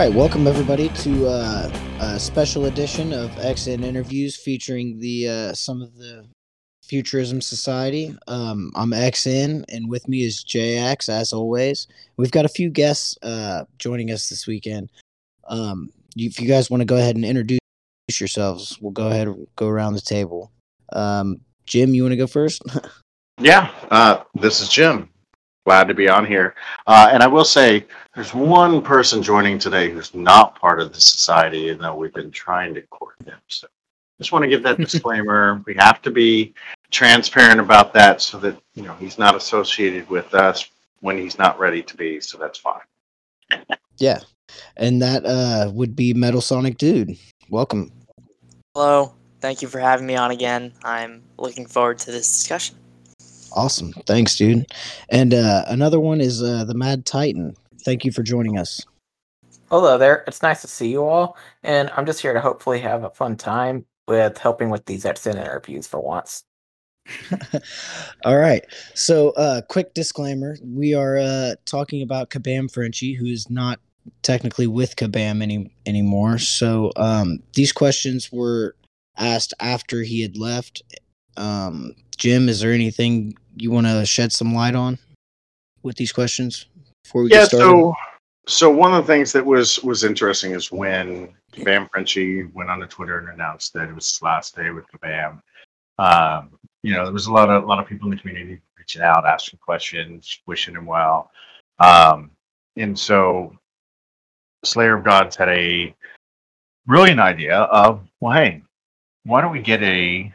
Right, welcome everybody to uh, a special edition of XN interviews featuring the uh, some of the Futurism Society. Um, I'm XN, and with me is JX as always. We've got a few guests uh, joining us this weekend. Um, if you guys want to go ahead and introduce yourselves, we'll go ahead and go around the table. Um, Jim, you want to go first? Yeah, uh, this is Jim. Glad to be on here. Uh, and I will say, there's one person joining today who's not part of the society, even though we've been trying to court him. So just want to give that disclaimer. We have to be transparent about that so that, you know, he's not associated with us when he's not ready to be. So that's fine. yeah, and that uh, would be Metal Sonic Dude. Welcome. Hello. Thank you for having me on again. I'm looking forward to this discussion. Awesome. Thanks, dude. And uh, another one is uh, the Mad Titan. Thank you for joining us. Hello there. It's nice to see you all, and I'm just here to hopefully have a fun time with helping with these XN interviews for once. All right. So, uh, quick disclaimer: we are uh, talking about Kabam Frenchie, who is not technically with Kabam any anymore. So, um, these questions were asked after he had left. Um, Jim, is there anything you want to shed some light on with these questions before we yeah, get started? so so one of the things that was was interesting is when Kabam Frenchie went on to Twitter and announced that it was his last day with Kabam. Um, you know, there was a lot of a lot of people in the community reaching out, asking questions, wishing him well. Um, and so Slayer of Gods had a brilliant idea of, well, hey, why don't we get a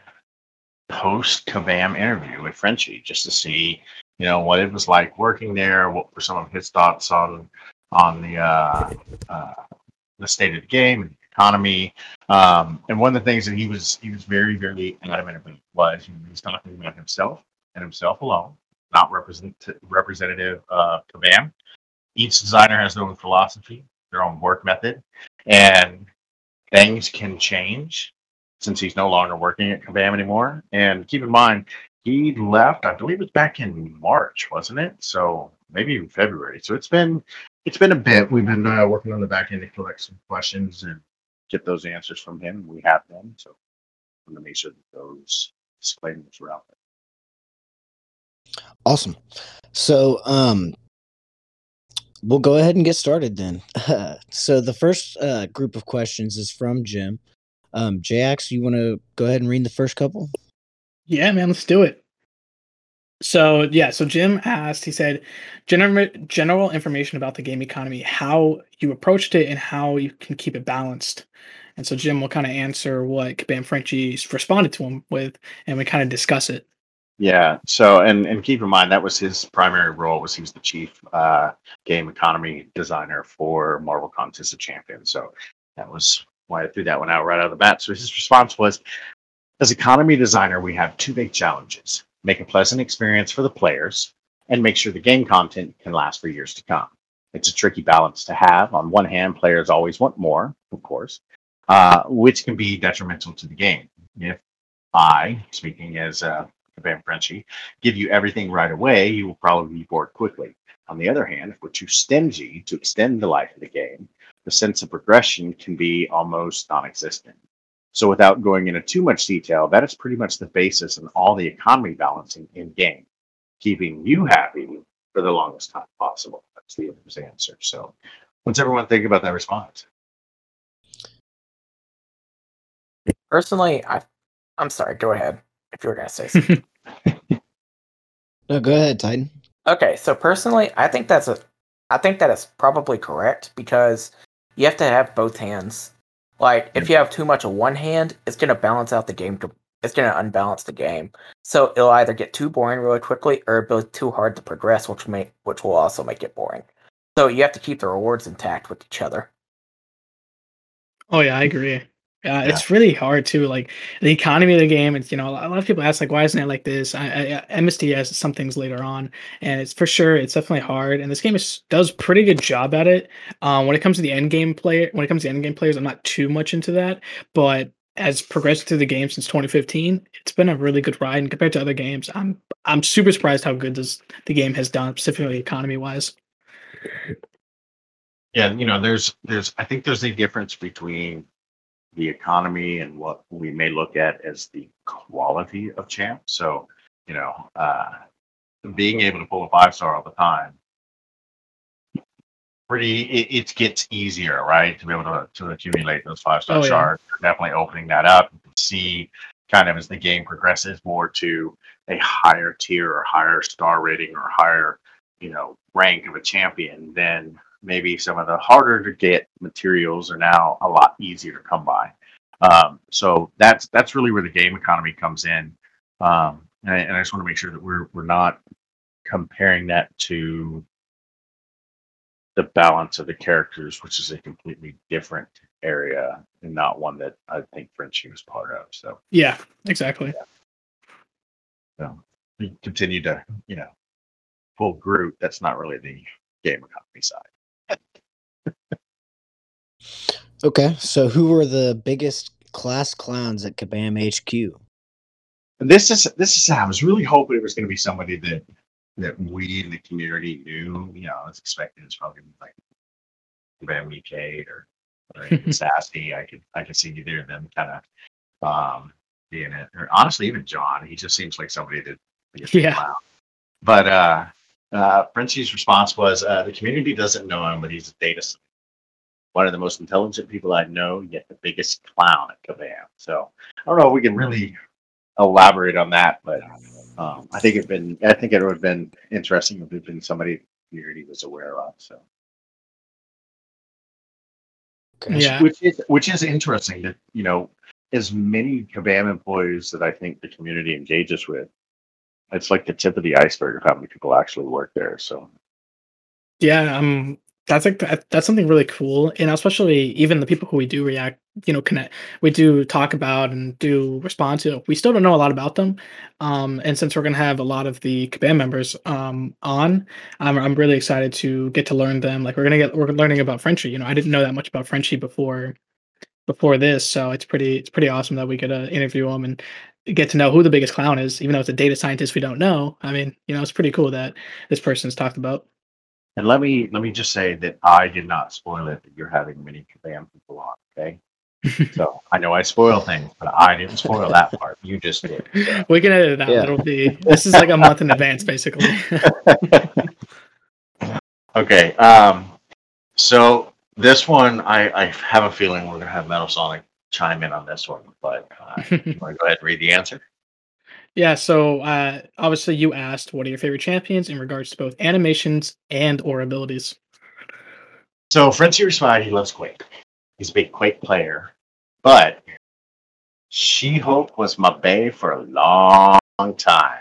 post Kabam interview with Frenchie just to see, you know, what it was like working there, what were some of his thoughts on on the uh, uh, the state of the game and the economy. Um, and one of the things that he was he was very very adamant about was he was talking about himself and himself alone, not represent representative of Kabam. Each designer has their own philosophy, their own work method, and things can change since he's no longer working at Kabam anymore. And keep in mind, he left, I believe it's back in March, wasn't it? So maybe even February. So it's been it's been a bit. We've been uh, working on the back end to collect some questions and get those answers from him. We have them, so I'm gonna make sure that those disclaimers are out there. Awesome. So, um, we'll go ahead and get started then. so, the first uh, group of questions is from Jim. Um, Jax, you want to go ahead and read the first couple? Yeah, man, let's do it. So yeah, so Jim asked. He said, "General general information about the game economy, how you approached it, and how you can keep it balanced." And so Jim will kind of answer what Kabam Frenchie responded to him with, and we kind of discuss it. Yeah. So, and and keep in mind that was his primary role. Was he was the chief uh, game economy designer for Marvel Contest of Champions. So that was why I threw that one out right out of the bat. So his response was, as economy designer, we have two big challenges: make a pleasant experience for the players, and make sure the game content can last for years to come. It's a tricky balance to have. On one hand, players always want more, of course, uh, which can be detrimental to the game. If I, speaking as uh, Van Frenchie, give you everything right away, you will probably be bored quickly. On the other hand, if we're too stingy to extend the life of the game, the sense of progression can be almost non existent. So, without going into too much detail, that is pretty much the basis of all the economy balancing in game, keeping you happy for the longest time possible. That's the answer. So, what's everyone think about that response? Personally, I, I'm sorry. Go ahead if you were gonna say something. no, go ahead, Titan. Okay, so personally, I think that's a, I think that is probably correct because you have to have both hands. Like if hmm. you have too much of one hand, it's gonna balance out the game. To, it's gonna unbalance the game. So it'll either get too boring really quickly, or it'll be too hard to progress, which may which will also make it boring. So you have to keep the rewards intact with each other. Oh yeah, I agree. Yeah, it's really hard too. Like the economy of the game. It's you know a lot of people ask like, why isn't it like this? I, I, MSD has some things later on, and it's for sure it's definitely hard. And this game is, does pretty good job at it. Um, when it comes to the end game player, when it comes to end game players, I'm not too much into that, but as progressed through the game since 2015, it's been a really good ride. And compared to other games, I'm I'm super surprised how good this the game has done, specifically economy wise. Yeah, you know, there's there's I think there's a difference between the economy and what we may look at as the quality of champ. So, you know, uh, being able to pull a five star all the time, pretty it, it gets easier, right? To be able to, to accumulate those five star Oh, shards. Definitely opening that up. You can see kind of as the game progresses more to a higher tier or higher star rating or higher, you know, rank of a champion, then maybe some of the harder to get materials are now a lot easier to come by. Um, so that's that's really where the game economy comes in. Um, and, I, and I just want to make sure that we're we're not comparing that to the balance of the characters, which is a completely different area and not one that I think Frenchie was part of. So, Yeah, exactly. so we continue to, you know, pull Groot. That's not really the game economy side. Okay, so who were the biggest class clowns at Kabam HQ? this is this is I was really hoping it was going to be somebody that that we in the community knew. You know, I was expecting it's probably like Van Kate or, or Sassy. I could I could see either of them kind of um being it. Or honestly, even John. He just seems like somebody that be a big Yeah. clown. But uh uh Frenchie's response was uh the community doesn't know him, but he's a data scientist. One of the most intelligent people I know, yet the biggest clown at Kabam. So I don't know if we can really elaborate on that, but um, I think it'd been I think it would have been interesting if it'd been somebody the community was aware of. So Okay. Yeah. which is which is interesting that you know as many Kabam employees that I think the community engages with, it's like the tip of the iceberg of how many people actually work there. So Yeah, um, that's like that's something really cool, and especially even the people who we do react, you know, connect, we do talk about and do respond to. We still don't know a lot about them, um, and since we're gonna have a lot of the Kabam members um on, I'm I'm really excited to get to learn them. Like we're gonna get we're learning about Frenchie. You know, I didn't know that much about Frenchie before before this, so it's pretty it's pretty awesome that we could uh, interview him and get to know who the biggest clown is, even though it's a data scientist we don't know. I mean, you know, it's pretty cool that this person's talked about. And let me let me just say that I did not spoil it that you're having many Kabam people on. Okay. So I know I spoil things, but I didn't spoil that part. You just did. So. We can edit it out. Yeah. It'll be this is like a month in advance, basically. okay. Um, so this one, I, I have a feeling we're gonna have Metal Sonic chime in on this one, but uh, you want to go ahead and read the answer? Yeah. So uh, obviously, you asked what are your favorite champions in regards to both animations and or abilities. So Frenchie responded he loves Quake. He's a big Quake player, but She-Hulk was my bae for a long time.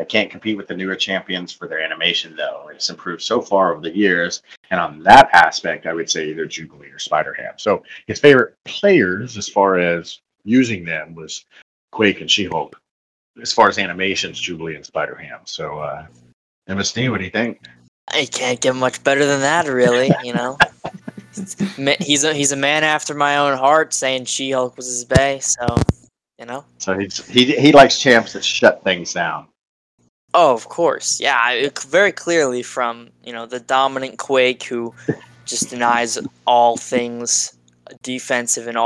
I can't compete with the newer champions for their animation though. It's improved so far over the years, and on that aspect, I would say either Jubilee or Spider-Ham. So his favorite players, as far as using them, was Quake and She-Hulk. As far as animations, Jubilee and Spider-Ham. So, uh, MSD, what do you think? I can't get much better than that, really. You know, he's a he's a man after my own heart. Saying She-Hulk was his bae, so you know. So he's, he he likes champs that shut things down. Oh, of course, yeah. I- It, very clearly from you know the dominant Quake who just denies all things defensive and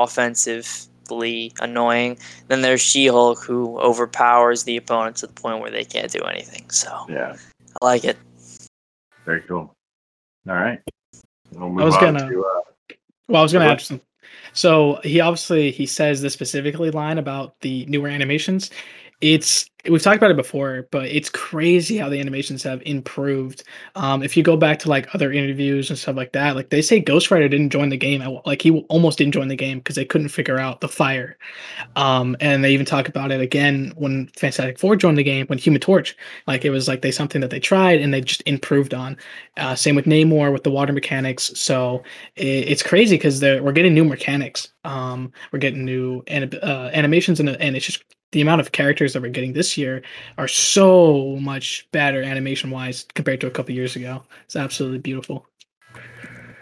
offensively annoying. Then there's She-Hulk who overpowers the opponent to the point where they can't do anything. So Yeah. I like it. Very cool. All right. We'll I was gonna- to, uh, Well, I was going to Go add some. So he obviously he says this specifically line about the newer animations. It's we've talked about it before, but it's crazy how the animations have improved. Um, if you go back to like other interviews and stuff like that, like they say Ghost Rider didn't join the game. Like he almost didn't join the game because they couldn't figure out the fire. Um, and they even talk about it again when Fantastic Four joined the game when Human Torch. Like it was like they something that they tried and they just improved on. Uh, same with Namor with the water mechanics. So i- it's crazy because we're getting new mechanics. Um, we're getting new anim- uh, animations, and, and it's just the amount of characters that we're getting this year are so much better animation wise compared to a couple years ago. It's absolutely beautiful.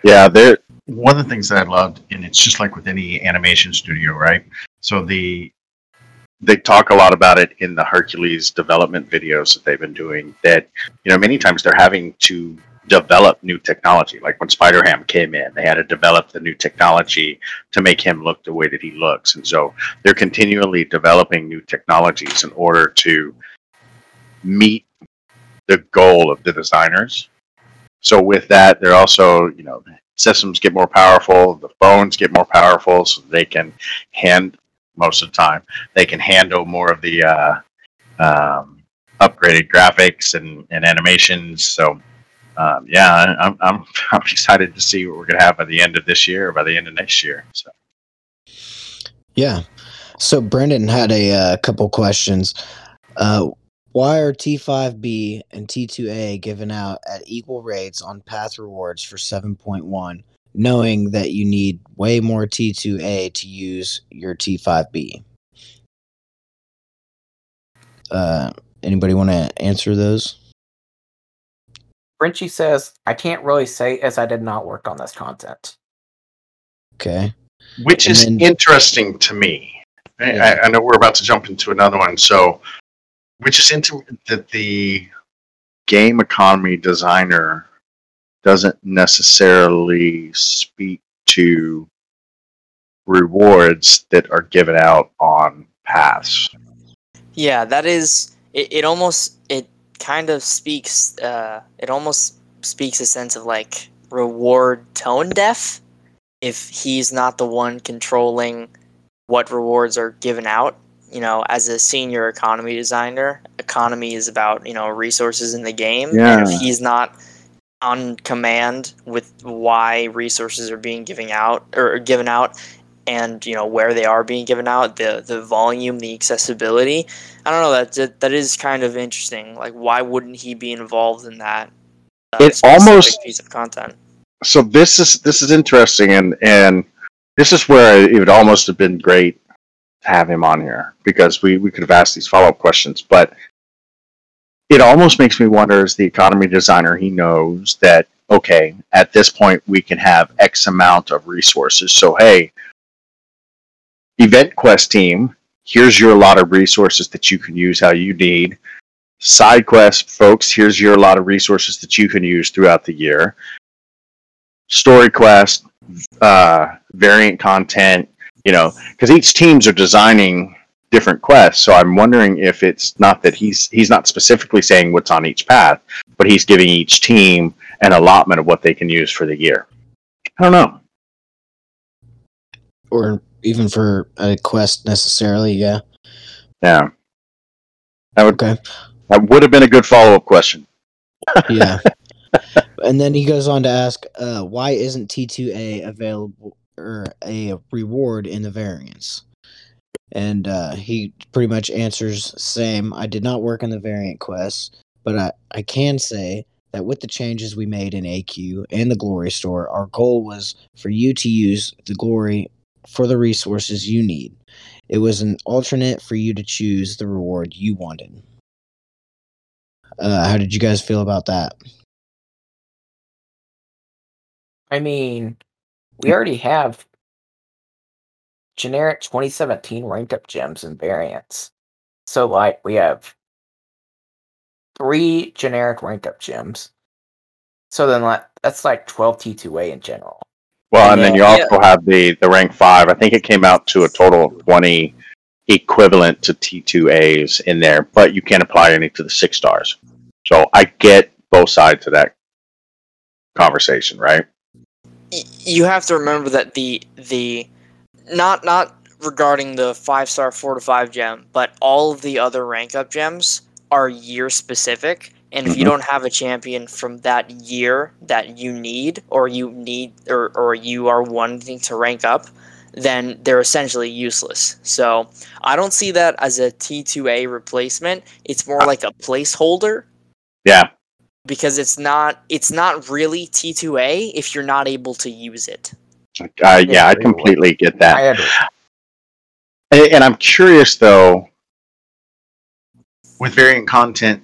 yeah, there. One of the things that I loved, and it's just like with any animation studio, right? So the they talk a lot about it in the Hercules development videos that they've been doing. That you know, many times they're having to develop new technology. Like when Spider Ham came in, they had to develop the new technology to make him look the way that he looks. And so they're continually developing new technologies in order to meet the goal of the designers. So with that, they're also, you know, systems get more powerful, the phones get more powerful, so they can hand most of the time they can handle more of the uh, um, upgraded graphics and, and animations. So um, yeah, I'm, I'm I'm excited to see what we're gonna have by the end of this year or by the end of next year. So Yeah. So Brendan had a uh, couple questions. Uh, why are T5B and T2A given out at equal rates on path rewards for 7.1, knowing that you need way more T2A to use your T5B? Uh, anybody want to answer those? Frenchie says, I can't really say as I did not work on this content. Okay. which And is then- interesting to me. I- Yeah. I, I know we're about to jump into another one, so which is into that the game economy designer doesn't necessarily speak to rewards that are given out on paths. Yeah, that is. It, it almost. It kind of speaks. Uh, it almost speaks a sense of like reward tone deaf. If he's not the one controlling what rewards are given out, you know, as a senior economy designer, economy is about you know resources in the game, and if he's not on command with why resources are being given out or given out and you know where they are being given out the the volume the accessibility i don't know that that, that is kind of interesting. Like why wouldn't he be involved in that? Uh, It almost- piece of content. So this is this is interesting, and and this is where it would almost have been great to have him on here because we we could have asked these follow up questions, but it almost makes me wonder as the economy designer he knows that okay at this point we can have x amount of resources. So hey event quest team here's your lot of resources that you can use how you need. Side quest folks here's your lot of resources that you can use throughout the year. Story quest uh variant content you know because each teams are designing different quests. So i'm wondering if it's not that he's he's not specifically saying what's on each path but he's giving each team an allotment of what they can use for the year. I don't know. Or even for a quest necessarily? Yeah. yeah that would Okay. that would have been a good follow-up question Yeah. and then he goes on to ask, uh, why isn't T2A available or a reward in the variants? And uh, he pretty much answers same. I did not work on the variant quests, but I, I can say that with the changes we made in AQ and the Glory Store, our goal was for you to use the Glory for the resources you need. It was an alternate for you to choose the reward you wanted. Uh, how did you guys feel about that? I mean, we already have generic 2017 rank up gems and variants. So, like, we have three generic rank up gems. So then, like, that's like 12 T2A in general. Well and then you Yeah. also have the the rank five i think it came out to a total of 20 equivalent to t2as in there but you can't apply any to the six stars so i get both sides of that conversation right you have to remember that the the not not regarding the five star four to five gem, but all of the other rank up gems are year specific. And if you Mhm. don't have a champion from that year that you need, or you need, or, or you are wanting to rank up, then they're essentially useless. So I don't see that as a T2A replacement. It's more like a placeholder yeah because it's not it's not really T2A if you're not able to use it. uh, yeah, Yeah, i completely get that And, and I'm curious though, with variant content.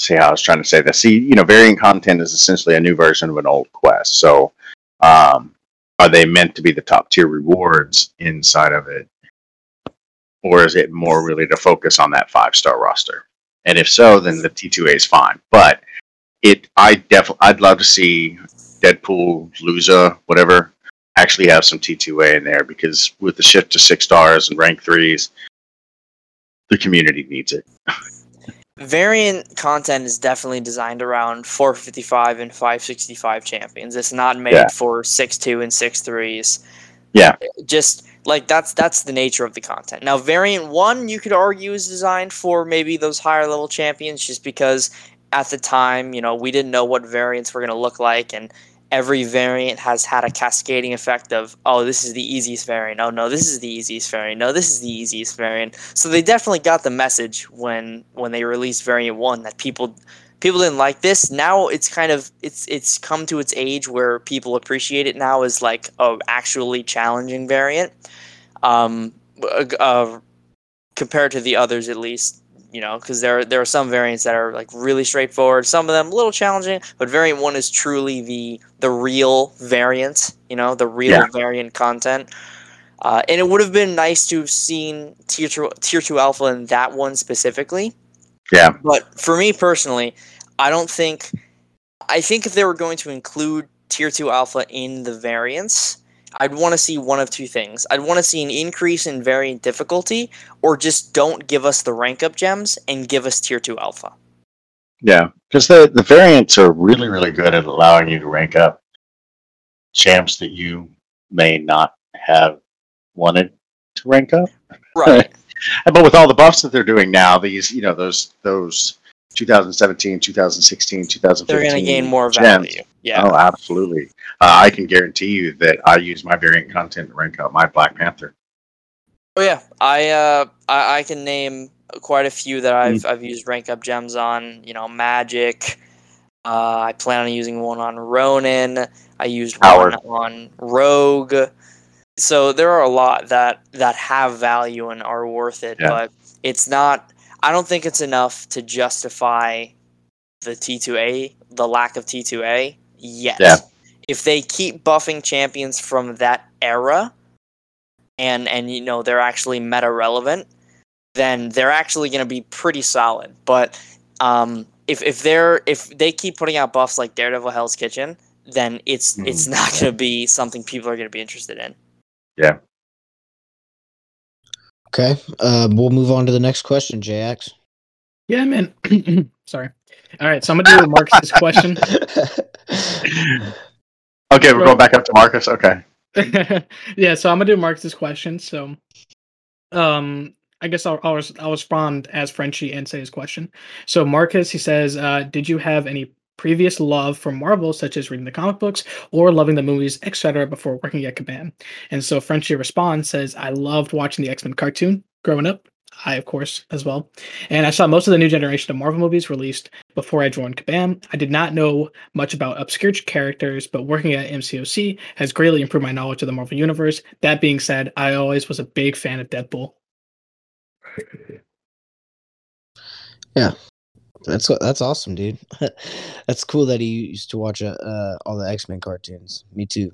See how I was trying to say this. See, you know, variant content is essentially a new version of an old quest. So, um, are they meant to be the top tier rewards inside of it, or is it more really to focus on that five star roster? And if so, then the T2A is fine. But it, I definitely, I'd love to see Deadpool, Lusa, whatever, actually have some T2A in there because with the shift to six stars and rank threes, the community needs it. Variant content is definitely designed around 455 and 565 champions. It's not made Yeah. for 6-2 and 6-3s. Yeah. Just like that's that's the nature of the content. Now variant 1 you could argue is designed for maybe those higher level champions just because at the time, you know, we didn't know what variants were going to look like and every variant has had a cascading effect of oh this is the easiest variant. Oh no this is the easiest variant. No this is the easiest variant. So they definitely got the message when when they released variant 1 that people people didn't like this. Now it's kind of it's it's come to its age where people appreciate it now as like a actually challenging variant. Um uh, uh, compared to the others at least you know because there there are some variants that are like really straightforward. Some of them a little challenging but variant 1 is truly the the real variant you know the real Yeah. variant content uh, and it would have been nice to have seen tier two, tier two alpha in that one specifically. Yeah. But for me personally, I don't think. I think if they were going to include tier two alpha in the variants, I'd want to see one of two things. I'd want to see an increase in variant difficulty, or just don't give us the rank up gems and give us tier two alpha. Yeah, because the the variants are really really good at allowing you to rank up champs that you may not have wanted to rank up. Right. But with all the buffs that they're doing now, these you know those those 2017, 2016, 2015, They're going to gain more gems. value. Yeah. Oh, absolutely. Uh, I can guarantee you that I use my variant content to rank up my Black Panther. Oh yeah, I uh I, I can name quite a few that I've I've used rank up gems on. You know, magic. Uh, I plan on using one on Ronin. I used Howard. one on Rogue. So there are a lot that that have value and are worth it, Yeah. but it's not. I don't think it's enough to justify the T2A, the lack of T2A yet. Yeah. If they keep buffing champions from that era, and and you know they're actually meta relevant, then they're actually going to be pretty solid. But um, if if they're if they keep putting out buffs like Daredevil Hell's Kitchen, then it's Mhm. it's not going to be something people are going to be interested in. Yeah. Okay. Uh, we'll move on to the next question, JX. Yeah, man. Sorry. All right, so I'm gonna do Marcus's question. Okay, we're going back up to Marcus. Okay. yeah, so I'm gonna do Marcus's question. So, um, I guess I'll I'll, I'll respond as Frenchie and say his question. So Marcus, he says, uh, did you have any previous love for Marvel, such as reading the comic books or loving the movies, etc., before working at Kabam? And so Frenchie responds, says, I loved watching the X Men cartoon growing up. I, of course, as well. And I saw most of the new generation of Marvel movies released before I joined Kabam. I did not know much about obscure characters, but working at MCOC has greatly improved my knowledge of the Marvel Universe. That being said, I always was a big fan of Deadpool. Yeah, that's that's awesome, dude. that's cool that he used to watch uh, uh, all the X Men cartoons. Me too.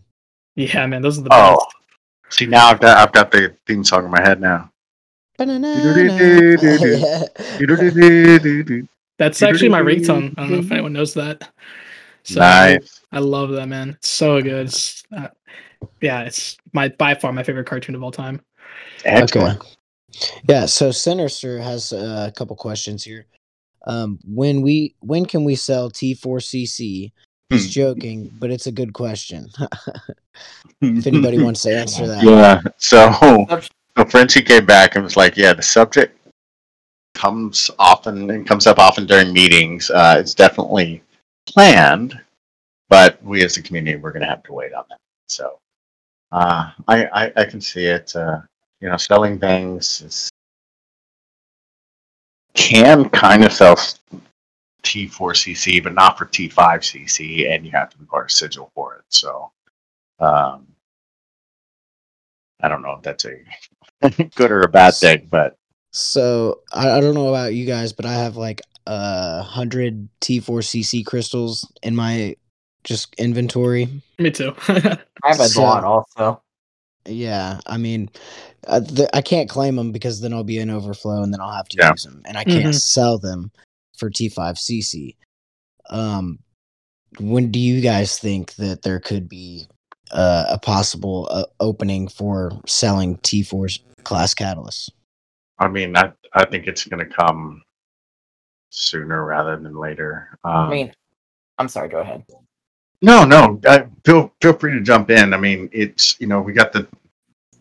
Yeah, man, those are the Oh. best. See now I've got I've got the theme song in my head now. That's actually my ringtone. I don't know if anyone knows that. So nice. I love that, man. It's so good. It's, uh, yeah, it's my by far my favorite cartoon of all time. Excellent. Okay. Yeah, so Sinister has uh, a couple questions here. Um, when we when can we sell T4CC? He's Hmm. joking, but it's a good question. if anybody wants to answer that. Yeah. So, Subject- so Frenchie came back and was like, "Yeah, the subject comes often and comes up often during meetings. Uh, it's definitely planned, but we as a community we're going to have to wait on that." So, uh, I, I I can see it. Uh, you know, selling things is can kind of sell T4CC, but not for T5CC, and you have to require a sigil for it. So, um, I don't know if that's a good or a bad thing, but So I, I don't know about you guys, but I have like a hundred T4CC crystals in my just inventory. Me too. I have a So- lot also. Yeah, I mean, uh, the, I can't claim them because then I'll be in overflow and then I'll have to Yeah. use them, and I can't Mhm. sell them for T5CC. Um, when do you guys think that there could be uh, a possible uh, opening for selling T4 class catalysts? I mean, I I think it's going to come sooner rather than later. Um, I mean, I'm sorry. Go ahead. No, no. Feel feel free to jump in. I mean, it's you know we got the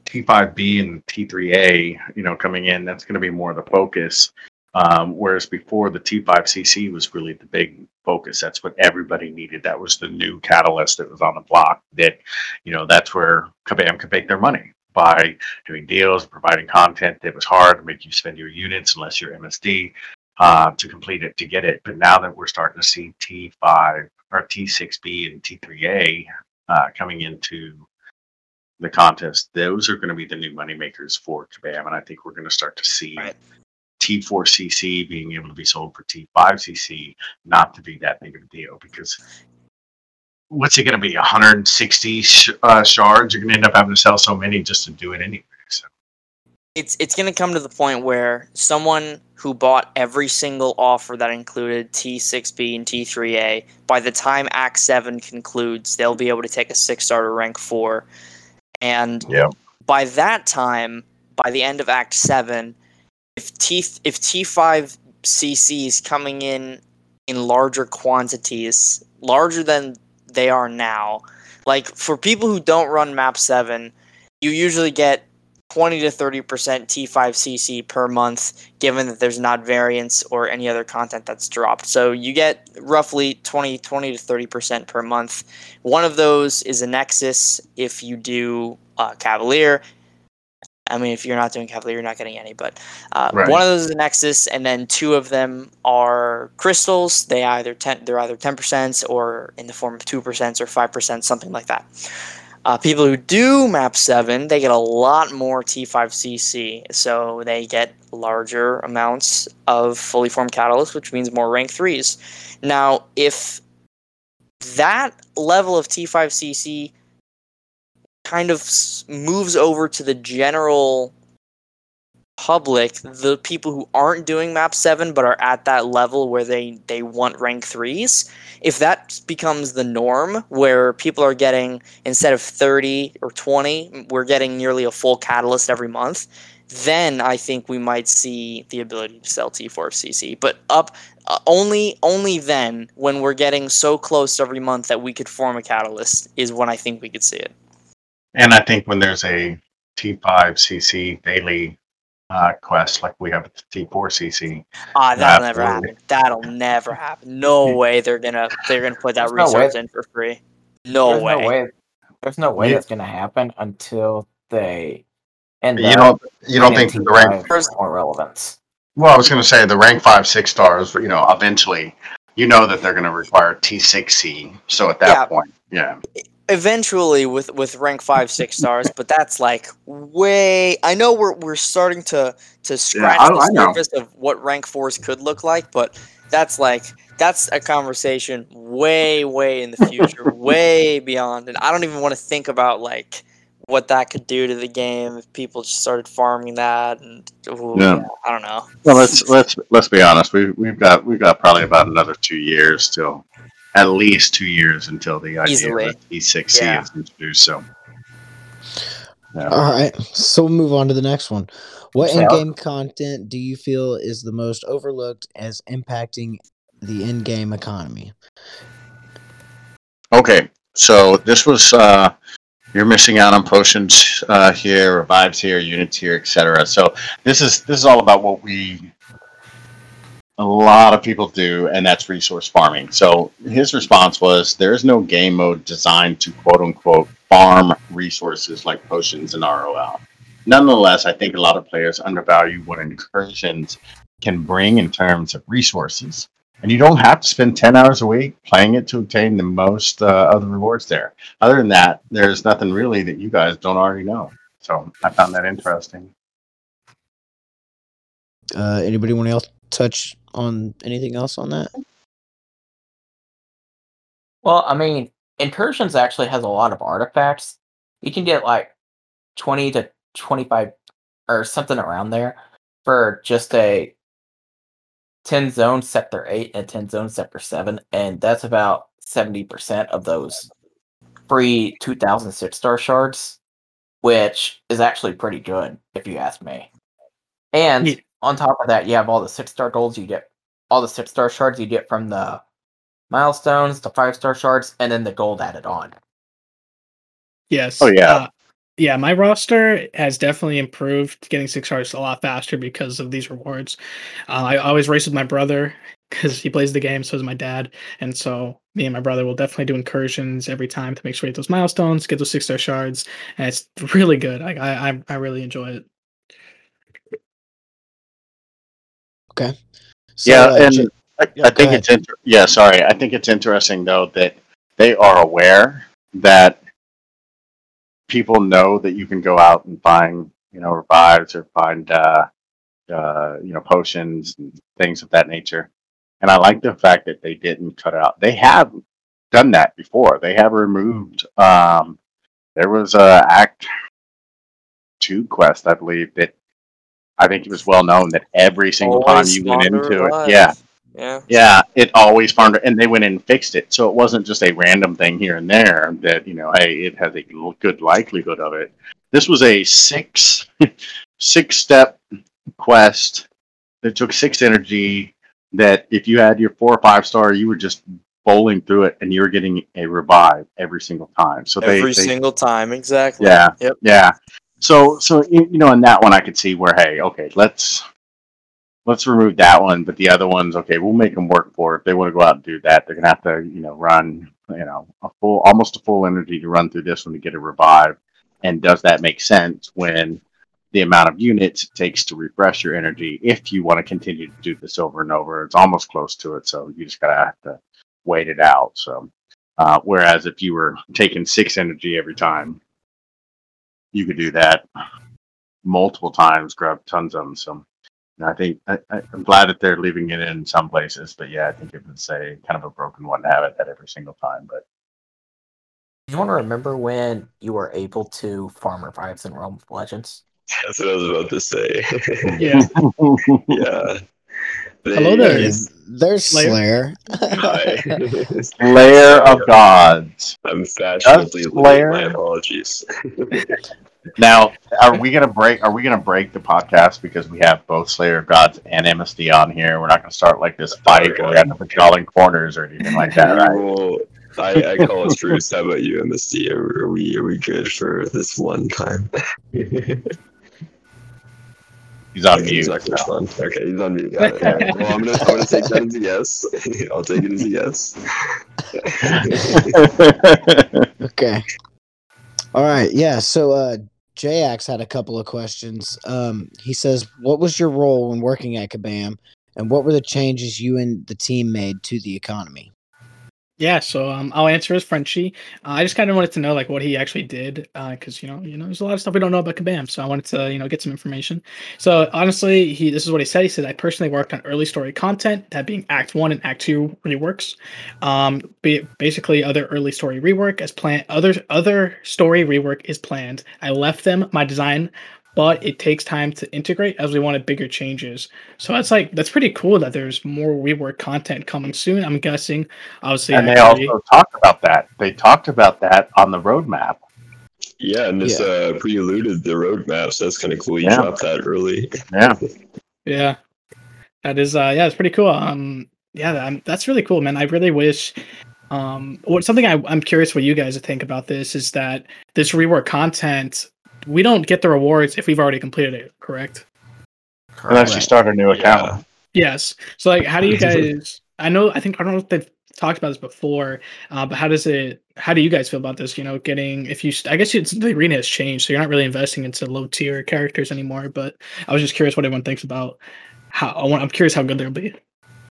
T5B and T3A, you know, coming in. That's going to be more the focus. Um, whereas before the T5CC was really the big focus. That's what everybody needed. That was the new catalyst that was on the block. That you know that's where Kabam could make their money by doing deals, providing content that was hard to make you spend your units unless you're MSD uh, to complete it to get it. But now that we're starting to see T5 or T6B and T3A uh, coming into the contest, those are going to be the new money makers for Kabam, and I think we're going to start to see. Right. T4CC being able to be sold for T5CC not to be that big of a deal because what's it going to be 160 sh- uh, shards you're going to end up having to sell so many just to do it anyway it's it's going to come to the point where someone who bought every single offer that included T6B and T3A, by the time Act 7 concludes, they'll be able to take a six starter rank 4. And Yeah. by that time, by the end of Act 7, if T if T5 CC is coming in in larger quantities, larger than they are now, like for people who don't run map 7, you usually get 20 to 30% T5CC per month, given that there's not variants or any other content that's dropped. So you get roughly 20, 20 to 30% per month. One of those is a Nexus if you do uh, Cavalier. I mean, if you're not doing Cavalier, you're not getting any. But uh, Right. one of those is a Nexus, and then two of them are crystals. They either ten, they're either 10% or in the form of 2% or 5%, something like that. Uh, people who do map 7 they get a lot more t5cc so they get larger amounts of fully formed catalysts which means more rank 3s now if that level of t5cc kind of moves over to the general public the people who aren't doing map 7 but are at that level where they they want rank 3s if that becomes the norm where people are getting instead of 30 or 20 we're getting nearly a full catalyst every month then i think we might see the ability to sell t4cc but up uh, only only then when we're getting so close every month that we could form a catalyst is when i think we could see it. And i think when there's a t5cc daily uh, quest like we have at the t4cc ah that'll never happen that'll never happen no way they're gonna they're gonna put that There's no resource in for free no there's way. no way. There's no way Yeah. that's going to happen until they And you don't you don't think getting the rank T5 First- more relevance. well i was going to say the rank 5 6 stars you know eventually you know that they're going to require t6c so at that Yeah. point yeah eventually with with rank five six stars but that's like way i know we're we're starting to to scratch I- the I know. surface of what rank fours could look like but that's like that's a conversation way way in the future way beyond and i don't even want to think about like what that could do to the game if people just started farming that and ooh, Yeah. yeah, i don't know Well, let's let's let's be honest. We we've got we've got probably about another two years still, at least two years until the idea Easily. of T6C Yeah. is introduced. So, yeah. All right, so we'll move on to the next one. What So- in-game content do you feel is the most overlooked as impacting the in-game economy? okay. So this was uh, you're missing out on potions uh, here, revives here, units here, etc. So this is this is all about what we a lot of people do, and that's resource farming. So his response was, "There is no game mode designed to quote unquote farm resources like potions and ROL." Nonetheless, I think a lot of players undervalue what incursions can bring in terms of resources, and you don't have to spend ten hours a week playing it to obtain the most uh, of the rewards there. Other than that, there's nothing really that you guys don't already know. So I found that interesting. Uh, anybody want to else touch on anything else on that? Well, I mean, Incursions actually has a lot of artifacts. You can get like twenty to twenty five or something around there for just a 10 zone sector 8 and 10 zone sector 7 and that's about 70% of those free 2000 six star shards which is actually pretty good if you ask me and Yeah. On top of that you have all the six star golds you get all the six star shards you get from the milestones the five star shards and then the gold added on Yes. Oh, yeah. Uh, yeah, my roster has definitely improved, getting six stars a lot faster because of these rewards. Uh, I always race with my brother because he plays the game, so does my dad, and so me and my brother will definitely do incursions every time to make sure we hit those milestones, get those six star shards, and it's really good. Like I, I, I really enjoy it. Okay. So, yeah, uh, and I, yeah, I think ahead. it's inter- yeah. Sorry, I think it's interesting though that they are aware that people know that you can go out and find you know revives or find uh, uh, you know potions and things of that nature. And I like the fact that they didn't cut out. They have done that before. They have removed. Um, there was a Act Two quest, I believe that. I think it was well known that every single Always time you went into it, yeah, Yeah. yeah, it always farmed, and they went in and fixed it. So it wasn't just a random thing here and there that you know, hey, it has a good likelihood of it. This was a six six step quest that took six energy. That if you had your four or five star, you were just bowling through it, and you were getting a revive every single time. So they, Every they single time, exactly. yeah. Yep. Yeah. So so you know in that one I could see where hey okay let's let's remove that one but the other ones okay we'll make them work for it. If they want to go out and do that they're gonna have to you know run you know a full almost a full energy to run through this one to get a revive. And does that make sense when the amount of units it takes to refresh your energy if you want to continue to do this over and over? It's almost close to it, so you just gotta have to wait it out. So uh, whereas if you were taking six energy every time, you could do that multiple times, grab tons of them. So I think I, I- I'm glad that they're leaving it in some places, but yeah, I think it would say kind of a broken one to have it at every single time. But you want to remember when you were able to farm revives in realm of legends That's what I was about to say. Yeah. yeah. Hello there. They- There's Slayer. Slayer. Hi. Slayer of Gods. I'm fashionably Does late. Slayer- My apologies. Now, are we gonna break? Are we gonna break the podcast because we have both Slayer of Gods and MSD on here? We're not gonna start like this fight where we have to in corners or anything like that, right? Well, I, I call it truce. How about you, MSD? Are, are we are we good for this one time? He's on Okay, mute. he's not gonna Okay, he's on mute. Got it. All right. Well, I'm gonna I'm gonna take that as a yes. I'll take it as a yes. Okay. All right. Yeah. So uh Jax had a couple of questions. Um he says, What was your role when working at Kabam? And what were the changes you and the team made to the economy? Yeah, so um, I'll answer as Frenchie. Uh, I just kind of wanted to know like what he actually did, because you know, you know, there's a lot of stuff we don't know about Kabam, so I wanted to you know get some information. So honestly, he this is what he said. He said I personally worked on early story content, that being Act One and Act Two reworks. Um, basically other early story rework as planned. Other other story rework is planned. I left them my design. But it takes time to integrate as we wanted bigger changes. So that's like that's pretty cool that there's more rework content coming soon. I'm guessing, obviously. and they Act three- also talked about that. They talked about that on the roadmap. Yeah, and this Yeah. uh, pre-alluded the roadmap, so that's kind of cool. You Yeah. dropped that early. Yeah. Yeah, that is. Uh, yeah, it's pretty cool. Um, yeah, that, that's really cool, man. I really wish. Um, what something I, I'm curious what you guys think about this is that this rework content, we don't get the rewards if we've already completed it. Correct? Unless you start a new account. Yes. So like, how do you guys? I know. I think I don't know if they've talked about this before, uh, but how does it? How do you guys feel about this? You know, getting if you, I guess it's, the arena has changed, so you're not really investing into low tier characters anymore. But I was just curious what everyone thinks about how. I want, I'm curious how good they'll be.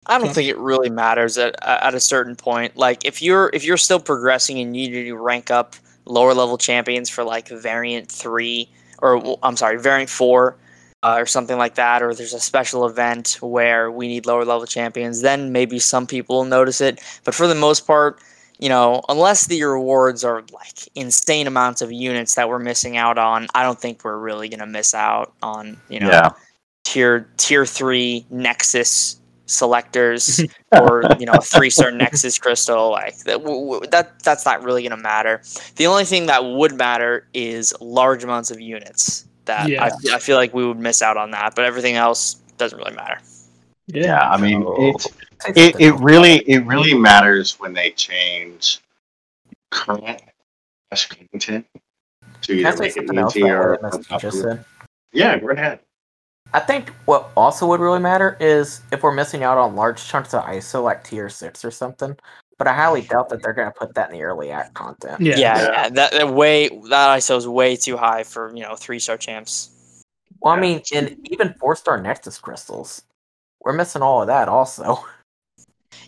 I don't think it really matters at at a certain point. Like if you're if you're still progressing and you need to rank up lower level champions for like variant three or I'm sorry variant four uh, or something like that, or there's a special event where we need lower level champions, then maybe some people will notice it. But for the most part, you know, unless the rewards are like insane amounts of units that we're missing out on, I don't think we're really gonna miss out on you know Yeah. tier tier three Nexus selectors or you know a three star Nexus crystal. Like that, w- w- that that's not really gonna matter. The only thing that would matter is large amounts of units. That Yeah. I, I feel like we would miss out on that, but everything else doesn't really matter. Yeah, I mean, it, it it really it really matters when they change current dash content to Can I either make it something else easy about or what MSD just said? yeah, go ahead. I think what also would really matter is if we're missing out on large chunks of ISO like tier six or something. But I highly doubt that they're going to put that in the early act content. Yeah. Yeah, Yeah. yeah, that, that way that ISO is way too high for you know three star champs. Well, I mean, in even four star Nexus crystals, we're missing all of that also.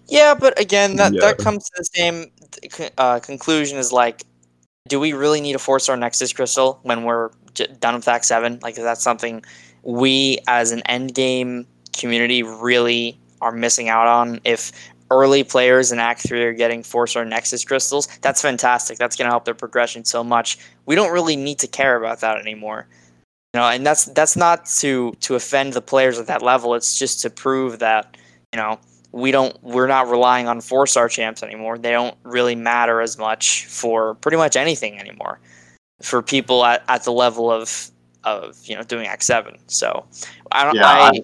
Yeah, but again, that, Yeah. that comes to the same uh, conclusion as like, do we really need a four star Nexus crystal when we're done with Act Seven? Like, is that something we as an end game community really are missing out on? If early players in Act Three are getting four star Nexus crystals, that's fantastic. That's going to help their progression so much. We don't really need to care about that anymore. You know, and that's that's not to to offend the players at that level. It's just to prove that you know we don't we're not relying on four star champs anymore. They don't really matter as much for pretty much anything anymore for people at, at the level of of you know doing Act Seven. So I don't Yeah, I, I-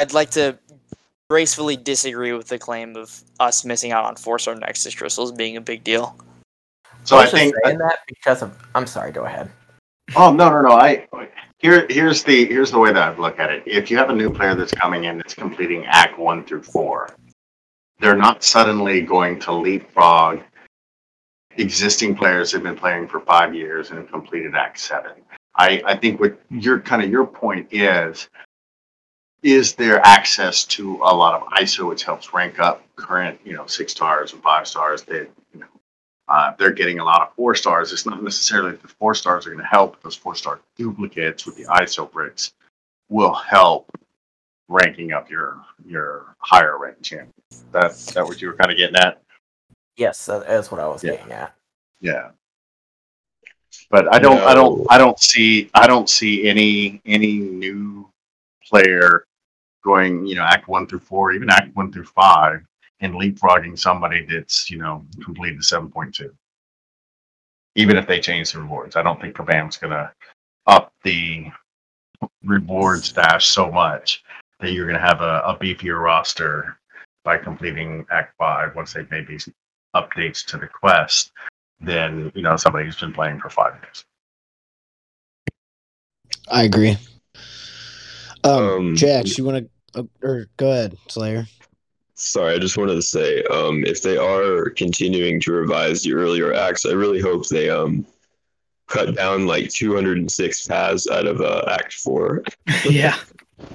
I'd like to gracefully disagree with the claim of us missing out on four star Nexus crystals being a big deal. So I was just think saying that because of. I'm sorry. Go ahead. Oh no no no! I here here's the here's the way that I look at it. If you have a new player that's coming in that's completing Act One through Four, they're not suddenly going to leapfrog existing players that have been playing for five years and have completed Act Seven. I I think what your kind of your point is is there access to a lot of ISO, which helps rank up current you know six stars and five stars that you know uh, they're getting a lot of four stars. It's not necessarily that the four stars are going to help. Those four star duplicates with the ISO bricks will help ranking up your your higher ranked champion. That that what you were kind of getting at? Yes, that is what I was Yeah. getting at. Yeah. But I don't I don't I don't see I don't see any any new player going, you know, act one through four, even act one through five, and leapfrogging somebody that's, you know, completed seven point two. Even if they change the rewards. I don't think Kabam's gonna up the reward stash so much that you're gonna have a, a beefier roster by completing Act Five once they've made these updates to the quest than you know somebody who's been playing for five years. I agree. Um, Um, Jax, you want to, or go ahead, Slayer. Sorry, I just wanted to say, um, if they are continuing to revise the earlier acts, I really hope they um cut down like 206 paths out of uh, Act Four. yeah.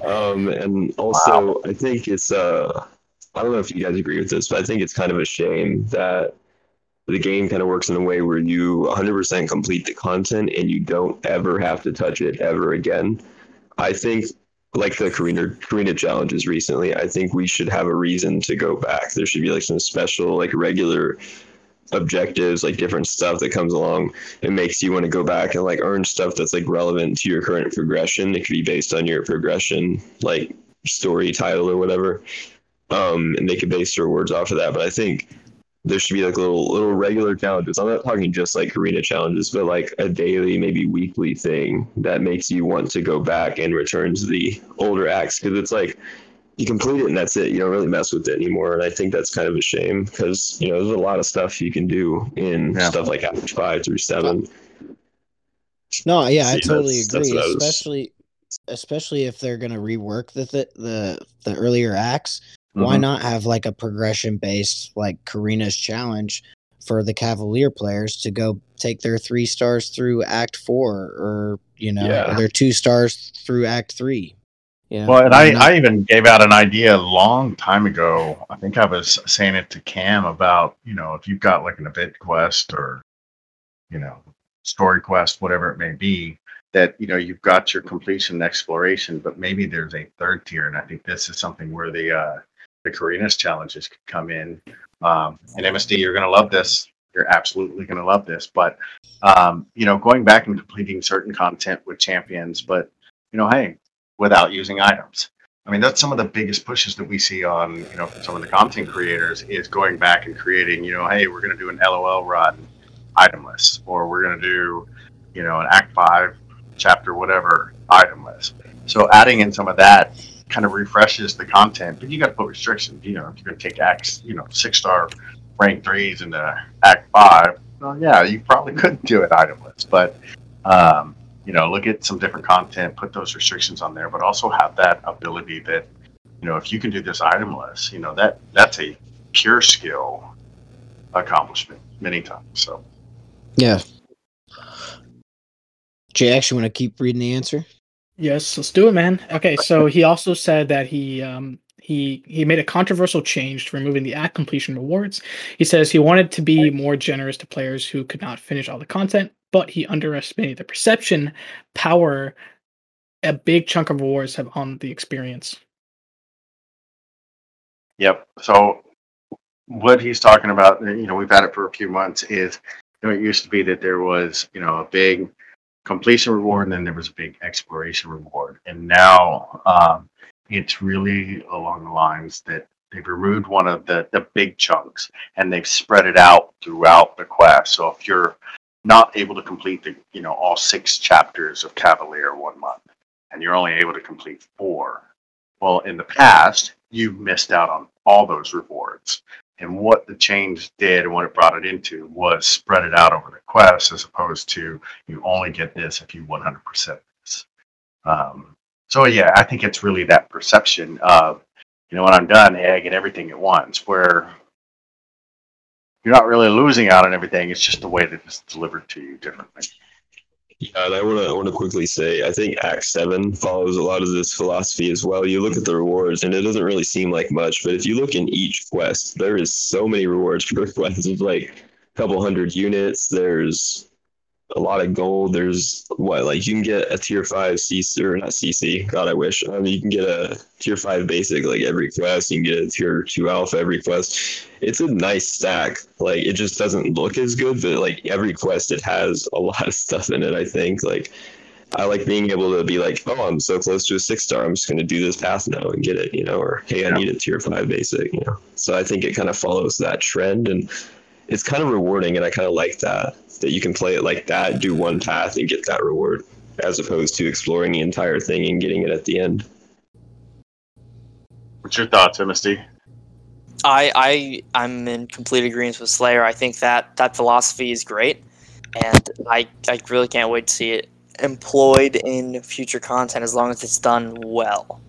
Um, and also, I think it's uh, I don't know if you guys agree with this, but I think it's kind of a shame that the game kind of works in a way where you 100% complete the content and you don't ever have to touch it ever again. I think, like the Carina Carina challenges recently, I think we should have a reason to go back. There should be like some special, like regular objectives, like different stuff that comes along and makes you want to go back and like earn stuff that's like relevant to your current progression. It could be based on your progression, like story title or whatever. Um, and they could base their rewards off of that. But I think there should be like little little regular challenges. I'm not talking just like arena challenges, but like a daily, maybe weekly thing that makes you want to go back and return to the older acts because it's like you complete it and that's it. You don't really mess with it anymore. And I think that's kind of a shame because you know there's a lot of stuff you can do in Yeah. stuff like Act Five through Seven. No, yeah, I totally that's- that's agree. what I was- Especially, especially if they're gonna rework the th- the the earlier acts. Why Mhm. not have like a progression based like Carina's challenge for the Cavalier players to go take their three stars through Act Four, or you know, Yeah. their two stars through Act Three. Yeah. Well, and I. I even gave out an idea a long time ago. I think I was saying it to Cam about, you know, if you've got like an event quest or, you know, story quest, whatever it may be, that, you know, you've got your completion and exploration, but maybe there's a third tier. And I think this is something where the, uh, the Carina's challenges could come in. Um, and MSD, you're going to love this. you're absolutely going to love this. But um, you know, going back and completing certain content with champions, but you know, hey, without using items. I mean, that's some of the biggest pushes that we see on, you know, some of the content creators is going back and creating, you know, hey, we're going to do an LOL run itemless, or we're going to do, you know, an Act 5 chapter, whatever, itemless. So adding in some of that kind of refreshes the content, but you got to put restrictions. You know, if you're going to take acts, you know, six star rank threes into Act Five, well, yeah, you probably couldn't do it itemless, but um, you know, look at some different content, put those restrictions on there, but also have that ability that you know, if you can do this itemless, you know, that that's a pure skill accomplishment many times. So Yeah. Jay, actually want to keep reading the answer? Yes, let's do it, man. Okay, so he also said that he um he he made a controversial change to removing the act completion rewards. He says he wanted to be more generous to players who could not finish all the content, but he underestimated the perception power a big chunk of rewards have on the experience. Yep. So what he's talking about, you know, we've had it for a few months, is you know, it used to be that there was, you know, a big completion reward and then there was a big exploration reward. And now um, it's really along the lines that they've removed one of the, the big chunks and they've spread it out throughout the quest. So if you're not able to complete the, you know, all six chapters of Cavalier one month and you're only able to complete four, well, in the past, you missed out on all those rewards. And what the change did and what it brought it into was spread it out over the quest as opposed to you only get this if you 100% this. Um, so, yeah, I think it's really that perception of, you know, when I'm done, hey, I get everything at once, where you're not really losing out on everything. It's just the way that it's delivered to you differently. Yeah, and I want to want to quickly say I think Act Seven follows a lot of this philosophy as well. You look at the rewards, and it doesn't really seem like much, but if you look in each quest, there is so many rewards per quest. It's like a couple hundred units. There's a lot of gold. There's what like you can get a tier five CC or not CC. God, I wish. Mean, you can get a tier five basic like every quest. You can get a tier two alpha every quest. It's a nice stack. Like it just doesn't look as good, but like every quest, it has a lot of stuff in it. I think like. I like being able to be like, oh, I'm so close to a six star. I'm just going to do this path now and get it, you know, or hey, I need a tier five basic, you know. So I think it kind of follows that trend and it's kind of rewarding. And I kind of like that, that you can play it like that, do one path and get that reward as opposed to exploring the entire thing and getting it at the end. What's your thoughts, MSD? I I I'm in complete agreement with Slayer. I think that that philosophy is great, and I I really can't wait to see it employed in future content as long as it's done well.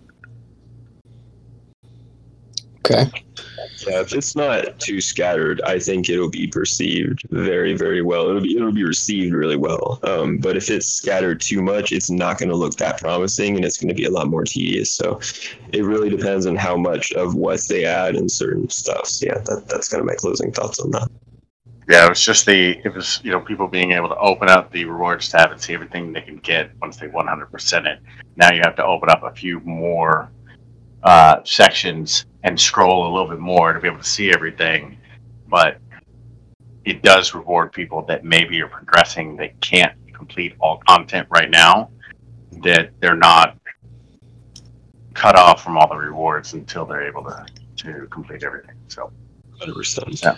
Okay. Yeah, if it's not too scattered, I think it'll be perceived very, very well. It'll be it'll be received really well. Um, but if it's scattered too much, it's not going to look that promising, and it's going to be a lot more tedious. So it really depends on how much of what they add in certain stuff. So yeah, that, that's kind of my closing thoughts on that. Yeah, it was just the it was you know people being able to open up the rewards tab and see everything they can get once they 100% it. Now you have to open up a few more uh, sections and scroll a little bit more to be able to see everything. But it does reward people that maybe are progressing. They can't complete all content right now. That they're not cut off from all the rewards until they're able to to complete everything. So Hundred percent. Yeah.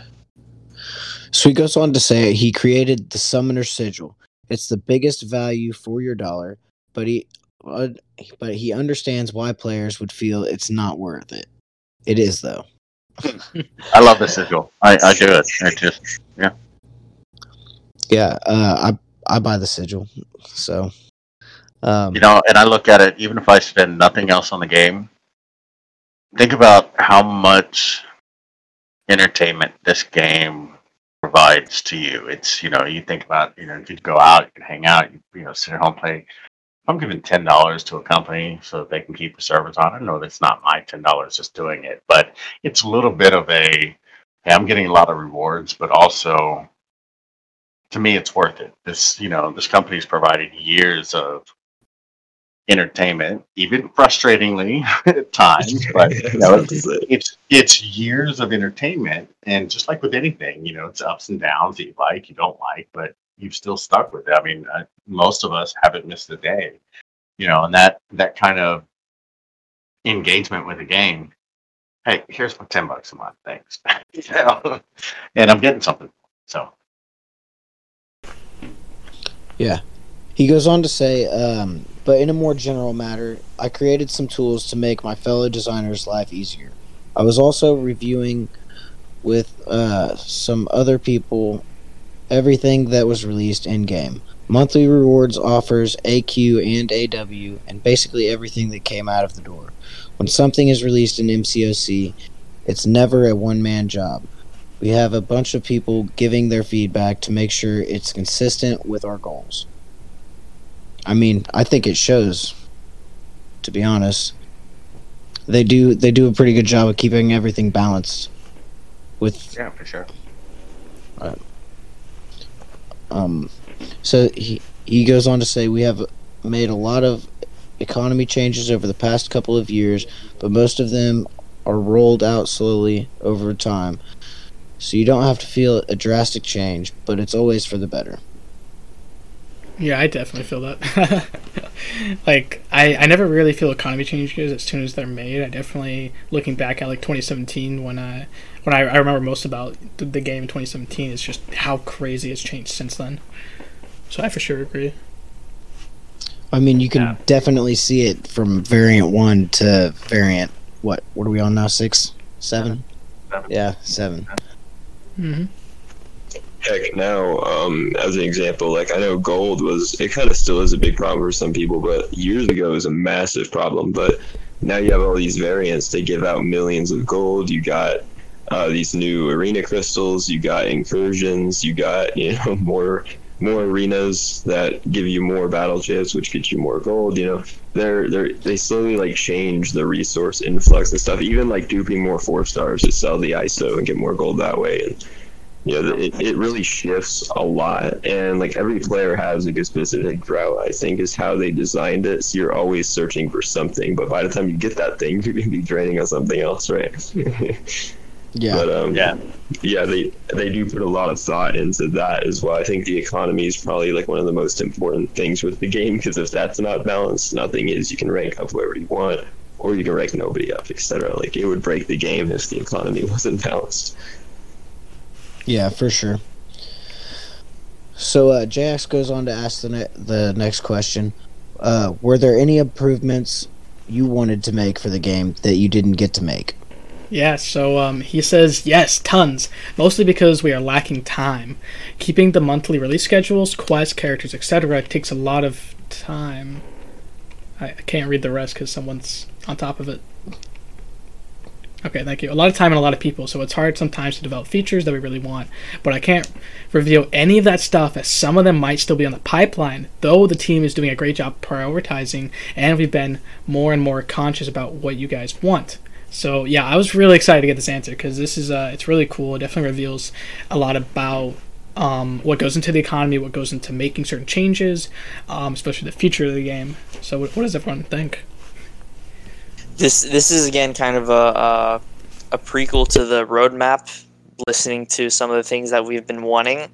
So he goes on to say he created the Summoner Sigil. It's the biggest value for your dollar, but he uh, but he understands why players would feel it's not worth it. It is though. I love the sigil. I, I do it. I just Yeah, uh, I I buy the sigil. So, um, you know, and I look at it. Even if I spend nothing else on the game, think about how much entertainment this game provides to you. It's you know, you think about you know, you could go out, you can hang out, you, you know, sit at home play. I'm giving ten dollars to a company so that they can keep the servers on. I know that's not my ten dollars just doing it, but it's a little bit of a. Hey, I'm getting a lot of rewards, but also, to me, it's worth it. This you know, this company's provided years of entertainment, even frustratingly at times. But you know, it's, it's it's years of entertainment, and just like with anything, you know, it's ups and downs that you like, you don't like, but you've still stuck with it. I mean, uh, most of us haven't missed a day, you know, and that that kind of engagement with the game. Hey, here's my ten bucks a month, thanks. and I'm getting something. So Yeah. He goes on to say, um, but in a more general matter, I created some tools to make my fellow designers' life easier. I was also reviewing with uh, some other people everything that was released in game. Monthly rewards offers, AQ and AW, and basically everything that came out of the door. When something is released in MCOC, it's never a one man job. We have a bunch of people giving their feedback to make sure it's consistent with our goals. I mean, I think it shows. To be honest, they do they do a pretty good job of keeping everything balanced. With yeah, for sure. Um, so he he goes on to say we have made a lot of economy changes over the past couple of years, but most of them are rolled out slowly over time. So you don't have to feel a drastic change, but it's always for the better. Yeah, I definitely feel that. like, I, I never really feel economy changes as soon as they're made. I definitely, looking back at like 2017, when I when I, I remember most about the, the game in 2017, is just how crazy it's changed since then. So I for sure agree. I mean, you can Yeah. definitely see it from variant one to variant what? What are we on now? Six, seven? Seven. Yeah, seven. hmm Heck, now, um, as an example, like I know gold was, it kind of still is a big problem for some people, but years ago it was a massive problem. But now you have all these variants. They give out millions of gold. You got uh, these new arena crystals. You got incursions. You got you know more more arenas that give you more battle chips, which get you more gold. You know, they're they're they slowly like change the resource influx and stuff. Even like duping more four stars to sell the ISO and get more gold that way. And you know, it, it really shifts a lot. And like every player has like a specific route, I think, is how they designed it. So you're always searching for something, but by the time you get that thing, you're gonna be draining on something else, right? Yeah. But um, Yeah. yeah, they they do put a lot of thought into that as well. I think the economy is probably like one of the most important things with the game because if that's not balanced, nothing is. You can rank up wherever you want, or you can rank nobody up, etc. Like it would break the game if the economy wasn't balanced. Yeah, for sure. So uh, JX goes on to ask the ne- the next question: uh, Were there any improvements you wanted to make for the game that you didn't get to make? Yeah, so um, he says yes, tons. Mostly because we are lacking time. Keeping the monthly release schedules, quests, characters, etc. takes a lot of time. I, I can't read the rest because someone's on top of it. Okay, thank you. A lot of time and a lot of people, so it's hard sometimes to develop features that we really want. But I can't reveal any of that stuff as some of them might still be on the pipeline, though the team is doing a great job prioritizing and we've been more and more conscious about what you guys want. So yeah, I was really excited to get this answer because this is uh, it's really cool. It definitely reveals a lot about um, what goes into the economy, what goes into making certain changes, um, especially the future of the game. So what, what does everyone think? This this is again kind of a a, a prequel to the roadmap. Listening to some of the things that we've been wanting,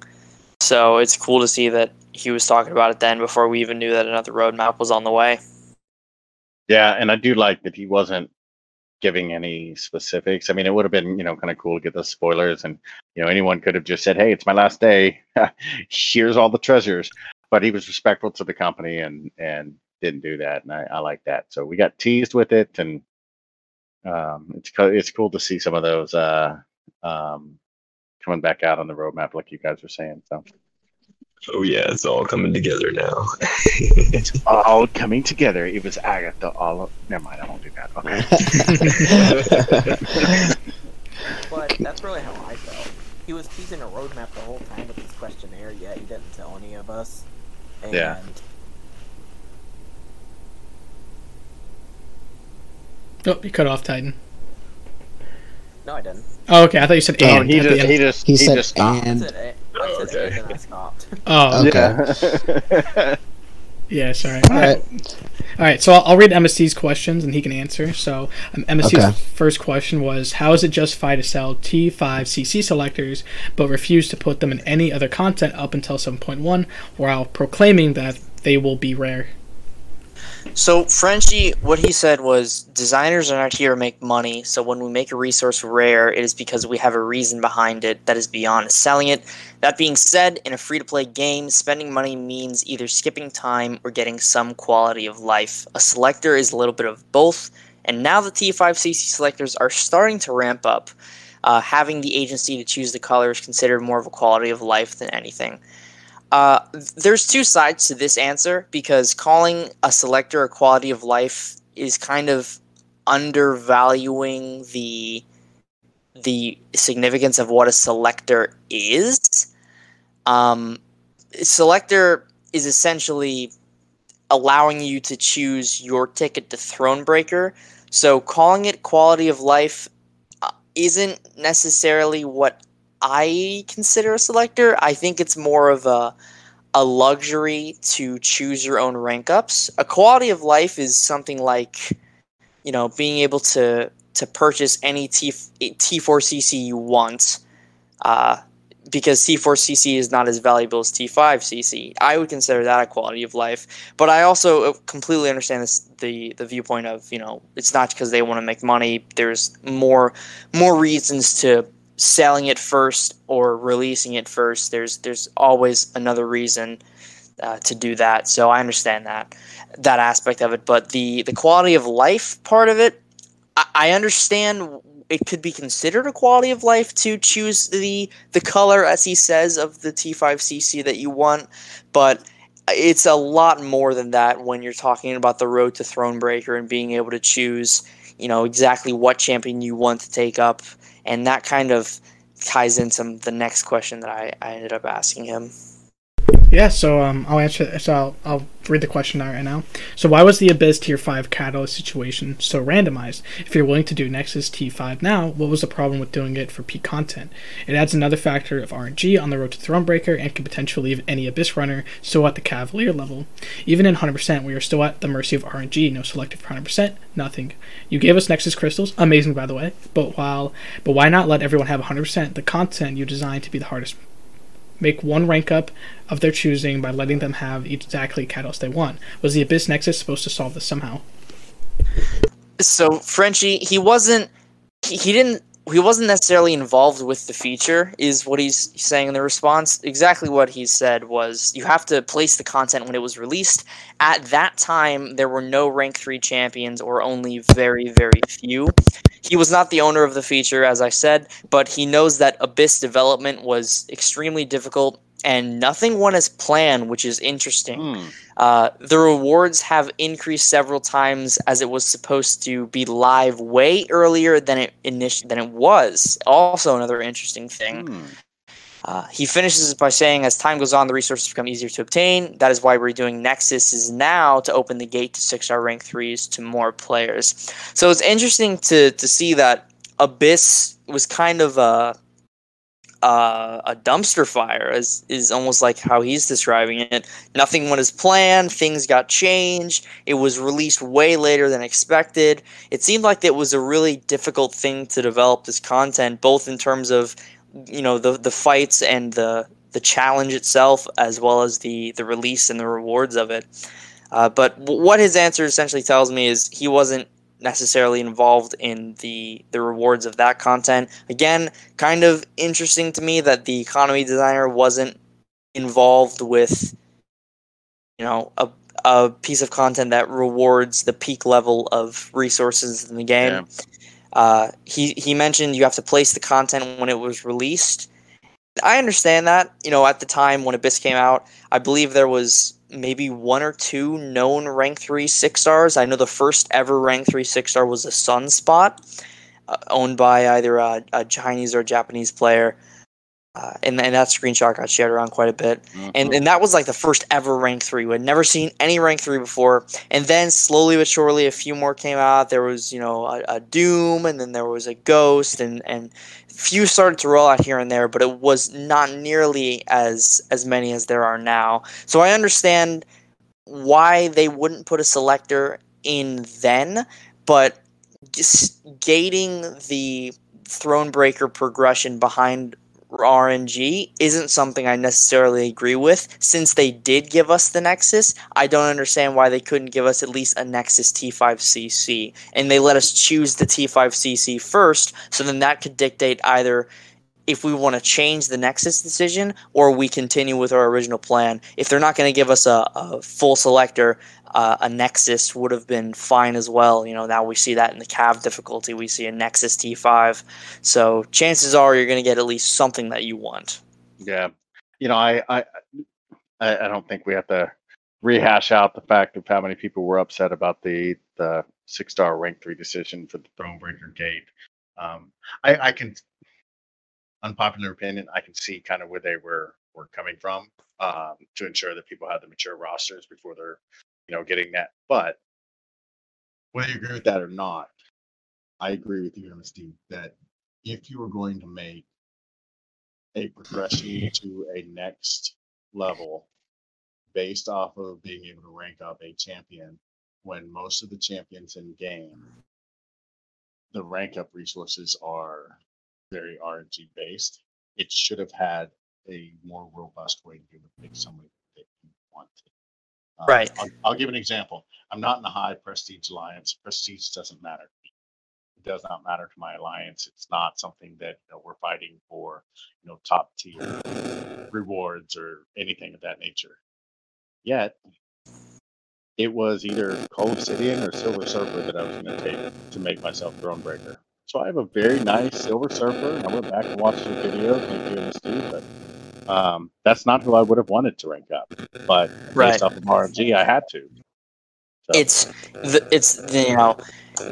so it's cool to see that he was talking about it then before we even knew that another roadmap was on the way. Yeah, and I do like that he wasn't giving any specifics. I mean, it would have been, you know, kind of cool to get the spoilers and, you know, anyone could have just said, "Hey, it's my last day. Here's all the treasures." But he was respectful to the company and and didn't do that, and I, I like that. So we got teased with it, and um, it's co- it's cool to see some of those uh, um, coming back out on the roadmap, like you guys were saying. So Oh yeah, it's all coming together now. it's all coming together. It was Agatha all. Of, never mind, I won't do that. Okay. But that's really how I felt. He was teasing a roadmap the whole time with his questionnaire, yet he didn't tell any of us. And Yeah. Oh, you cut off Titan. No, I didn't. Oh, okay. I thought you said Oh, he just end. he just He he, said just stopped. I said, I Oh, said okay. and I stopped. Oh, Okay. Yeah. yeah. Sorry. all right. All right, so I'll, I'll read MSD's questions and he can answer. So um, MSD's Okay. first question was, "How is it justified to sell T5CC selectors but refuse to put them in any other content up until 7.1, while proclaiming that they will be rare?" So Frenchie, what he said was designers are not here to make money. So when we make a resource rare, it is because we have a reason behind it that is beyond selling it. That being said, in a free-to-play game, spending money means either skipping time or getting some quality of life. A selector is a little bit of both, and now the T5CC selectors are starting to ramp up. Uh, having the agency to choose the color is considered more of a quality of life than anything. Uh, there's two sides to this answer because calling a selector a quality of life is kind of undervaluing the the significance of what a selector is. Um, selector is essentially allowing you to choose your ticket to Thronebreaker. So calling it quality of life uh, isn't necessarily what I consider a selector. I think it's more of a a luxury to choose your own rank ups. A quality of life is something like, you know, being able to to purchase any T T4CC you want, uh, because T4CC is not as valuable as T5CC. I would consider that a quality of life. But I also completely understand this, the the viewpoint of you know it's not because they want to make money. There's more more reasons to selling it first or releasing it first. There's there's always another reason uh, to do that. So I understand that that aspect of it. But the the quality of life part of it, I, I understand it could be considered a quality of life to choose the the color as he says of the T5CC that you want, but it's a lot more than that when you're talking about the road to Thronebreaker and being able to choose, you know, exactly what champion you want to take up and that kind of ties into the next question that I, I ended up asking him. Yeah, so um, I'll answer. So I'll, I'll read the question out right now. So why was the Abyss Tier Five Catalyst situation so randomized? If you're willing to do Nexus T5 now, what was the problem with doing it for peak content? It adds another factor of RNG on the road to Thronebreaker and can potentially leave any Abyss runner still at the Cavalier level. Even in 100%, we are still at the mercy of RNG. No selective for 100%, nothing. You gave us Nexus crystals, amazing by the way. But while, but why not let everyone have 100% the content you designed to be the hardest make one rank up of their choosing by letting them have exactly catalyst they want. Was the Abyss Nexus supposed to solve this somehow? So Frenchie, he wasn't. He, he didn't. He wasn't necessarily involved with the feature, is what he's saying in the response. Exactly what he said was you have to place the content when it was released. At that time, there were no rank 3 champions or only very, very few. He was not the owner of the feature, as I said, but he knows that Abyss development was extremely difficult and nothing went as planned, which is interesting. Hmm. Uh, the rewards have increased several times as it was supposed to be live way earlier than it init- than it was. Also, another interesting thing. Hmm. Uh, he finishes by saying, as time goes on, the resources become easier to obtain. That is why we're doing Nexus is now to open the gate to six star rank threes to more players. So it's interesting to to see that Abyss was kind of a uh, a dumpster fire, is is almost like how he's describing it. Nothing went as planned. Things got changed. It was released way later than expected. It seemed like it was a really difficult thing to develop this content, both in terms of you know the the fights and the the challenge itself, as well as the the release and the rewards of it. Uh, but what his answer essentially tells me is he wasn't necessarily involved in the the rewards of that content. Again, kind of interesting to me that the economy designer wasn't involved with you know a a piece of content that rewards the peak level of resources in the game. Yeah. Uh, he he mentioned you have to place the content when it was released. I understand that. You know, at the time when Abyss came out, I believe there was maybe one or two known rank three six stars. I know the first ever rank three six star was a Sunspot, uh, owned by either a, a Chinese or Japanese player. Uh, and, and that screenshot got shared around quite a bit. And and that was like the first ever rank three. We had never seen any rank three before. And then slowly but surely, a few more came out. There was you know a, a Doom, and then there was a Ghost, and and few started to roll out here and there, but it was not nearly as as many as there are now. So I understand why they wouldn't put a selector in then, but just gating the Thronebreaker progression behind RNG isn't something I necessarily agree with. Since they did give us the Nexus, I don't understand why they couldn't give us at least a Nexus T5CC. And they let us choose the T5CC first, so then that could dictate either if we want to change the Nexus decision or we continue with our original plan. If they're not going to give us a, a full selector, uh, a Nexus would have been fine as well. You know, now we see that in the Cav difficulty, we see a Nexus T5. So chances are you're going to get at least something that you want. Yeah, you know, I, I, I don't think we have to rehash out the fact of how many people were upset about the the six star rank three decision for the Thronebreaker gate. Um, I, I can, unpopular opinion, I can see kind of where they were were coming from um, to ensure that people had the mature rosters before they're you know, getting that. But whether you agree with that or not, I agree with you, MSD, that if you were going to make a progression to a next level based off of being able to rank up a champion when most of the champions in game the rank up resources are very RNG based, it should have had a more robust way to be able to pick somebody that you want to. Uh, Right. I'll, I'll give an example. I'm not in the high prestige alliance. Prestige doesn't matter to me. It does not matter to my alliance. It's not something that you know, we're fighting for, you know, top tier rewards or anything of that nature. Yet, it was either Cull Obsidian or Silver Surfer that I was going to take to make myself Thronebreaker. So I have a very nice Silver Surfer. and I went back and watched the video. Thank you, MSD. But um, that's not who I would have wanted to rank up. But Right. based off of RNG, I had to. So, It's the, it's the, you know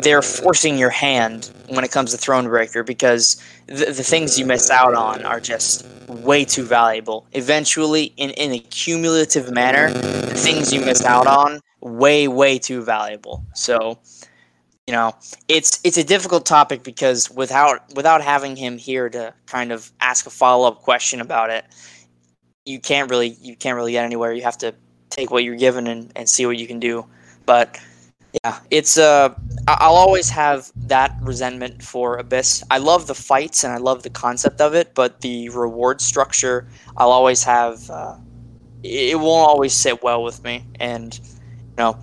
they're forcing your hand when it comes to Thronebreaker because the, the things you miss out on are just way too valuable. Eventually, in, in a cumulative manner, the things you miss out on way way too valuable. So, you know, it's it's a difficult topic because without without having him here to kind of ask a follow up question about it, you can't really you can't really get anywhere. You have to take what you're given and, and see what you can do. But yeah, it's uh I'll always have that resentment for Abyss. I love the fights and I love the concept of it, but the reward structure I'll always have uh, it won't always sit well with me. And you know,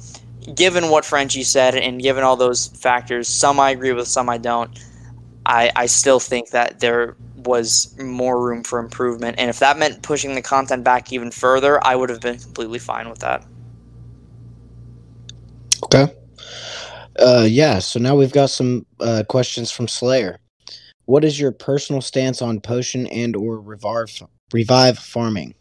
given what Frenchie said and given all those factors, some I agree with, some I don't. I I still think that there was more room for improvement, and if that meant pushing the content back even further, I would have been completely fine with that. Okay. Uh, yeah. So now we've got some uh, questions from Slayer. What is your personal stance on potion and or revive revive farming?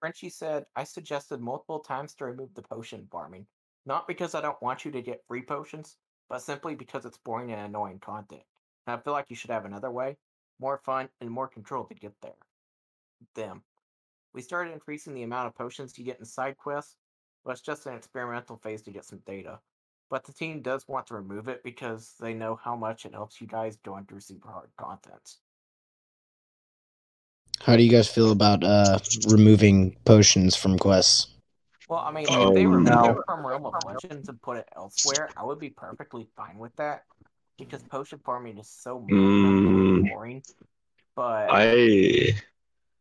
Frenchie said, I suggested multiple times to remove the potion farming. Not because I don't want you to get free potions, but simply because it's boring and annoying content. And I feel like you should have another way, more fun, and more control to get there. Them. We started increasing the amount of potions you get in side quests, but it's just an experimental phase to get some data. But the team does want to remove it because they know how much it helps you guys going through super hard content. How do you guys feel about uh, removing potions from quests? Well, I mean, if they Um, remove No. it from Realm of Legends and put it elsewhere, I would be perfectly fine with that. Because potion farming is so Mm. boring. But I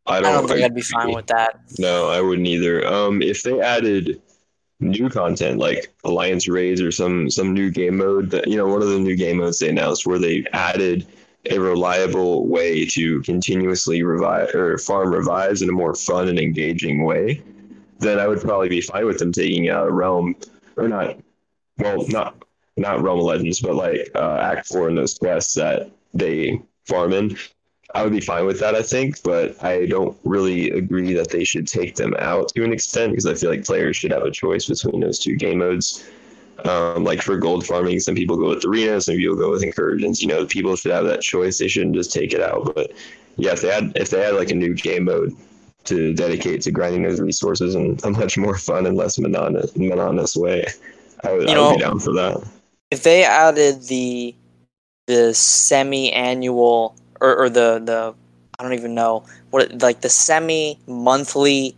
I I don't, don't think I'd be fine with that. No, I wouldn't either. Um, if they added new content like Alliance Raids or some some new game mode that you know one of the new game modes they announced where they added a reliable way to continuously revive or farm revives in a more fun and engaging way, then I would probably be fine with them taking out Realm or not. Well, not not Realm of Legends, but like uh, Act Four and those quests that they farm in. I would be fine with that, I think, but I don't really agree that they should take them out to an extent because I feel like players should have a choice between those two game modes. Um, like for gold farming, some people go with arena, some people go with incursions. You know, people should have that choice. They shouldn't just take it out. But yeah, if they had if they had like a new game mode to dedicate to grinding those resources in a much more fun and less monotonous monotonous way, I would, You I would be down for that. if they added the the semi-annual or, or the the I don't even know what like the semi-monthly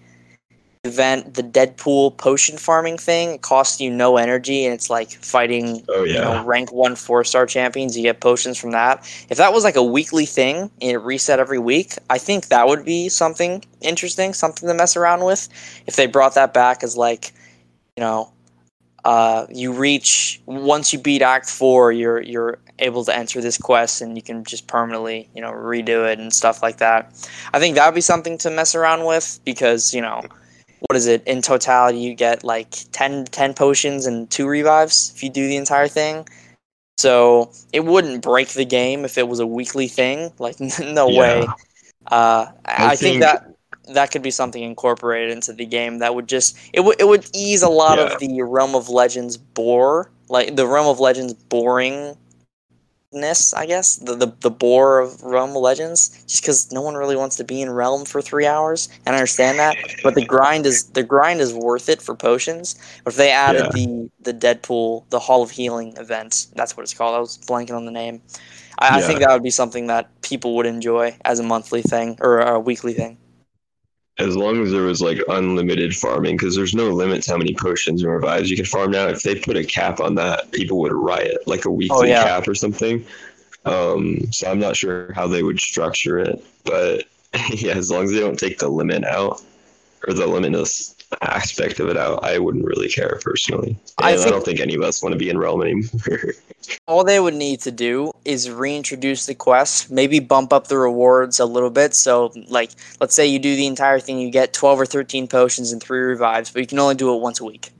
event, the Deadpool potion farming thing. It costs you no energy, and it's like fighting Oh you know rank one four star champions. You get potions from that. If that was like a weekly thing and it reset every week, I think that would be something interesting, something to mess around with. If they brought that back as like, you know, uh, you reach once you beat Act Four, you're you're able to enter this quest and you can just permanently you know redo it and stuff like that. I think that would be something to mess around with because you know what is it in totality you get like 10, 10 potions and two revives if you do the entire thing. So it wouldn't break the game if it was a weekly thing. Like no Yeah. way. Uh, I, I think think- that that could be something incorporated into the game that would just it would it would ease a lot Yeah. of the Realm of Legends bore, like the Realm of Legends boringness, I guess the the, the bore of Realm of Legends, just because no one really wants to be in Realm for three hours, and I understand that, but the grind is the grind is worth it for potions. But if they added Yeah. the the Deadpool, the Hall of Healing event, that's what it's called. I was blanking on the name. I, I think that would be something that people would enjoy as a monthly thing or a weekly thing. As long as there was like unlimited farming, because there's no limit to how many potions and revives you can farm now. If they put a cap on that, people would riot, like a weekly yeah. cap or something. Um, so I'm not sure how they would structure it, but yeah, as long as they don't take the limit out or the limitless aspect of it out, I wouldn't really care personally. I I, don't think any of us want to be in Realm anymore. all they would need to do is reintroduce the quest, maybe bump up the rewards a little bit. So, like, let's say you do the entire thing, you get 12 or 13 potions and three revives, but you can only do it once a week.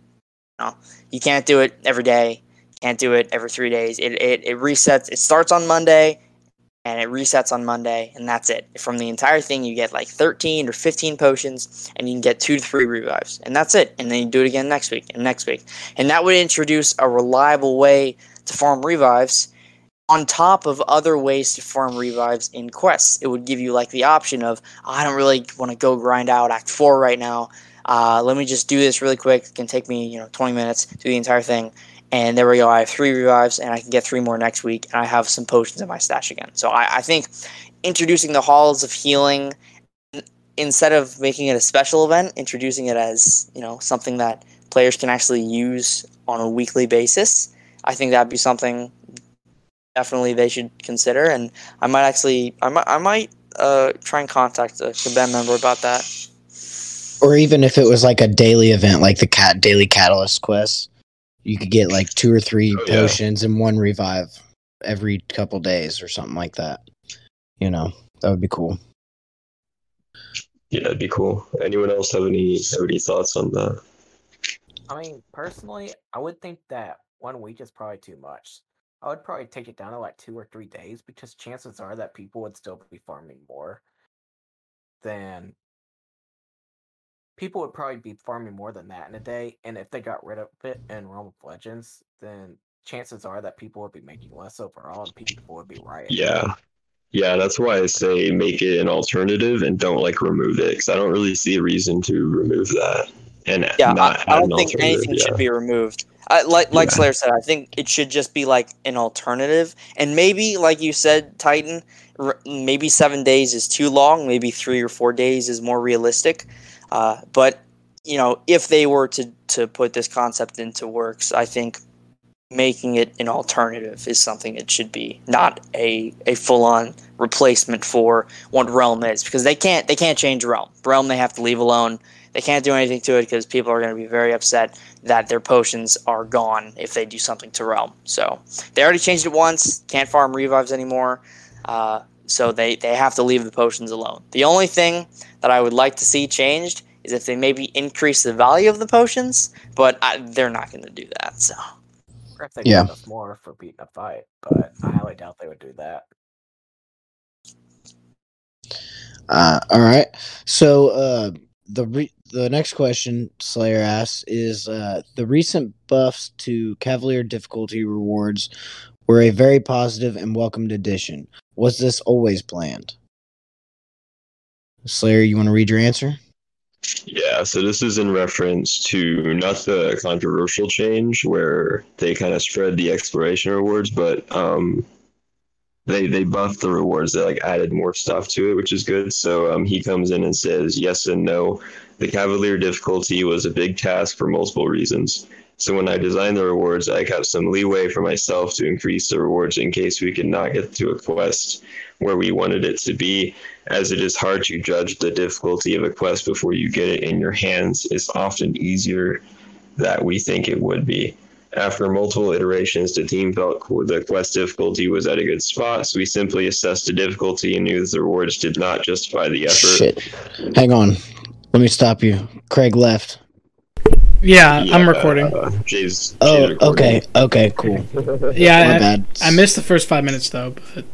No, you can't do it every day. Can't do it every three days. It, it, it resets. It starts on Monday and it resets on Monday, and that's it. From the entire thing, you get like 13 or 15 potions, and you can get two to three revives, and that's it. And then you do it again next week and next week. And that would introduce a reliable way to farm revives on top of other ways to farm revives in quests. It would give you like the option of I don't really want to go grind out Act Four right now. Uh, let me just do this really quick. It can take me you know 20 minutes to do the entire thing. And there we go. I have three revives, and I can get three more next week, and I have some potions in my stash again. So I, I think introducing the halls of healing instead of making it a special event, introducing it as you know something that players can actually use on a weekly basis. I think that'd be something definitely they should consider, and I might actually, I might, I might uh, try and contact a Kabam member about that. Or even if it was like a daily event, like the cat daily catalyst quest, you could get like two or three Oh, yeah. potions and one revive every couple days or something like that. You know, that would be cool. yeah, that'd be cool. Anyone else have any have any thoughts on that? I mean, personally, I would think that one week is probably too much. I would probably take it down to like two or three days because chances are that people would still be farming more than people would probably be farming more than that in a day. And if they got rid of it in Realm of Legends, then chances are that people would be making less overall and people would be rioting. Yeah. Yeah, that's why I say make it an alternative and don't like remove it because I don't really see a reason to remove that. And Yeah, not I, I don't an think anything yeah. should be removed. I, like like Yeah. Slayer said, I think it should just be like an alternative, and maybe like you said, Titan, r- maybe seven days is too long. Maybe three or four days is more realistic. Uh, but you know, if they were to to put this concept into works, I think making it an alternative is something it should be, not a a full on replacement for what Realm is, because they can't they can't change Realm. Realm they have to leave alone. They can't do anything to it because people are going to be very upset that their potions are gone if they do something to Realm. So they already changed it once. Can't farm revives anymore. Uh, so they, they have to leave the potions alone. The only thing that I would like to see changed is if they maybe increase the value of the potions, but I, they're not going to do that. So Or if they Yeah. give us more for beating a fight, but I highly doubt they would do that. Uh, all right. So uh, the re- the next question Slayer asks is uh, the recent buffs to Cavalier difficulty rewards were a very positive and welcomed addition. Was this always planned? Slayer, you want to read your answer? Yeah, so this is in reference to not the controversial change where they kind of spread the exploration rewards, but um, they they buffed the rewards. They like added more stuff to it, which is good. So um, he comes in and says yes and no. The Cavalier difficulty was a big task for multiple reasons. So when I designed the rewards, I kept some leeway for myself to increase the rewards in case we could not get to a quest where we wanted it to be, as it is hard to judge the difficulty of a quest before you get it in your hands. It's often easier that we think it would be. After multiple iterations, the team felt the quest difficulty was at a good spot, so we simply assessed the difficulty and knew the rewards did not justify the effort. Shit. Hang on. Let me stop you. Craig left. Yeah, I'm recording. Uh, Jay's, Oh, recording. okay. Okay, cool. yeah, I, bad. I missed the first five minutes though, but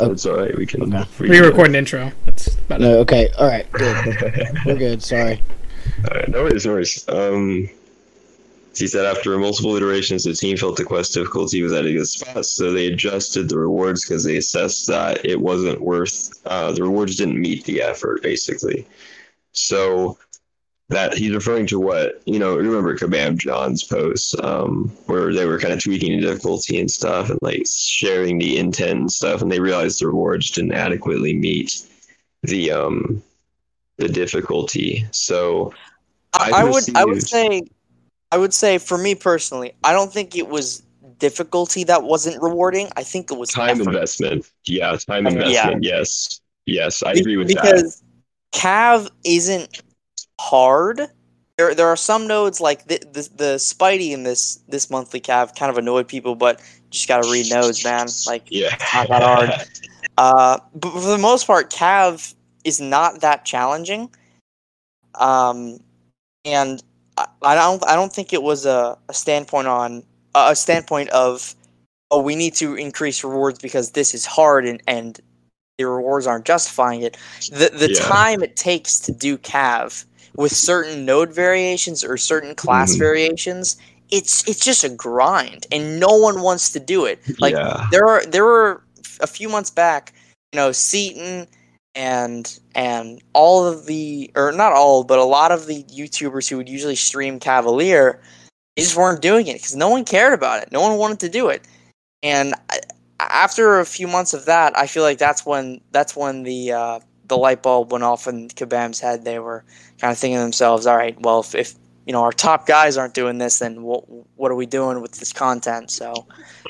Oh, It's all right. We can. Okay. we we can- were recording intro. That's about it. No, okay. All right. Good. We're good. Sorry. All right, no worries, no worries. Um, he said after multiple iterations, the team felt the quest difficulty was at a good spot, so they adjusted the rewards because they assessed that it wasn't worth. Uh, the rewards didn't meet the effort, basically. So that he's referring to what you know. Remember Kabam John's posts, um, where they were kind of tweaking the difficulty and stuff, and like sharing the intent and stuff, and they realized the rewards didn't adequately meet the um the difficulty. So I, I would I would say I would say for me personally, I don't think it was difficulty that wasn't rewarding. I think it was time effort. investment. Yeah, time Yeah. investment. Yes, yes, I agree with that. because Cav isn't hard. There, there are some nodes like the, the the Spidey in this this monthly Cav kind of annoyed people, but just gotta read nodes, man. Like Yeah, not that hard. Uh, but for the most part, Cav is not that challenging. Um, and I, I don't I don't think it was a, a standpoint on a standpoint of oh we need to increase rewards because this is hard and and the rewards aren't justifying it. The the Yeah. time it takes to do Cav with certain node variations or certain class Mhm. variations, it's it's just a grind, and no one wants to do it. Like yeah, there are there were a few months back, you know, Seatin and and all of the or not all, but a lot of the YouTubers who would usually stream Cavalier, they just weren't doing it because no one cared about it. No one wanted to do it, and I, after a few months of that, I feel like that's when that's when the uh, the light bulb went off in Kabam's head. They were kind of thinking to themselves, "All right, well, if, if you know our top guys aren't doing this, then what what are we doing with this content?" So,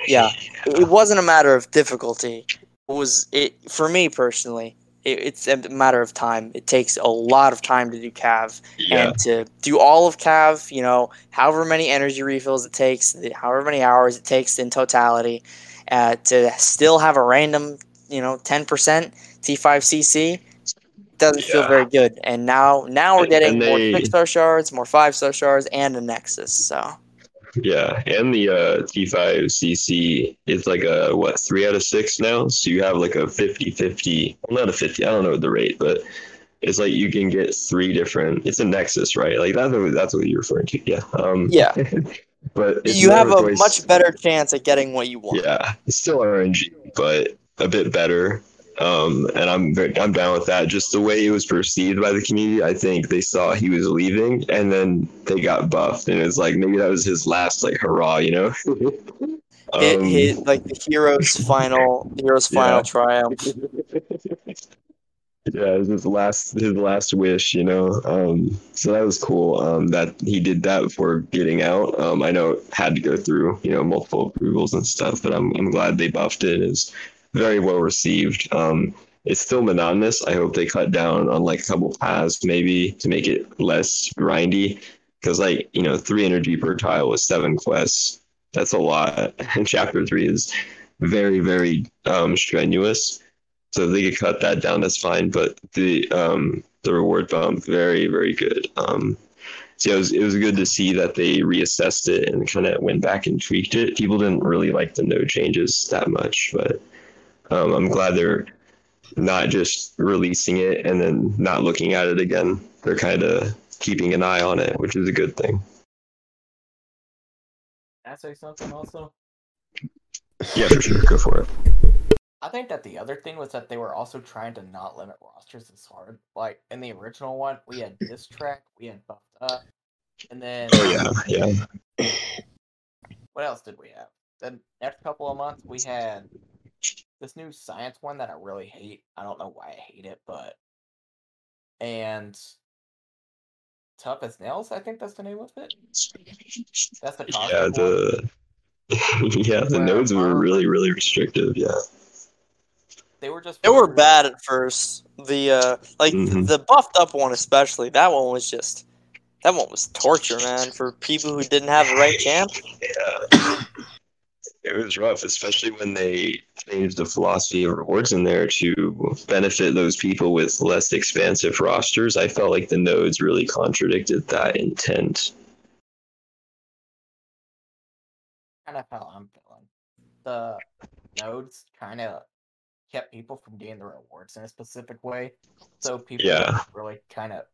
yeah, it it wasn't a matter of difficulty. It was it for me personally. It, it's a matter of time. It takes a lot of time to do Cav yeah, and to do all of Cav. You know, however many energy refills it takes, however many hours it takes in totality, uh, to still have a random, you know, ten percent T5CC doesn't feel very good. And now, now we're And- getting and more they- six star shards, more five star shards, and a Nexus. So yeah. And the uh, T5 CC is like a what three out of six now. So you have like a 50-50. Well, not a fifty. I don't know the rate, but it's like you can get three different. It's a Nexus, right? Like that's what, that's what you're referring to. Yeah. Um, yeah, but you have a much better chance at getting what you want. Yeah, it's still RNG, but a bit better. Um, and I'm very, I'm down with that. Just the way it was perceived by the community, I think they saw he was leaving, and then they got buffed, and it's like maybe that was his last like hurrah, you know? It Um, hit like the hero's final, hero's final Yeah. triumph. yeah, it was his last his last wish, you know. Um, so that was cool. Um, that he did that before getting out. Um, I know it had to go through, you know, multiple approvals and stuff, but I'm I'm glad they buffed it. It's very well received. Um, it's still monotonous. I hope they cut down on like a couple paths maybe to make it less grindy. Because like you know, three energy per tile with seven quests, that's a lot. And chapter three is very very um, strenuous. So if they could cut that down, that's fine. But the um, the reward bump, very very good. Um, so it was it was good to see that they reassessed it and kind of went back and tweaked it. People didn't really like the no changes that much, but um, I'm glad they're not just releasing it and then not looking at it again. They're kind of keeping an eye on it, which is a good thing. Can I say something also? Yeah, for sure. Go for it. I think that the other thing was that they were also trying to not limit rosters as hard. Like in the original one, we had this track, we had buffed up, and then Oh yeah, yeah. what else did we have? The next couple of months we had this new science one that I really hate. I don't know why I hate it, but and tough as nails. I think that's the name of it. That's the Yeah, one. the yeah the Where nodes were really really restrictive. Yeah. They were just They were bad at first. The uh, like Mhm. the buffed up one especially. That one was just that one was torture, man, for people who didn't have the right champ. Yeah. It was rough, especially when they changed the philosophy of rewards in there to benefit those people with less expansive rosters. I felt like the nodes really contradicted that intent. kind of how I'm feeling. The nodes kind of kept people from getting the rewards in a specific way, so people Yeah. were really kind of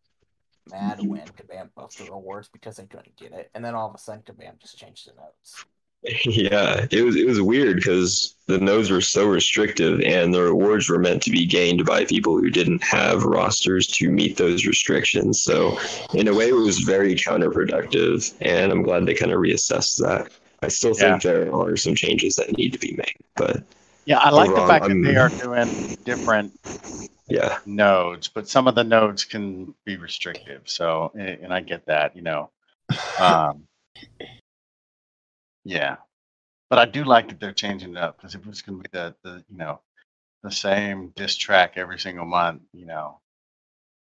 mad when Kabam buffed the rewards because they couldn't get it, and then all of a sudden Kabam just changed the nodes. Yeah, it was it was weird because the nodes were so restrictive, and the rewards were meant to be gained by people who didn't have rosters to meet those restrictions. So, in a way, it was very counterproductive, and I'm glad they kind of reassessed that. I still think there are some changes that need to be made, but Yeah, I like the fact that I'm- they are doing different yeah, nodes, but some of the nodes can be restrictive. So, and and I get that, you know. Um, yeah, but I do like that they're changing it up because if it was going to be the, the, you know, the same diss track every single month, you know,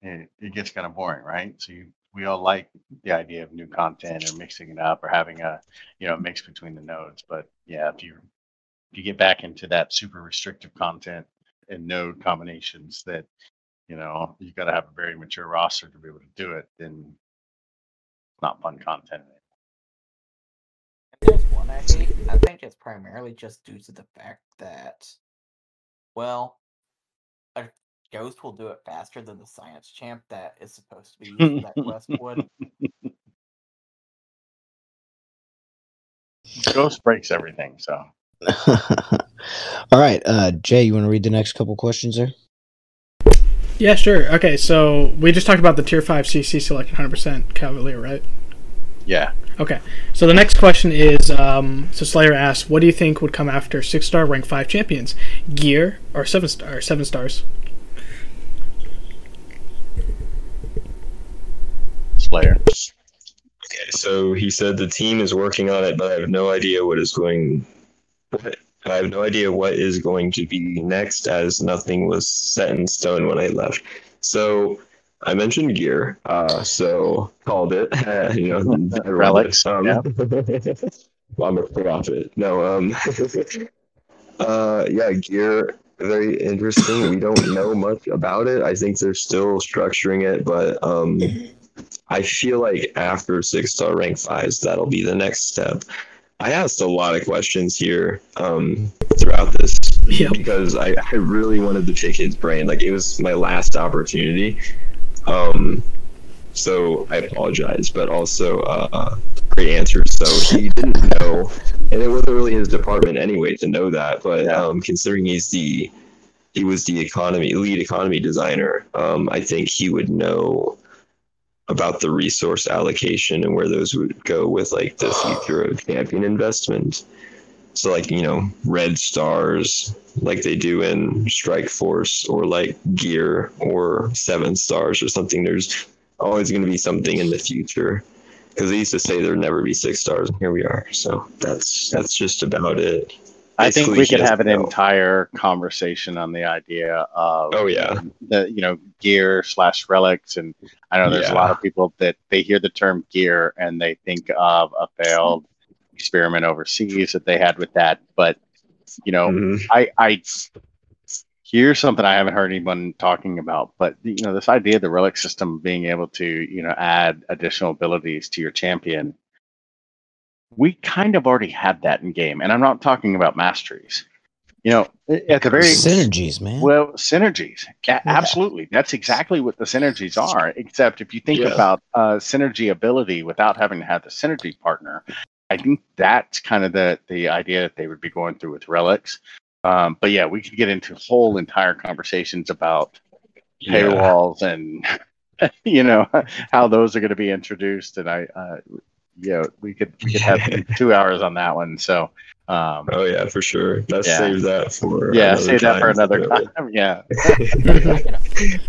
it, it gets kind of boring, right? So you, we all like the idea of new content or mixing it up or having a, you know, mix between the nodes. But yeah, if you if you get back into that super restrictive content and node combinations that you know you've got to have a very mature roster to be able to do it then it's not fun content And I hate. I think it's primarily just due to the fact that, well, a ghost will do it faster than the science champ that is supposed to be used that quest would. ghost breaks everything so All right, uh, Jay, you want to read the next couple questions there? Yeah, sure. Okay, so we just talked about the tier five CC select 100% Cavalier, right? Yeah Okay. So the next question is um, so Slayer asks, what do you think would come after six star rank five champions? Gear or seven star or seven stars? slayer Okay, so he said the team is working on it, but I have no idea what is going. What, I have no idea what is going to be next, as nothing was set in stone when I left. So I mentioned gear, uh, so called it. you know, Relics. Um, yeah. well, I'm a prophet. No, um, uh, yeah, gear. Very interesting. We don't know much about it. I think they're still structuring it, but um, I feel like after six star rank fives, that'll be the next step. I asked a lot of questions here um, throughout this Yep. because I, I really wanted to pick his brain. Like it was my last opportunity. Um, so I apologize, but also uh, great answer. So he didn't know, and it wasn't really his department anyway to know that. But um, considering he's the he was the economy lead economy designer, um, I think he would know about the resource allocation and where those would go with like the future of champion investment. So like you know red stars like they do in Strike Force or like gear or seven stars or something. There's always going to be something in the future because they used to say there'd never be six stars, and here we are. So that's that's just about it. i think we could have an know. entire conversation on the idea of Oh yeah, the you know gear slash relics and i know there's a lot of people that they hear the term gear and they think of a failed experiment overseas that they had with that but you know Mhm. i i here's something i haven't heard anyone talking about but you know this idea of the relic system being able to you know add additional abilities to your champion we kind of already had that in game and i'm not talking about masteries you know at the very Synergies, man. well, synergies. A- Absolutely. That's exactly what the synergies are. Except if you think Yeah. about uh, synergy ability without having to have the synergy partner, I think that's kind of the, the idea that they would be going through with relics. Um, but yeah, we could get into whole entire conversations about yeah. paywalls and you know how those are going to be introduced. And I, uh, yeah, we could we could have two hours on that one. So, um, Oh yeah, for sure. Let's Yeah. save that for yeah, another save that for another time. Yeah, I can,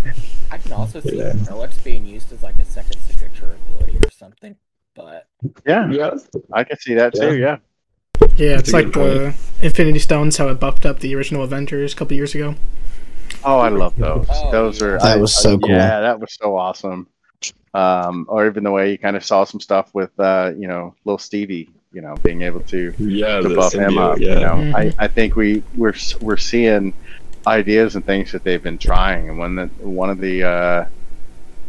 I can also see Yeah. Relics being used as like a second signature ability or something. But yeah, Yeah, I can see that too. Yeah, Yeah, That's it's like good the Infinity Stones, how it buffed up the original Avengers a couple years ago. Oh, I love those. Oh, those are That I- was so cool. Yeah, that was so awesome. Um, or even the way you kind of saw some stuff with uh, you know, little Stevie, you know, being able to yeah, to the buff him up. yeah. You know, Mhm. I, I think we we're we're seeing ideas and things that they've been trying. And one that one of the uh,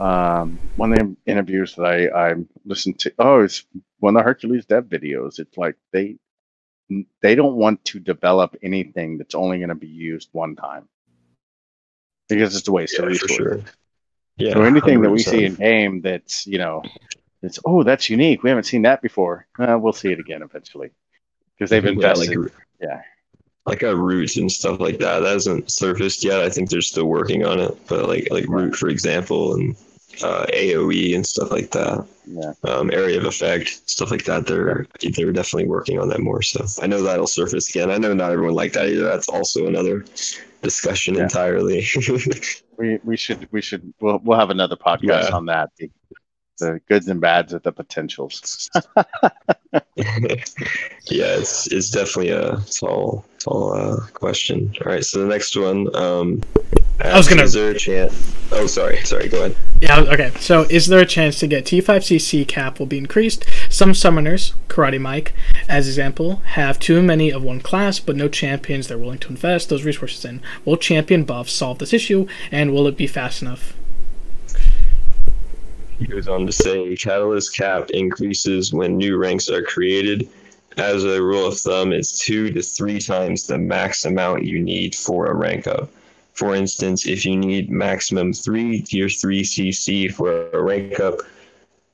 um, one of the interviews that I I listened to, oh, it's one of the Hercules Dev videos. It's like they they don't want to develop anything that's only going to be used one time because it's a waste of Yeah, for resources. sure. Yeah, So anything that we see in game that's you know, it's oh that's unique. We haven't seen that before. Uh, we'll see it again eventually because they've Yeah, invested. like, yeah. like a root and stuff like that. That hasn't surfaced yet. I think they're still working on it. But like like root, for example, and uh, AOE and stuff like that. yeah, Um, area of effect, stuff like that. They're they're definitely working on that more. So I know that'll surface again. I know not everyone liked that either. That's also another discussion Yeah. entirely. we we should we should we'll we'll have another podcast Yeah. on that. The, the goods and bads of the potentials. yeah, it's it's definitely a tall tall uh, question. All right, so the next one. Um, I was gonna- Is there a chance? Oh, sorry, sorry. Go ahead. Yeah, okay. So, is there a chance to get T5CC cap will be increased? Some summoners, Karate Mike, as example, have too many of one class, but no champions they're willing to invest those resources in. Will champion buffs solve this issue, and will it be fast enough? He goes on to say catalyst cap increases when new ranks are created. As a rule of thumb, it's two to three times the max amount you need for a rank up. For instance, if you need maximum three tier three CC for a rank up,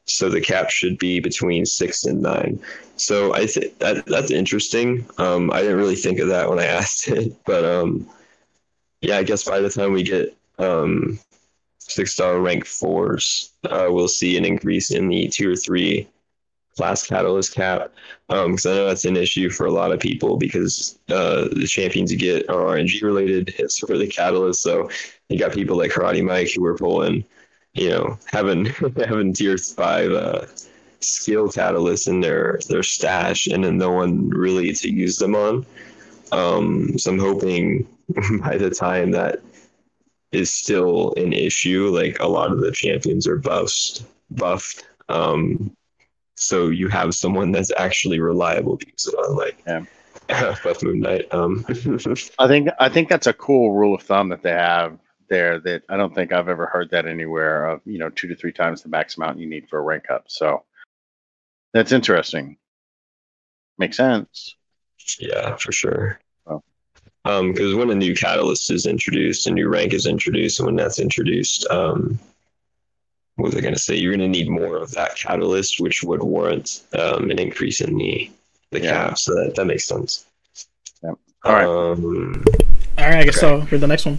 so the cap should be between six and nine. So I think that that's interesting. Um, I didn't really think of that when I asked it, but um, yeah, I guess by the time we get um, six star rank fours, uh, we'll see an increase in the tier three class catalyst cap. Because I know that's an issue for a lot of people because uh, the champions you get are RNG related. It's for the catalyst. So you got people like Karate Mike who are pulling, you know, having having tier five uh, skill catalysts in their their stash, and then no one really to use them on. Um, so I'm hoping by the time that is still an issue. Like a lot of the champions are buffed, buffed. Um, so you have someone that's actually reliable to use it on, like Yeah. Buff Moon Knight. Um, I think I think that's a cool rule of thumb that they have there. That I don't think I've ever heard that anywhere. Of you know, two to three times the max amount you need for a rank up. So that's interesting. Makes sense. yeah, for sure. Oh. Um, because when a new catalyst is introduced, a new rank is introduced, and when that's introduced, um, what was I going to say? You're going to need more of that catalyst, which would warrant um, an increase in the the Yeah. cap. So that, that makes sense. Yep. All right. Um, All right, I guess Okay. so. For the next one.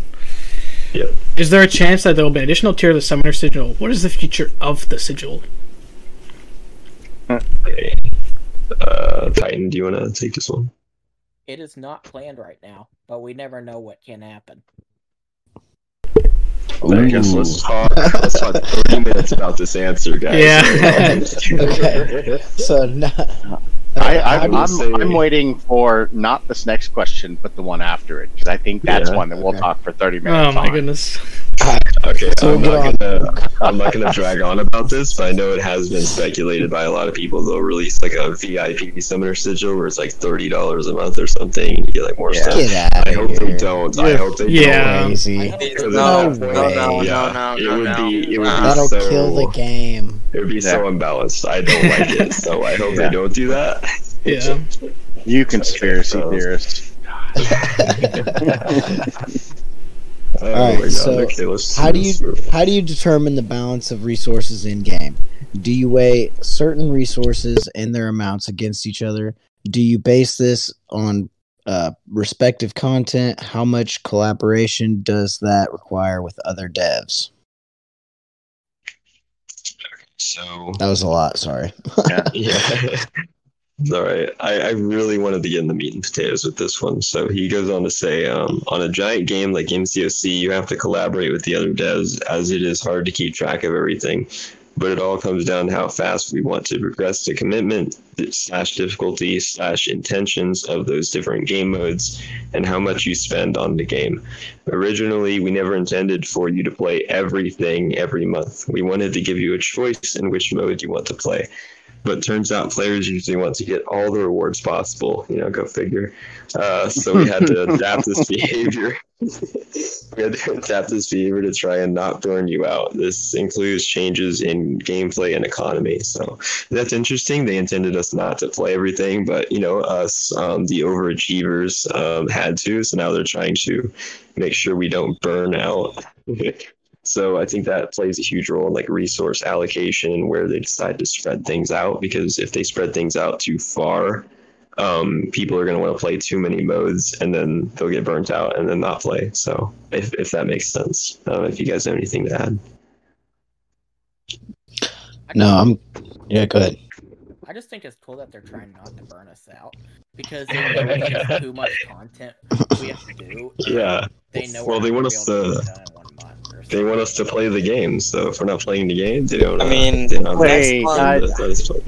Yep. Is there a chance that there will be an additional tier of the Summoner Sigil? What is the future of the Sigil? okay. Uh, Titan, do you want to take this one? it is not planned right now, but we never know what can happen. I guess let's talk. Let's talk 30 minutes about this answer, guys. Yeah. Okay. So now, I, how I, do you- I'm, say- I'm waiting for not this next question, but the one after it, because I think that's Yeah. one that we'll Okay. talk for 30 minutes. Oh my on. goodness. Okay, So I'm not um, gonna I'm not gonna drag on about this, but I know it has been speculated by a lot of people they'll release like a VIP summoner sigil where it's like thirty dollars a month or something, and you get like more Yeah. stuff. get I hope here. they don't. I You're hope they Yeah. don't. Crazy. No, no, no, no, yeah, no, it no, would no. be it would be That'll so kill the game. it would be so Yeah. imbalanced. I don't like it, so I hope Yeah. they don't do that. Yeah. You conspiracy Okay, so- theorists. Oh Alright, so okay, let's how do you how do you determine the balance of resources in game? Do you weigh certain resources and their amounts against each other? Do you base this on uh, respective content? How much collaboration does that require with other devs? So That was a lot. Sorry. yeah. All right. I, I really wanted to get in the meat and potatoes with this one. So he goes on to say, um, on a giant game like MCOC, you have to collaborate with the other devs as it is hard to keep track of everything. But it all comes down to how fast we want to progress the commitment slash difficulty slash intentions of those different game modes and how much you spend on the game. Originally, we never intended for you to play everything every month. We wanted to give you a choice in which mode you want to play but turns out players usually want to get all the rewards possible. You know, go figure. Uh, so we had to adapt this behavior. we had to adapt this behavior to try and not burn you out. This includes changes in gameplay and economy. So that's interesting. They intended us not to play everything, but you know, us, um, the overachievers, um, had to. So now they're trying to make sure we don't burn out. So I think that plays a huge role in like resource allocation and where they decide to spread things out because if they spread things out too far, um, people are going to want to play too many modes and then they'll get burnt out and then not play. So if, if that makes sense, I if you guys have anything to add. No, I'm. Yeah, go ahead. I just think it's cool that they're trying not to burn us out because they know too much content we have to do. Yeah. They know. Well, they want gonna us be able to- They want us to play the game. So if we're not playing the game, they don't. I uh, mean, they don't have Wait, to guys- play.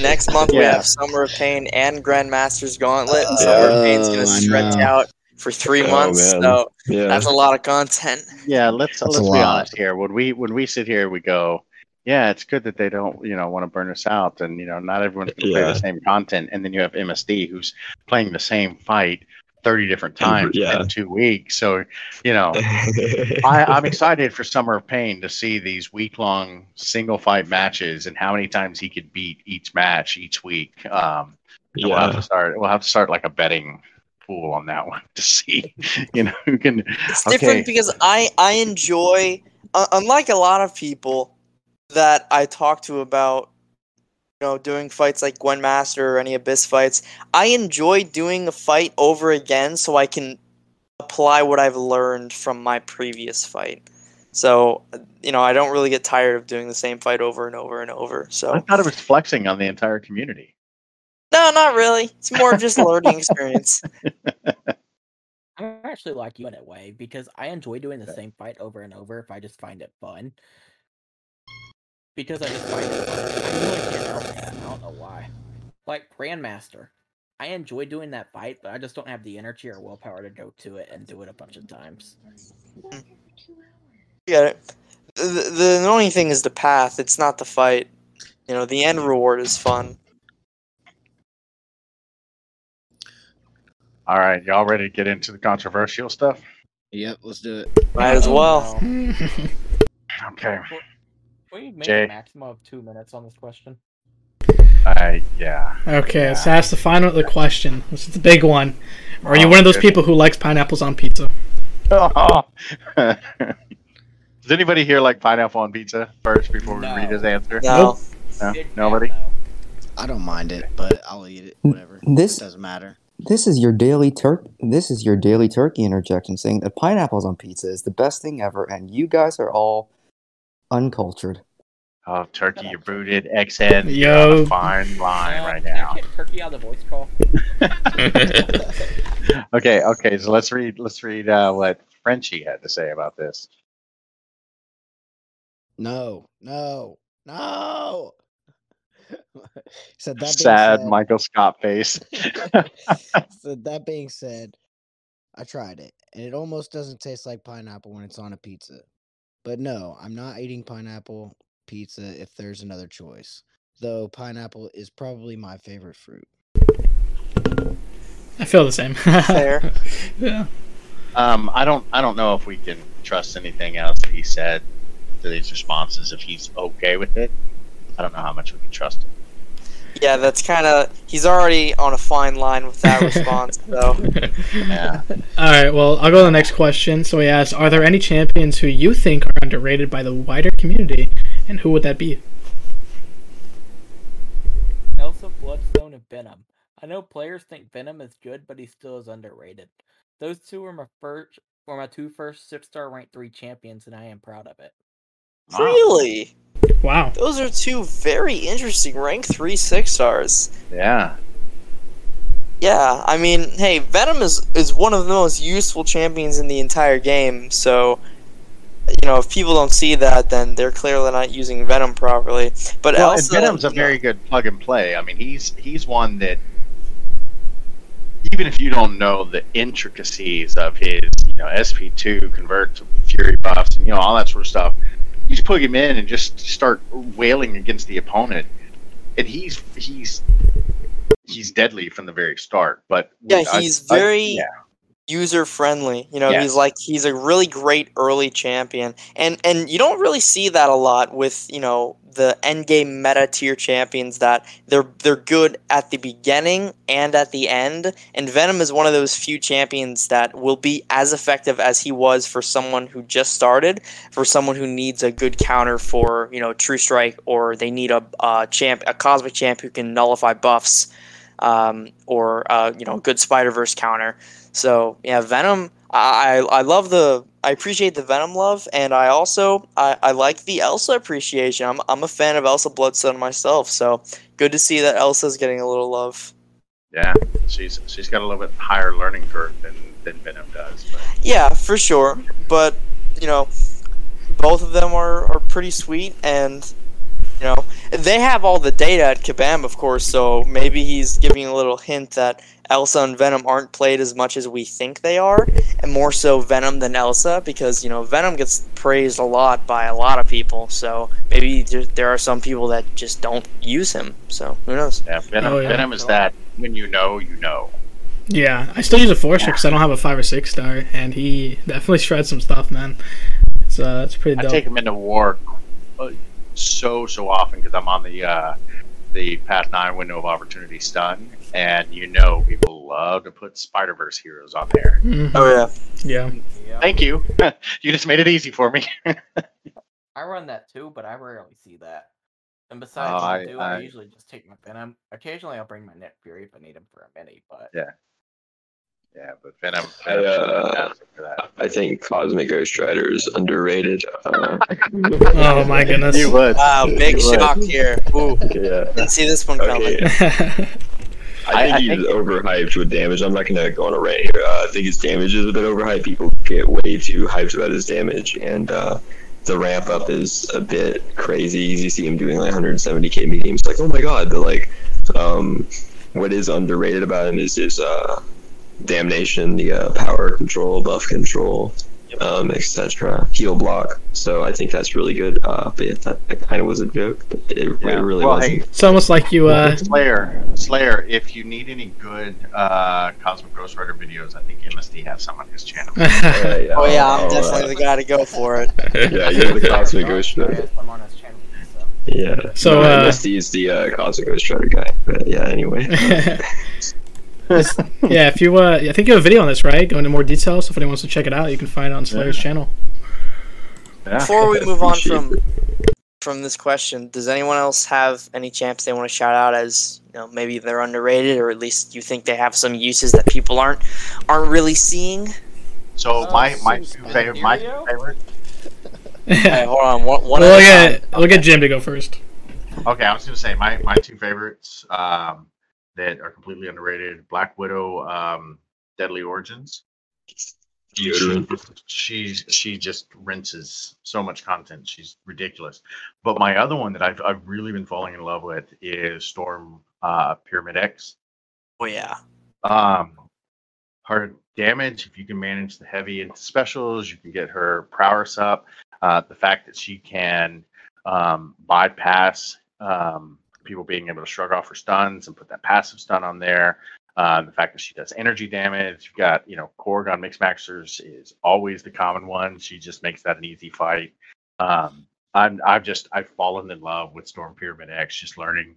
Next month we have Summer of Pain and Grandmaster's Gauntlet, and Oh, Summer of Pain's gonna stretch out for three Oh, months. man. So Yeah. that's a lot of content. Yeah, let's That's let's be lot. honest here. When we when we sit here, we go, yeah, it's good that they don't you know want to burn us out, and you know not everyone's going to play the same content, and then you have MSD who's playing the same fight thirty different times yeah. in two weeks. So you know, I, I'm excited for Summer of Pain to see these week long single fight matches and how many times he could beat each match each week. Um, and We'll have to start. We'll have to start like a betting pool on that one to see, you know, who can. It's Okay. different because I I enjoy, uh, unlike a lot of people that I talk to about, you know, doing fights like Grandmaster or any Abyss fights. I enjoy doing a fight over again so I can apply what I've learned from my previous fight. So you know, I don't really get tired of doing the same fight over and over and over. So I So thought it was flexing on the entire community. no, not really. It's more of just a learning experience. I'm actually like you in a way because I enjoy doing the same fight over and over if I just find it fun. Because I just find it fun. I really can't help that. I don't know why. Like Grandmaster. I enjoy doing that fight, but I just don't have the energy or willpower to go to it and do it a bunch of times. Hmm. Yeah. The, the, the annoying thing is the path. It's not the fight. You know, the end reward is fun. All right, y'all ready to get into the controversial stuff? Yep, let's do it. Might as well. no. Okay. Can we make Jay. a maximum of two minutes on this question? I yeah. Okay, so that's the final the question. This is the big one. Are you oh, one of those good. people who likes pineapples on pizza? Oh. Does anybody here like pineapple on pizza first before we read his answer? No. No? Big Nobody? I don't mind it, but I'll eat it. Whatever. This- it doesn't matter. This is your daily turk. This is your daily turkey interjection, saying that pineapples on pizza is the best thing ever, and you guys are all uncultured. Oh, turkey, you're booted. XN, you're Yo. on a fine line Uh, right now. Turkey out the voice call. Okay, okay. So let's read. Let's read uh, what Frenchie had to say about this. No, no, no. said that being Sad said, Michael Scott face. so that being said, I tried it, and it almost doesn't taste like pineapple when it's on a pizza. But no, I'm not eating pineapple pizza if there's another choice. Though pineapple is probably my favorite fruit. I feel the same. Fair. yeah. Um, I don't. I don't know if we can trust anything else that he said to these responses. If he's okay with it, I don't know how much we can trust him. Yeah, that's kind of. He's already on a fine line with that response, though. Yeah. All right. Well, I'll go to the next question. So he asks, "Are there any champions who you think are underrated by the wider community, and who would that be?" Elsa, Bloodstone, and Venom. I know players think Venom is good, but he still is underrated. Those two were my first, were my two first six star ranked three champions, and I am proud of it. Wow. Really? Wow. Those are two very interesting rank three six stars. Yeah. Yeah, I mean, hey, Venom is is one of the most useful champions in the entire game. So, you know, if people don't see that, then they're clearly not using Venom properly. But Well, and Elsa, Venom's a you know, very good plug and play. I mean, he's he's one that even if you don't know the intricacies of his, you know, SP2 convert to Fury buffs and you know all that sort of stuff, you just plug him in and just start wailing against the opponent, and he's he's he's deadly from the very start. But Yeah, I- he's I- very- yeah. User friendly. You know, Yes. he's like he's a really great early champion, and and you don't really see that a lot with you know the end game meta tier champions that they're they're good at the beginning and at the end. And Venom is one of those few champions that will be as effective as he was for someone who just started, for someone who needs a good counter for you know True Strike, or they need a, a champ, a cosmic champ who can nullify buffs. Um, or uh, you know, good Spider Verse counter. So yeah, Venom. I I love the. I appreciate the Venom love, and I also I, I like the Elsa appreciation. I'm I'm a fan of Elsa Bloodstone myself, so good to see that Elsa's getting a little love. Yeah, she's she's got a little bit higher learning curve than than Venom does. But Yeah, for sure. But you know, both of them are are pretty sweet, and they have all the data at Kabam, of course. So maybe he's giving a little hint that Elsa and Venom aren't played as much as we think they are, and more so Venom than Elsa, because you know Venom gets praised a lot by a lot of people. So maybe there, there are some people that just don't use him. So who knows? yeah, Venom Oh, yeah. Venom is that when you know, you know. Yeah, I still use a four star because I don't have a five or six star, and he definitely shreds some stuff, man. So uh, it's pretty I dope. take him into war uh, so so often because I'm on the uh, the Path Nine window of opportunity stun, and you know people love to put Spider Verse heroes on there. Mhm. Oh yeah. yeah. Yeah. Thank you, you just made it easy for me. I run that too, but I rarely see that. And besides, Oh, I, I- do, I, I- usually just take my Venom. Occasionally, I'll bring my Nick Fury if I need him for a mini, but Yeah. Yeah, but Venom, I, uh, fantastic for that. I think Cosmic Ghost Rider is underrated. Uh, Oh my goodness. You would. Wow, big You would. shock here. Ooh, yeah. didn't see this one coming. Okay. I- I think I he's think- overhyped with damage. I'm not gonna go on a rant here. Uh, I think his damage is a bit overhyped. People get way too hyped about his damage, and uh, the ramp up is a bit crazy. You see him doing like 170k mediums, like oh my god. But like, um, what is underrated about him is his uh, damnation, the uh, power control, buff control, um, etc. Heal block. So I think that's really good. Uh, but yeah, that, that kind of was a joke. But it, it really well, wasn't. hey, It's almost like you uh Slayer, Slayer. If you need any good uh, Cosmic Ghost Rider videos, I think MSD has some on his channel. Yeah, yeah, Oh yeah, I'm I'll, definitely uh, the guy to go for it. Yeah, you're the Cosmic Ghost Rider. asked him on his channel, so. Yeah. So, no, uh, MSD is the uh, Cosmic Ghost Rider guy. But yeah, anyway. Yeah, if you uh I think you have a video on this, right? Go into more detail. So if anyone wants to check it out, you can find it on Slayer's Yeah. channel. Yeah. Before we move on from from this question, does anyone else have any champs they want to shout out as you know maybe they're underrated or at least you think they have some uses that people aren't aren't really seeing? So Uh, my my favorite my two Mysterio? favorite. Hey, hold on, one, one we'll at get we'll get Jim to go first. Okay, I was gonna say my my two favorites um, that are completely underrated: Black Widow, um, Deadly Origins. She she just rinses so much content. She's ridiculous. But my other one that I've I've really been falling in love with is Storm uh, Pyramid X. Oh yeah, Um, her damage, if you can manage the heavy into specials, you can get her prowess up. Uh, the fact that she can um, bypass um, people being able to shrug off her stuns and put that passive stun on there. Uh, the fact that she does energy damage. You've got, you know, Korg on Mix Maxers is always the common one. She just makes that an easy fight. Um, I'm, I've just, I've fallen in love with Storm Pyramid X, just learning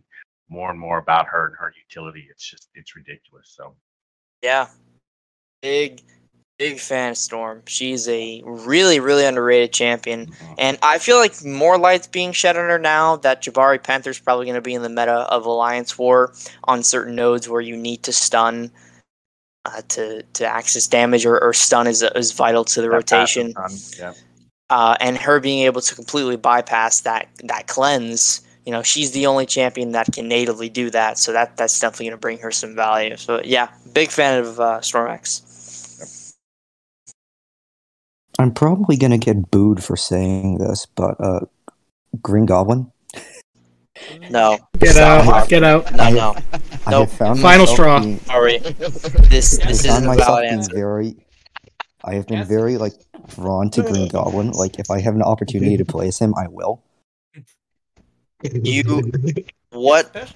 more and more about her and her utility. It's just, it's ridiculous. So, yeah, big big fan of Storm. She's a really really underrated champion, and I feel like more light's being shed on her now that Jabari Panther's probably going to be in the meta of Alliance War on certain nodes where you need to stun. Uh, to to access damage or, or stun is is vital to the that rotation. yeah. uh, and her being able to completely bypass that that cleanse. You know, she's the only champion that can natively do that, so that that's definitely going to bring her some value. So yeah, big fan of uh, Stormax. I'm probably gonna get booed for saying this, but uh, Green Goblin. No, Get Stop. out. Get out. no, no. I Nope. have found Final myself straw. being- Sorry, this this found isn't a valid answer. very. I have been Yes. very like drawn to Green Goblin. Like if I have an opportunity to play as him, I will. You what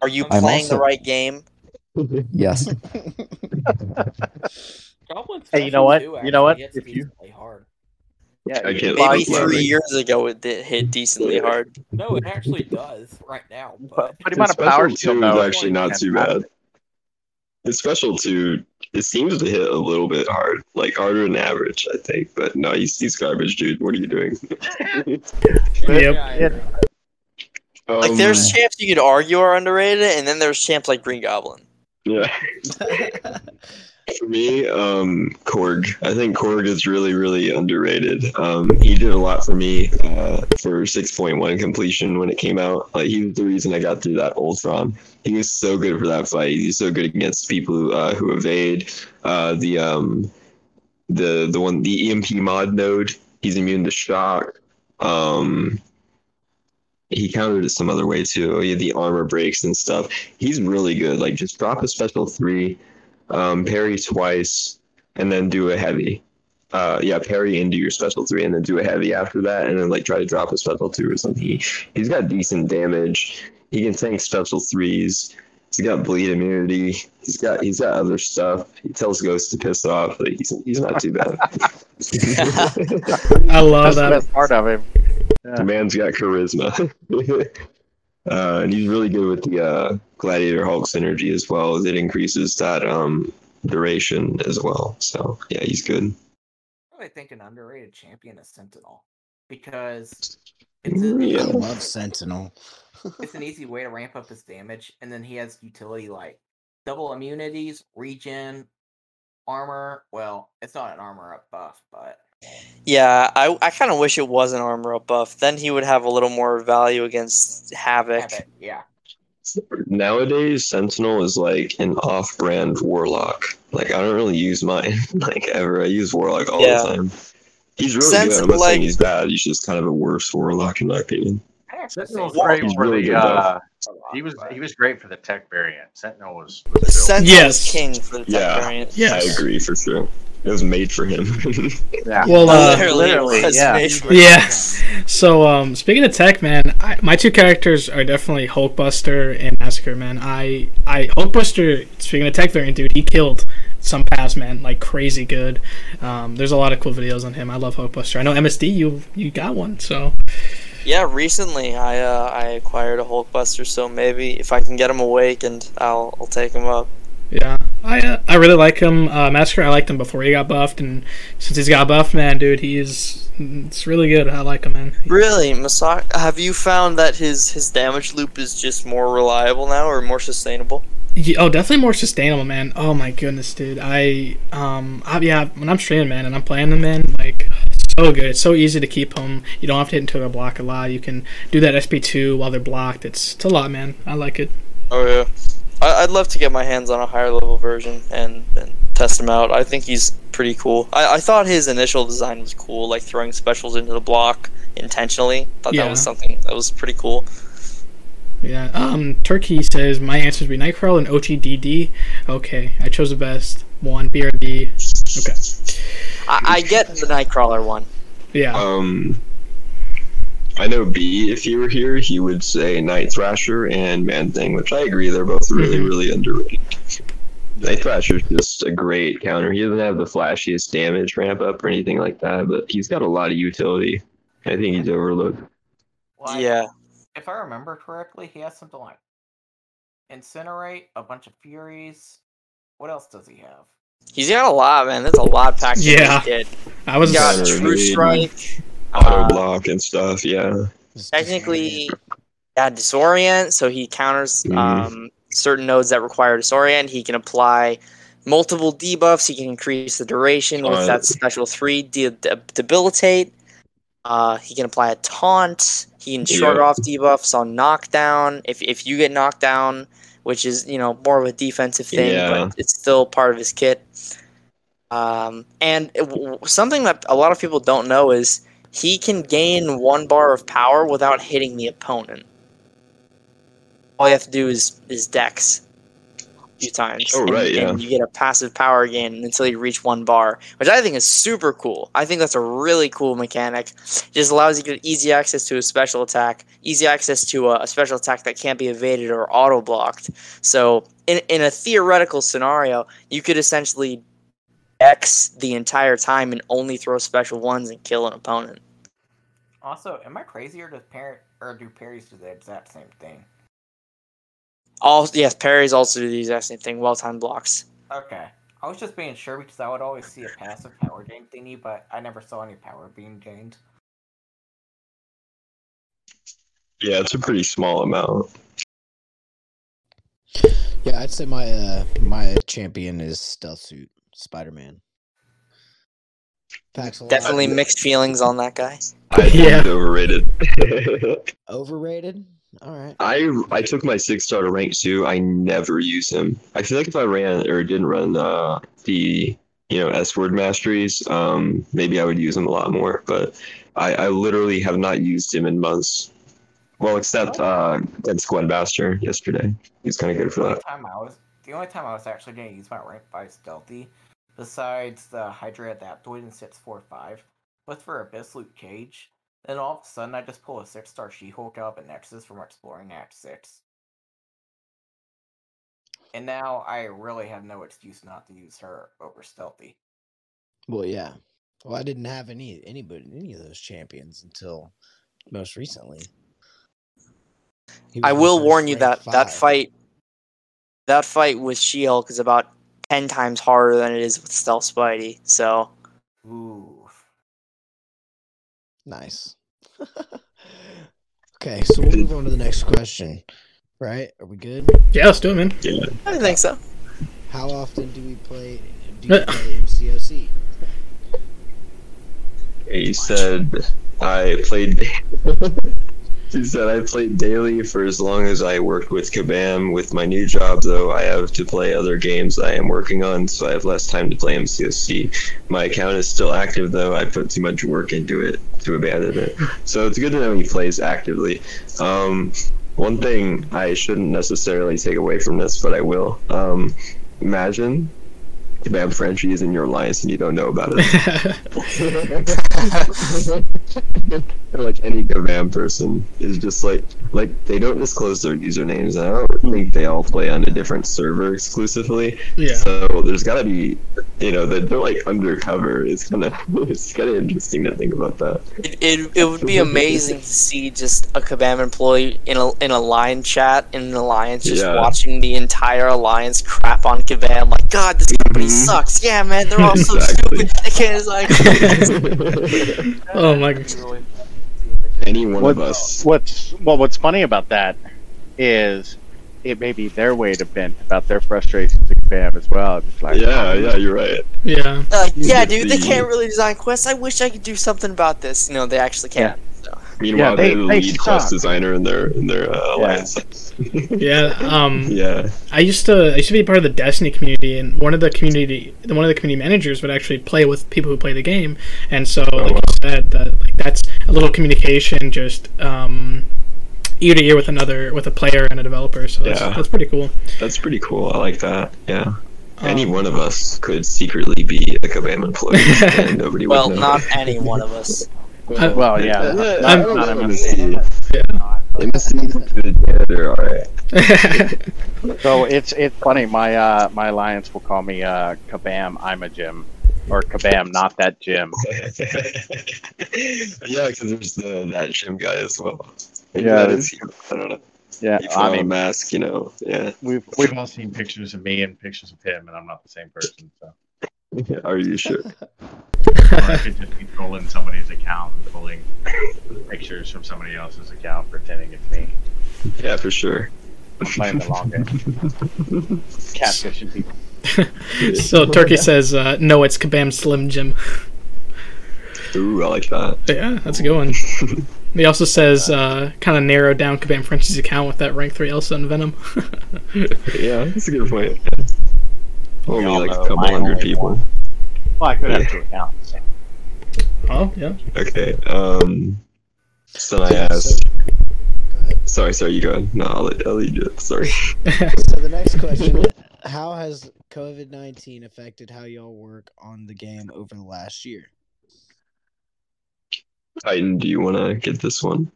are you I'm playing the right game? Yes. Goblin Hey, you know what? too, You know what? hits If you- decently hard. Yeah, I you Maybe Five three eleven. years ago it did hit decently hard. No, it actually does right now. Put, But put him on a Special power two is though. actually not too bad. His special two, it seems to hit a little bit hard, like harder than average, I think. But no, he's, he's garbage, dude. What are you doing? Yep. Yeah, I Like Um, there's champs you could argue are underrated, and then there's champs like Green Goblin. yeah. For me, um, Korg. I think Korg is really, really underrated. Um, he did a lot for me uh, for 6.1 completion when it came out. Like he was the reason I got through that Ultron. He was so good for that fight. He's so good against people who, uh, who evade. Uh, the um, the the one the EMP mod node. He's immune to shock. Um, he countered it some other way too. He had the armor breaks and stuff. He's really good. Like just drop a special three, um, parry twice, and then do a heavy. Uh, yeah, parry into your special three, and then do a heavy after that, and then like try to drop a special two or something. He, he's got decent damage. He can tank special threes. He's got bleed immunity. He's got he's got other stuff. He tells ghosts to piss off. Like he's he's not too bad. I love That's the that. best part of him. The man's got charisma. uh, and he's really good with the uh, Gladiator Hulk synergy as well. As it increases that um, duration as well. So yeah, he's good. I really think an underrated champion is Sentinel because it's a, I Yeah. love Sentinel. it's an easy way to ramp up his damage, and then he has utility like double immunities, regen, armor. Well, it's not an armor up buff, but Yeah, I, I kind of wish it was an armor up buff. Then he would have a little more value against Havoc. have it. Yeah, Nowadays, Sentinel is like an off-brand Warlock. Like I don't really use mine like ever. I use Warlock all Yeah. the time. He's really Sense- good. I'm not like- saying he's bad. He's just kind of a worse Warlock in my opinion. I actually Sentinel's great He's for really the. good, Uh. He was he was great for the tech variant. Sentinel was, was Sentinel Yes. king for the tech Yeah. variant. Yes. I agree for sure. It was made for him. yeah. Well, uh, literally, literally, yeah. made for Yeah. So, um, speaking of tech, man, I, my two characters are definitely Hulkbuster and Massacre, man. I, I Hulkbuster. Speaking of tech variant, dude, he killed some pass, man, like crazy good. Um, there's a lot of cool videos on him. I love Hulkbuster. I know MSD, you you got one, so Yeah, recently I uh, I acquired a Hulkbuster, so maybe if I can get him awakened, I'll I'll take him up. Yeah, I uh, I really like him. Uh, Massacre, I liked him before he got buffed, and since he's got buffed, man, dude, he's it's really good. I like him, man. Really, Masak, have you found that his his damage loop is just more reliable now or more sustainable? Yeah, oh, definitely more sustainable, man. Oh my goodness, dude. I um, I, yeah, when I'm streaming, man, and I'm playing them, man, like so good. It's so easy to keep them. You don't have to hit into a block a lot. You can do that SP two while they're blocked. It's it's a lot, man. I like it. Oh yeah, I, I'd love to get my hands on a higher level version and, and test him out. I think he's pretty cool. I, I thought his initial design was cool, like throwing specials into the block intentionally. Thought Yeah. that was something that was pretty cool. Yeah. Um, Turkey says my answers would be Nightcrawler and OTDD. Okay, I chose the best one. BRD. Okay. I, I get the Nightcrawler one. Yeah. Um, I know B. If he were here, he would say Night Thrasher and Man Thing, which I agree. They're both really, Mhm. really underrated. Night Thrasher's just a great counter. He doesn't have the flashiest damage ramp up or anything like that, but he's got a lot of utility. I think he's overlooked. Like, Yeah. If I remember correctly, he has something like incinerate, a bunch of furies. What else does he have? He's got a lot, man. That's a lot packed in Yeah. I was. He's got Better True than- Strike. Auto uh, block and stuff. Yeah. technically yeah disorient so he counters Mhm. um, certain nodes that require disorient he can apply multiple debuffs he can increase the duration with that special three de- de- debilitate Uh, he can apply a taunt. He can short Yeah. off debuffs on knockdown. If if you get knocked down, which is you know more of a defensive thing, Yeah. but it's still part of his kit. Um, and it, w- something that a lot of people don't know is he can gain one bar of power without hitting the opponent. All you have to do is is dex a few times. Oh, and, yeah. and you get a passive power gain until you reach one bar, which I think is super cool. I think that's a really cool mechanic. It just allows you to get easy access to a special attack, easy access to a, a special attack that can't be evaded or auto blocked. So, in, in a theoretical scenario, you could essentially X the entire time and only throw special ones and kill an opponent. Also, am I crazy or does parent or do parries do the exact same thing? All yes, parries also do the exact same thing. Well timed blocks. Okay. I was just being sure because I would always see a passive power gain thingy, but I never saw any power being gained. Yeah, it's a pretty small amount. Yeah, I'd say my uh my champion is Stealth Suit Spider Man. Packs a lot. Definitely mixed feelings on that guy. I think Yeah. overrated. overrated. All right. I I took my six star to rank two. I never use him. I feel like if I ran or didn't run uh, the you know S word masteries, um, maybe I would use him a lot more. But I, I literally have not used him in months. Well, except uh, against Gwen Baster yesterday. He's kind of good for The only that. time I was the only time I was actually going to use my rank five stealthy, besides the Hydra Adaptoid in six four five, was for Abyss Luke Cage. Then all of a sudden, I just pull a six star She Hulk out of a Nexus from Exploring Act six. And now I really have no excuse not to use her over stealthy. Well, yeah. Well, I didn't have any anybody any of those champions until most recently. I will warn you rank that that fight, that fight with She-Hulk is about ten times harder than it is with Stealth Spidey. So Ooh. Nice. okay, so we'll move on to the next question. Right? Are we good? Yeah, let's do it, man. Yeah. I think so. How often do we play? Do you uh. play MCOC? He said I played. He said I played daily for as long as I worked with Kabam. With my new job, though, I have to play other games I am working on, so I have less time to play MCSC. My account is still active, though. I put too much work into it to abandon it. So it's good to know he plays actively. Um, one thing I shouldn't necessarily take away from this, but I will. Um, imagine Kabam Frenchie is in your alliance and you don't know about it. like any Kabam person is just like like they don't disclose their usernames. and I don't think they all play on a different server exclusively. yeah. So there's got to be, you know, that they're like undercover. It's kind of it's kind of interesting to think about that. It, it, it would be amazing to see just a Kabam employee in a in a line chat in an alliance just Yeah. watching the entire alliance crap on Kabam. Like, God, this company Mhm. sucks. Yeah, man, they're all so stupid. They can't it's like. Oh my god. really fun to see if they could- Any one What, of us. what's well, what's funny about that is it may be their way to vent about their frustrations with Bam as well. Just like Yeah, yeah, you're right. Yeah. Like, yeah, dude, they can't really design quests. I wish I could do something about this. No, they actually can't. So. Meanwhile, they- they're the they lead quest designer in their in their uh, alliance. Yeah. Um yeah. I used to I used to be part of the Destiny community, and one of the community one of the community managers would actually play with people who play the game, and so like wow. you said, that like that's a little communication just um, ear to ear with another with a player and a developer. So that's, Yeah. that's pretty cool. That's pretty cool. I like that. Yeah. Any Um, one of us could secretly be a Kabam employee, and nobody Well, would know. not any one of us. I- well, yeah, Uh, not, I'm- not, not I'm MSD. Not- MSD to the janitor, all right. So it's it's funny. My uh my alliance will call me uh Kabam. I'm a Jim, or Kabam, not that Jim. yeah, because there's the that gym guy as well. Maybe Yeah, that is you. I don't know. Yeah, You put I on a mean mask, you know. Yeah. We've we've all seen pictures of me and pictures of him, and I'm not the same person. So Are you sure? Or I could just be trolling somebody's account and pulling pictures from somebody else's account, pretending it's me. Yeah, for sure. I'm playing the long game, catfishing people. so Turkey says, uh, "No, it's Kabam Slim Jim." Ooh, I like that. Yeah, that's a good one. He also says uh, kind of narrowed down Kabam Frenchie's account with that rank three Elsa and Venom. Yeah, that's a good point. Only like a couple hundred people. one. Well, I could have Yeah. two accounts. oh yeah. Okay. Um. So then I asked. Sorry, sorry. You go. ahead. No, I'll let, I'll let you do it. Sorry. So the next question: How has COVID nineteen affected how y'all work on the game over the last year? Titan, do you want to get this one?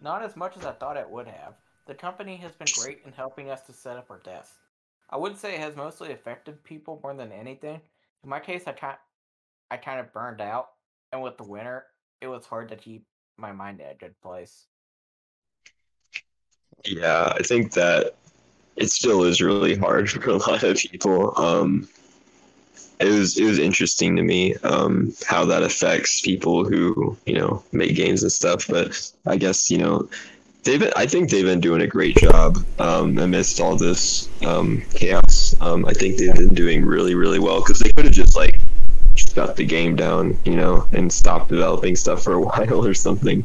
Not as much as I thought it would have. The company has been great in helping us to set up our desks. I would say it has mostly affected people more than anything. In my case, I kind, I kind of burned out, and with the winter, it was hard to keep my mind in a good place. Yeah, I think that it still is really hard for a lot of people. Um, it was it was interesting to me um, how that affects people who you know make games and stuff. But I guess you know they've been, I think they've been doing a great job um, amidst all this um, chaos. Um, I think they've been doing really really well because they could have just like shut the game down, you know, and stopped developing stuff for a while or something.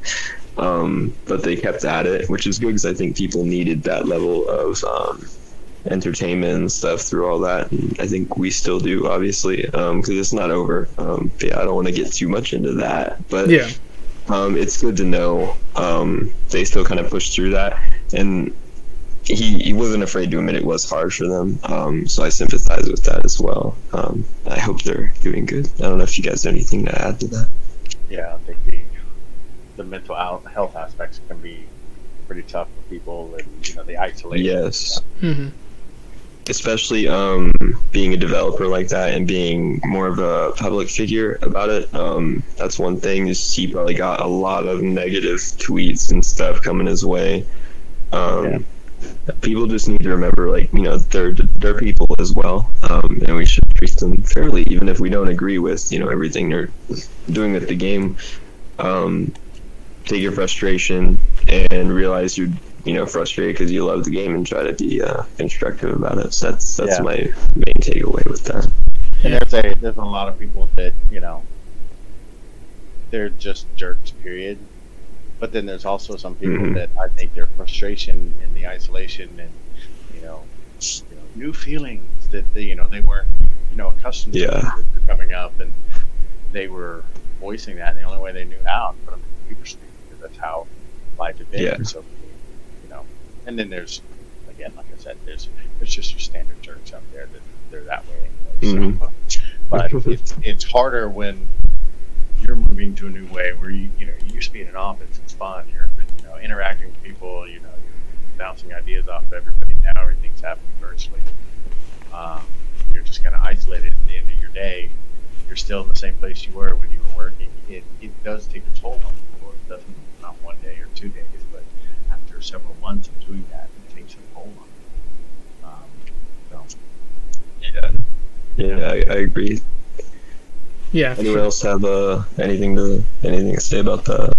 Um, but they kept at it, which is good because I think people needed that level of um, entertainment and stuff through all that. And I think we still do, obviously, because it's not over. Um, but yeah, I don't want to get too much into that, but Yeah. um, it's good to know um, they still kind of pushed through that, and he, he wasn't afraid to admit it was hard for them. Um, so I sympathize with that as well. Um, I hope they're doing good. I don't know if you guys have anything to add to that. Yeah, I think the the mental health aspects can be pretty tough for people, and you know the isolation. Yes. hmm especially um, being a developer like that and being more of a public figure about it. Um, that's one thing. Is he probably got a lot of negative tweets and stuff coming his way. Um, People just need to remember, like you know, they're they're people as well, um, and we should treat them fairly, even if we don't agree with you know everything they're doing with the game. Um, take your frustration and realize you're you know frustrated because you love the game and try to be uh, constructive about it. So that's that's Yeah. my main takeaway with that. And there's a there's a lot of people that you know they're just jerks. Period. But then there's also some people Mhm. that I think their frustration and the isolation and you know, you know new feelings that they, you know they weren't you know accustomed Yeah. to coming up and they were voicing that. And the only way they knew how to put them in computer screen because that's how life had been Yeah. so you know. And then there's again, like I said, there's there's just your standard jerks out there that they're that way anyway. So, but it's it's harder when you're moving to a new way where you you know you used to be in an office, fun, you're you know interacting with people, you know you're bouncing ideas off of everybody. Now everything's happening virtually. Um, you're just kind of isolated. At the end of your day, you're still in the same place you were when you were working. It it does take a toll on people. It doesn't not one day or two days, but after several months of doing that, it takes a toll on. you. Um, so Yeah, yeah, I, I agree. Yeah. Anyone sure. else have uh, anything to anything to say about that?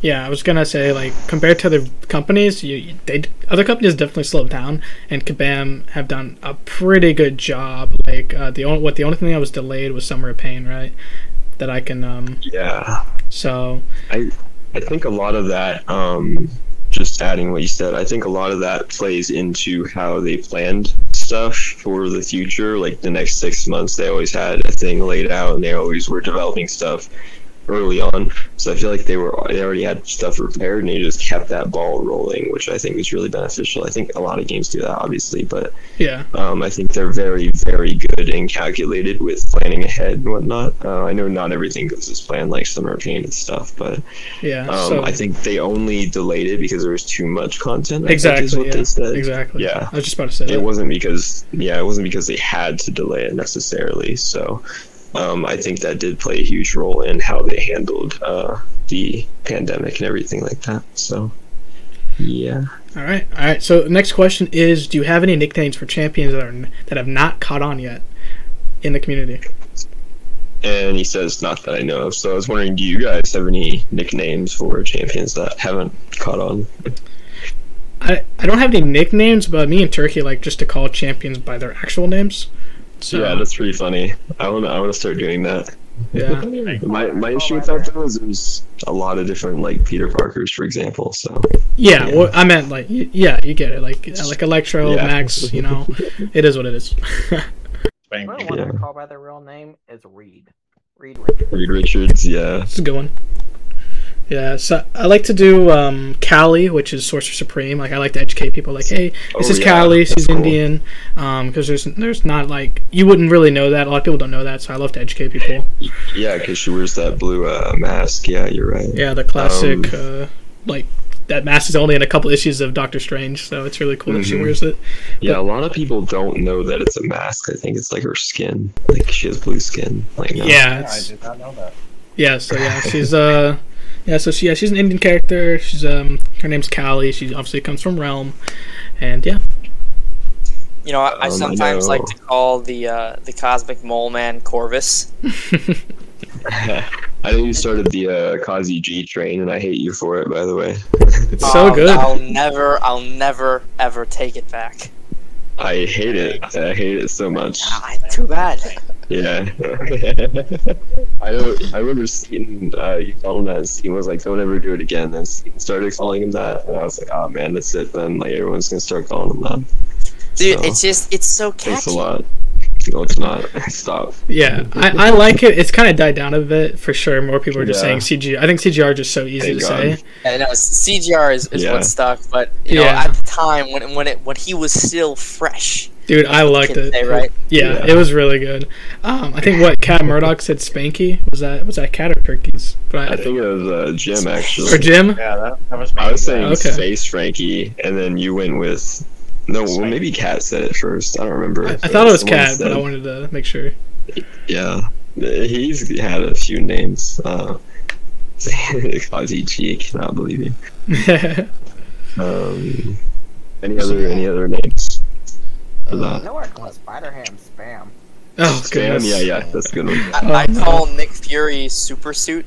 Yeah, I was gonna say like compared to other companies, you, they other companies definitely slowed down, and Kabam have done a pretty good job. Like uh, the only what the only thing that was delayed was Summer of Pain, right? That I can um. Yeah, So I I think a lot of that, um, just adding what you said, I think a lot of that plays into how they planned stuff for the future. Like the next six months, they always had a thing laid out, and they always were developing stuff early on. So I feel like they were they already had stuff prepared, and they just kept that ball rolling, which I think was really beneficial. I think a lot of games do that, obviously, but yeah, um, I think they're very, very good and calculated with planning ahead and whatnot. Uh, I know not everything goes as planned, like Summer Pain and stuff, but yeah. um, so I think they only delayed it because there was too much content. I exactly, is what yeah, exactly. Yeah. I was just about to say It that. wasn't because, yeah, it wasn't because they had to delay it necessarily. So um, I think that did play a huge role in how they handled uh, the pandemic and everything like that. So, yeah. All right, all right. So next question is: Do you have any nicknames for champions that are n- that have not caught on yet in the community? And he says, not that I know of. So I was wondering, do you guys have any nicknames for champions that haven't caught on? I, I don't have any nicknames, but me and Turkey like just to call champions by their actual names. So yeah, that's pretty funny. I want to I want to start doing that. Yeah. my my issue with that though is there's a lot of different like Peter Parkers, for example. So Yeah, Yeah. Well, I meant like yeah, you get it. Like uh, like Electro, Yeah. Max. You know, it is what it is. Thank The only one Yeah. I call by their real name is Reed. Reed Richards. Reed Richards, yeah. It's a good one. Yeah, so I like to do um, Callie, which is Sorcerer Supreme. Like I like to educate people. Like, hey, this Oh, is yeah, Callie. that's She's cool. Indian. Because there's there's not like you wouldn't really know that. A lot of people don't know that. So I love to educate people. Yeah, because she wears that blue uh, mask. Yeah, you're right. Yeah, the classic Um, uh, like that mask is only in a couple issues of Doctor Strange. So it's really cool that she Mhm. wears it. Yeah, a lot of people don't know that it's a mask. I think it's like her skin. Like she has blue skin. Like no. Yeah, Yeah, I did not know that. yeah. So yeah, she's uh. Yeah, so she, yeah, she's an Indian character. She's um, her name's Callie. She obviously comes from Realm, and yeah, You know, I, I I sometimes like to call the uh, the cosmic mole man Corvus. I know you started the uh, Kazi G train, and I hate you for it. By the way, it's so Um, good. I'll never, I'll never, ever take it back. I hate it. I hate it so much. Too bad. Yeah. I. I remember Seatin. Uh, you called him that. And Seatin was like, "Don't ever do it again." Then Seatin started calling him that, and I was like, "Oh man, that's it." Then like everyone's gonna start calling him that. Dude, So, it's just, it's so Thanks a catchy. lot. No, it's not. Stop. Yeah, I, I like it. It's kind of died down a bit for sure. More people are just Yeah. saying CG. I think CGR is just so easy Thank to God. say. Yeah, no, CGR is, is Yeah. what stuck, but you know, at the time when when it when he was still fresh, Dude, I liked it. say, right? Yeah, Yeah. it was really good. Um, I think what Cat Murdoch said Spanky was that was that Cat or Turkeys? But I think it was uh, Jim actually. or Jim. Yeah, that, that was me. I was saying Okay. Space Frankie, and then you went with. No, well, maybe Cat said it first. I don't remember. I, I thought it was someone Cat, but I wanted to make sure. Yeah, he's had a few names. Uh, Kazi G, cannot believe you. Um, any other any other names for You that? I call Spider Ham spam. oh Spam, goodness. yeah, yeah, that's a good one. I, I Oh, call Nick Fury super suit.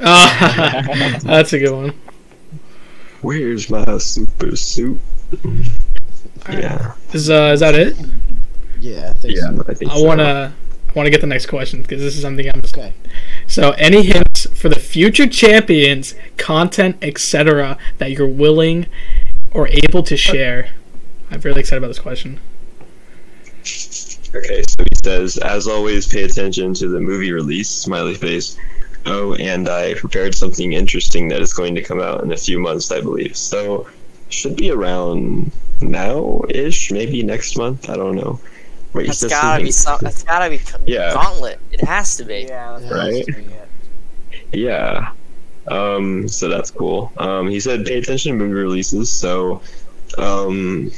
Ah, that's a good one. Where's my super suit? Yeah, Is uh is that it? Yeah, I think yeah, so. I think I so. wanna I wanna get the next question because this is something I'm Okay. So, any hints for the future champions, content, etc., that you're willing or able to share? I'm really excited about this question. Okay, so he says, as always, pay attention to the movie release, smiley face. Oh, and I prepared something interesting that is going to come out in a few months, I believe. So, should be around now ish, maybe next month. I don't know. Wait, he That's says gotta be something- some. That's gotta be Yeah. Gauntlet. It has to be. Yeah, that's Right. be. Yeah. Um, so that's cool. Um, he said pay attention to movie releases. So, um,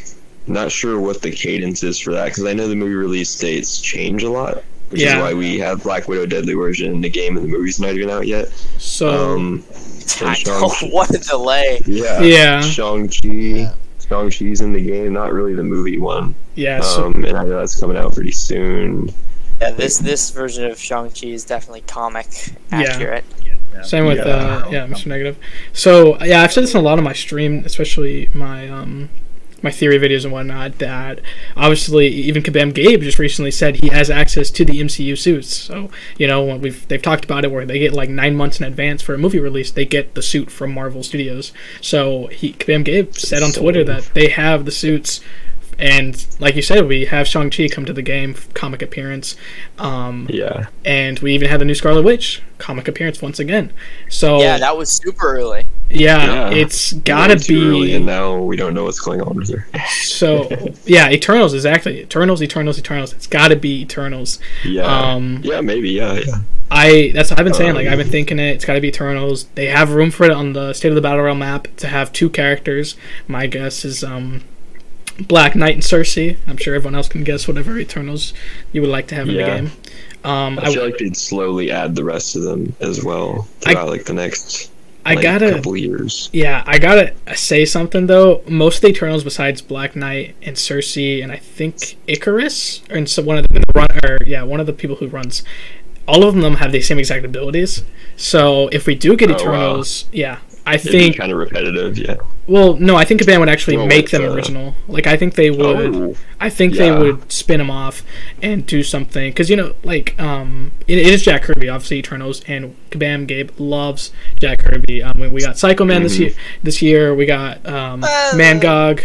not sure what the cadence is for that because I know the movie release dates change a lot, which Yeah. is why we have Black Widow Deadly Version in the game and the movie's not even out yet. So, Um, I know. What a delay. yeah. yeah, Shang Chi. Yeah. Shang Chi's in the game, not really the movie one. yeah. Um, and I know that's coming out pretty soon. Yeah, this this version of Shang Chi is definitely comic accurate. same with yeah. uh, yeah, Mr. Negative. So, yeah, I've said this in a lot of my stream, especially my um my theory videos and whatnot. That obviously even Kabam Gabe just recently said he has access to the MCU suits. So you know when we've they've talked about it where they get like nine months in advance for a movie release, they get the suit from Marvel Studios. So he Kabam Gabe said on Twitter that they have the suits. And like you said, we have Shang Chi come to the game, comic appearance, um, Yeah. and we even had the new Scarlet Witch comic appearance once again. So Yeah, that was super early. yeah, Yeah. it's gotta Way too early, be and now we don't know what's going on with her. so. Yeah, Eternals exactly. Eternals, Eternals, Eternals. It's gotta be Eternals. Yeah. Um, yeah, maybe. Yeah, yeah. I that's what I've been saying. Like Um, I've been thinking it. It's got to be Eternals. They have room for it on the State of the Battle Realm map to have two characters. My guess is um, Black Knight and Sersi. I'm sure everyone else can guess whatever Eternals you would like to have in Yeah. the game. Um, I I, feel like they'd slowly add the rest of them as well I- like the next I like, gotta couple years. Yeah, I gotta say something though. Most of the Eternals, besides Black Knight and Sersi, and I think Ikaris, and so one of the run, or yeah, one of the people who runs, all of them have the same exact abilities. So if we do get Oh, wow. Eternals, yeah, I It'd think. kind of repetitive. Yeah. Well, no, I think Kabam would actually Well, make them uh, original. Like I think they would. Oh. I think they would spin them off and do something because you know, like, um, it, it is Jack Kirby, obviously Eternals, and Kabam Gabe loves Jack Kirby. Um, we, we got Psycho Man this Mhm. year. This year we got um, Uh, Mangog.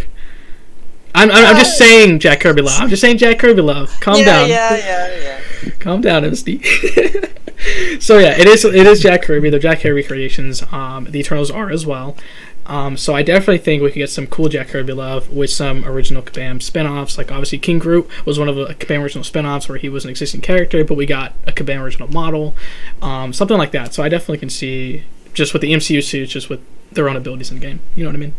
I'm, I'm, I'm just saying Jack Kirby love. I'm just saying Jack Kirby love. Calm yeah, down. yeah, yeah, yeah. Calm down, MSD. so yeah, it is it is Jack Kirby. They're Jack Kirby creations. Um, the Eternals are as well. Um, so I definitely think we could get some cool Jack Kirby love with some original Kabam spin-offs. Like obviously King Groot was one of the Kabam original spin-offs where he was an existing character, but we got a Kabam original model, um, something like that. So I definitely can see just with the MCU suits, just with their own abilities in the game. You know what I mean?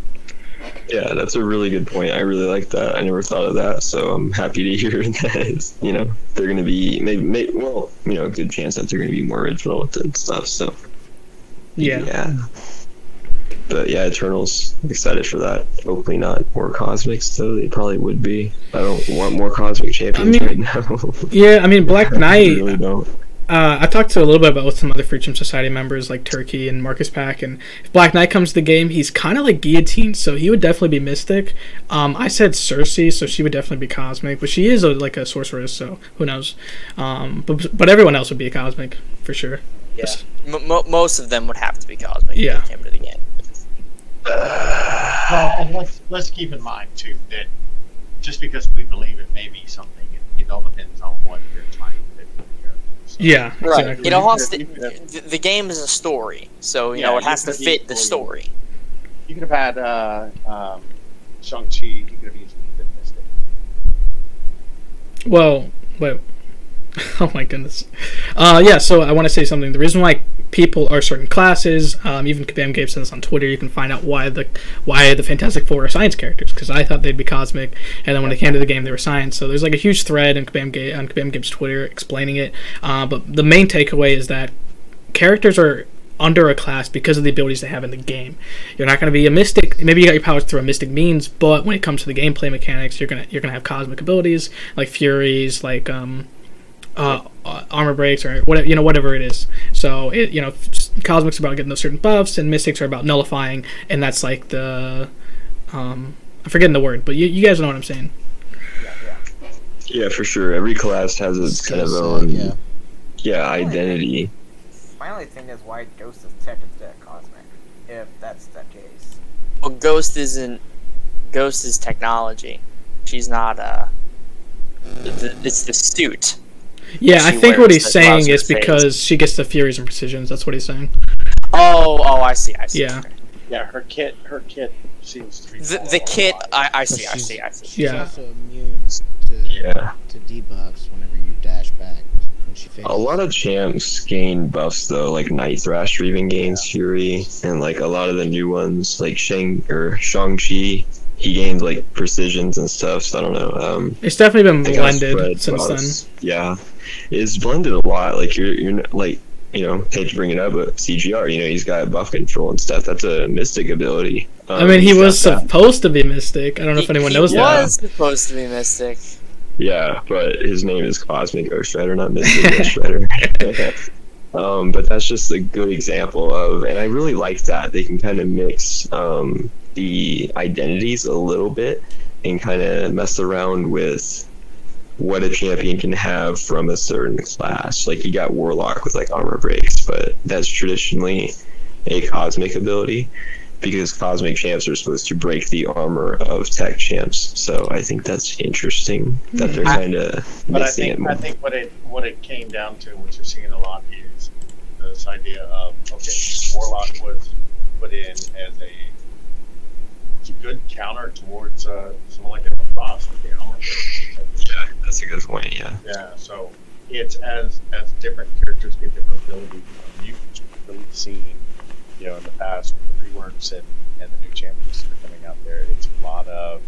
Yeah, that's a really good point. I really like that. I never thought of that, so I'm happy to hear that. You know, they're going to be maybe, maybe, well, you know, a good chance that they're going to be more original with it and stuff. So Yeah. yeah. But yeah, Eternals. Excited for that. Hopefully not more cosmics, though. They probably would be. I don't want more cosmic champions mean, right now. Yeah, I mean Black I Knight. really don't. Uh, I talked to a little bit about with some other Freedom Society members like Turkey and Marcus Pack, and if Black Knight comes to the game, he's kind of like Guillotine, so he would definitely be Mystic. Um, I said Sersi, so she would definitely be Cosmic, but she is a, like a sorceress, so who knows? Um, but but everyone else would be a Cosmic for sure. Yeah. M- mo- most of them would have to be cosmic Yeah. if they came to the game. Well, and let's let's keep in mind too that just because we believe it may be something, it, it all depends Yeah, Right. exactly. You know, has to, You could have- the, the game is a story, so you Yeah, know it you has to fit the story. You could have had uh, um, Shang Chi. You could have easily been Mystic. Well, wait. Oh my goodness. Uh, yeah, so I want to say something. The reason why people are certain classes, um, even Kabam gave this on Twitter, you can find out why the why the Fantastic Four are science characters. Because I thought they'd be cosmic, and then when they came to the game, they were science. So there's like a huge thread in Kabam Gabe, on Kabam Gabe's Twitter explaining it. Uh, but the main takeaway is that characters are under a class because of the abilities they have in the game. You're not going to be a mystic. Maybe you got your powers through a mystic means, but when it comes to the gameplay mechanics, you're gonna you're gonna have cosmic abilities like furies, like um, uh, uh, armor breaks or whatever you know whatever it is. So it you know cosmics are about getting those certain buffs, and mystics are about nullifying, and that's like the um, I'm forgetting the word, but you, you guys know what I'm saying. Yeah, for sure. Every class has its kind of Skill own, yeah. yeah, identity. My only thing is why Ghost is tech instead of cosmic, if that's the case. Well, Ghost isn't. Ghost is technology. She's not. Uh, it's the suit. Yeah, I think what he's saying is to phase. because she gets the furies and precisions. That's what he's saying. Oh, oh, I see, I see. Yeah. Yeah, her kit, her kit seems to be The, more the kit, alive. I, I see, I see, I see. She's Yeah. also immune to Yeah. to debuffs whenever you dash back when she fails. A lot of champs gain buffs though, like Night Thrasher even gains Fury, and like a lot of the new ones, like Shang or Shang Chi, he gains like precisions and stuff. So I don't know. Um, It's definitely been I think I blended since then. Yeah, it's blended a lot. Like you're you're not- like you know hate to bring it up, but CGR, you know he's got buff control and stuff. That's a mystic ability. I Um, mean, he he's got was that. supposed to be Mystic. I don't know if anyone he knows that. He was supposed to be Mystic. Yeah, but his name is Cosmic Ghost Rider, not Mystic Ghost Rider. um, but that's just a good example of, and I really like that they can kind of mix um, the identities a little bit and kind of mess around with what a champion can have from a certain class. Like you got Warlock with like armor breaks, but that's traditionally a cosmic ability because cosmic champs are supposed to break the armor of tech champs. So I think that's interesting that they're hmm. kind of But I mixing it think more. I think what it what it came down to, what you're seeing a lot, is this idea of okay, Warlock was put in as a, a good counter towards uh, someone like a boss with the armor. yeah, that's a good point. Yeah. Yeah, so it's as as different characters get different abilities. um, You've really seen, you know, in the past with the reworks and, and the new champions that are coming out there. It's a lot of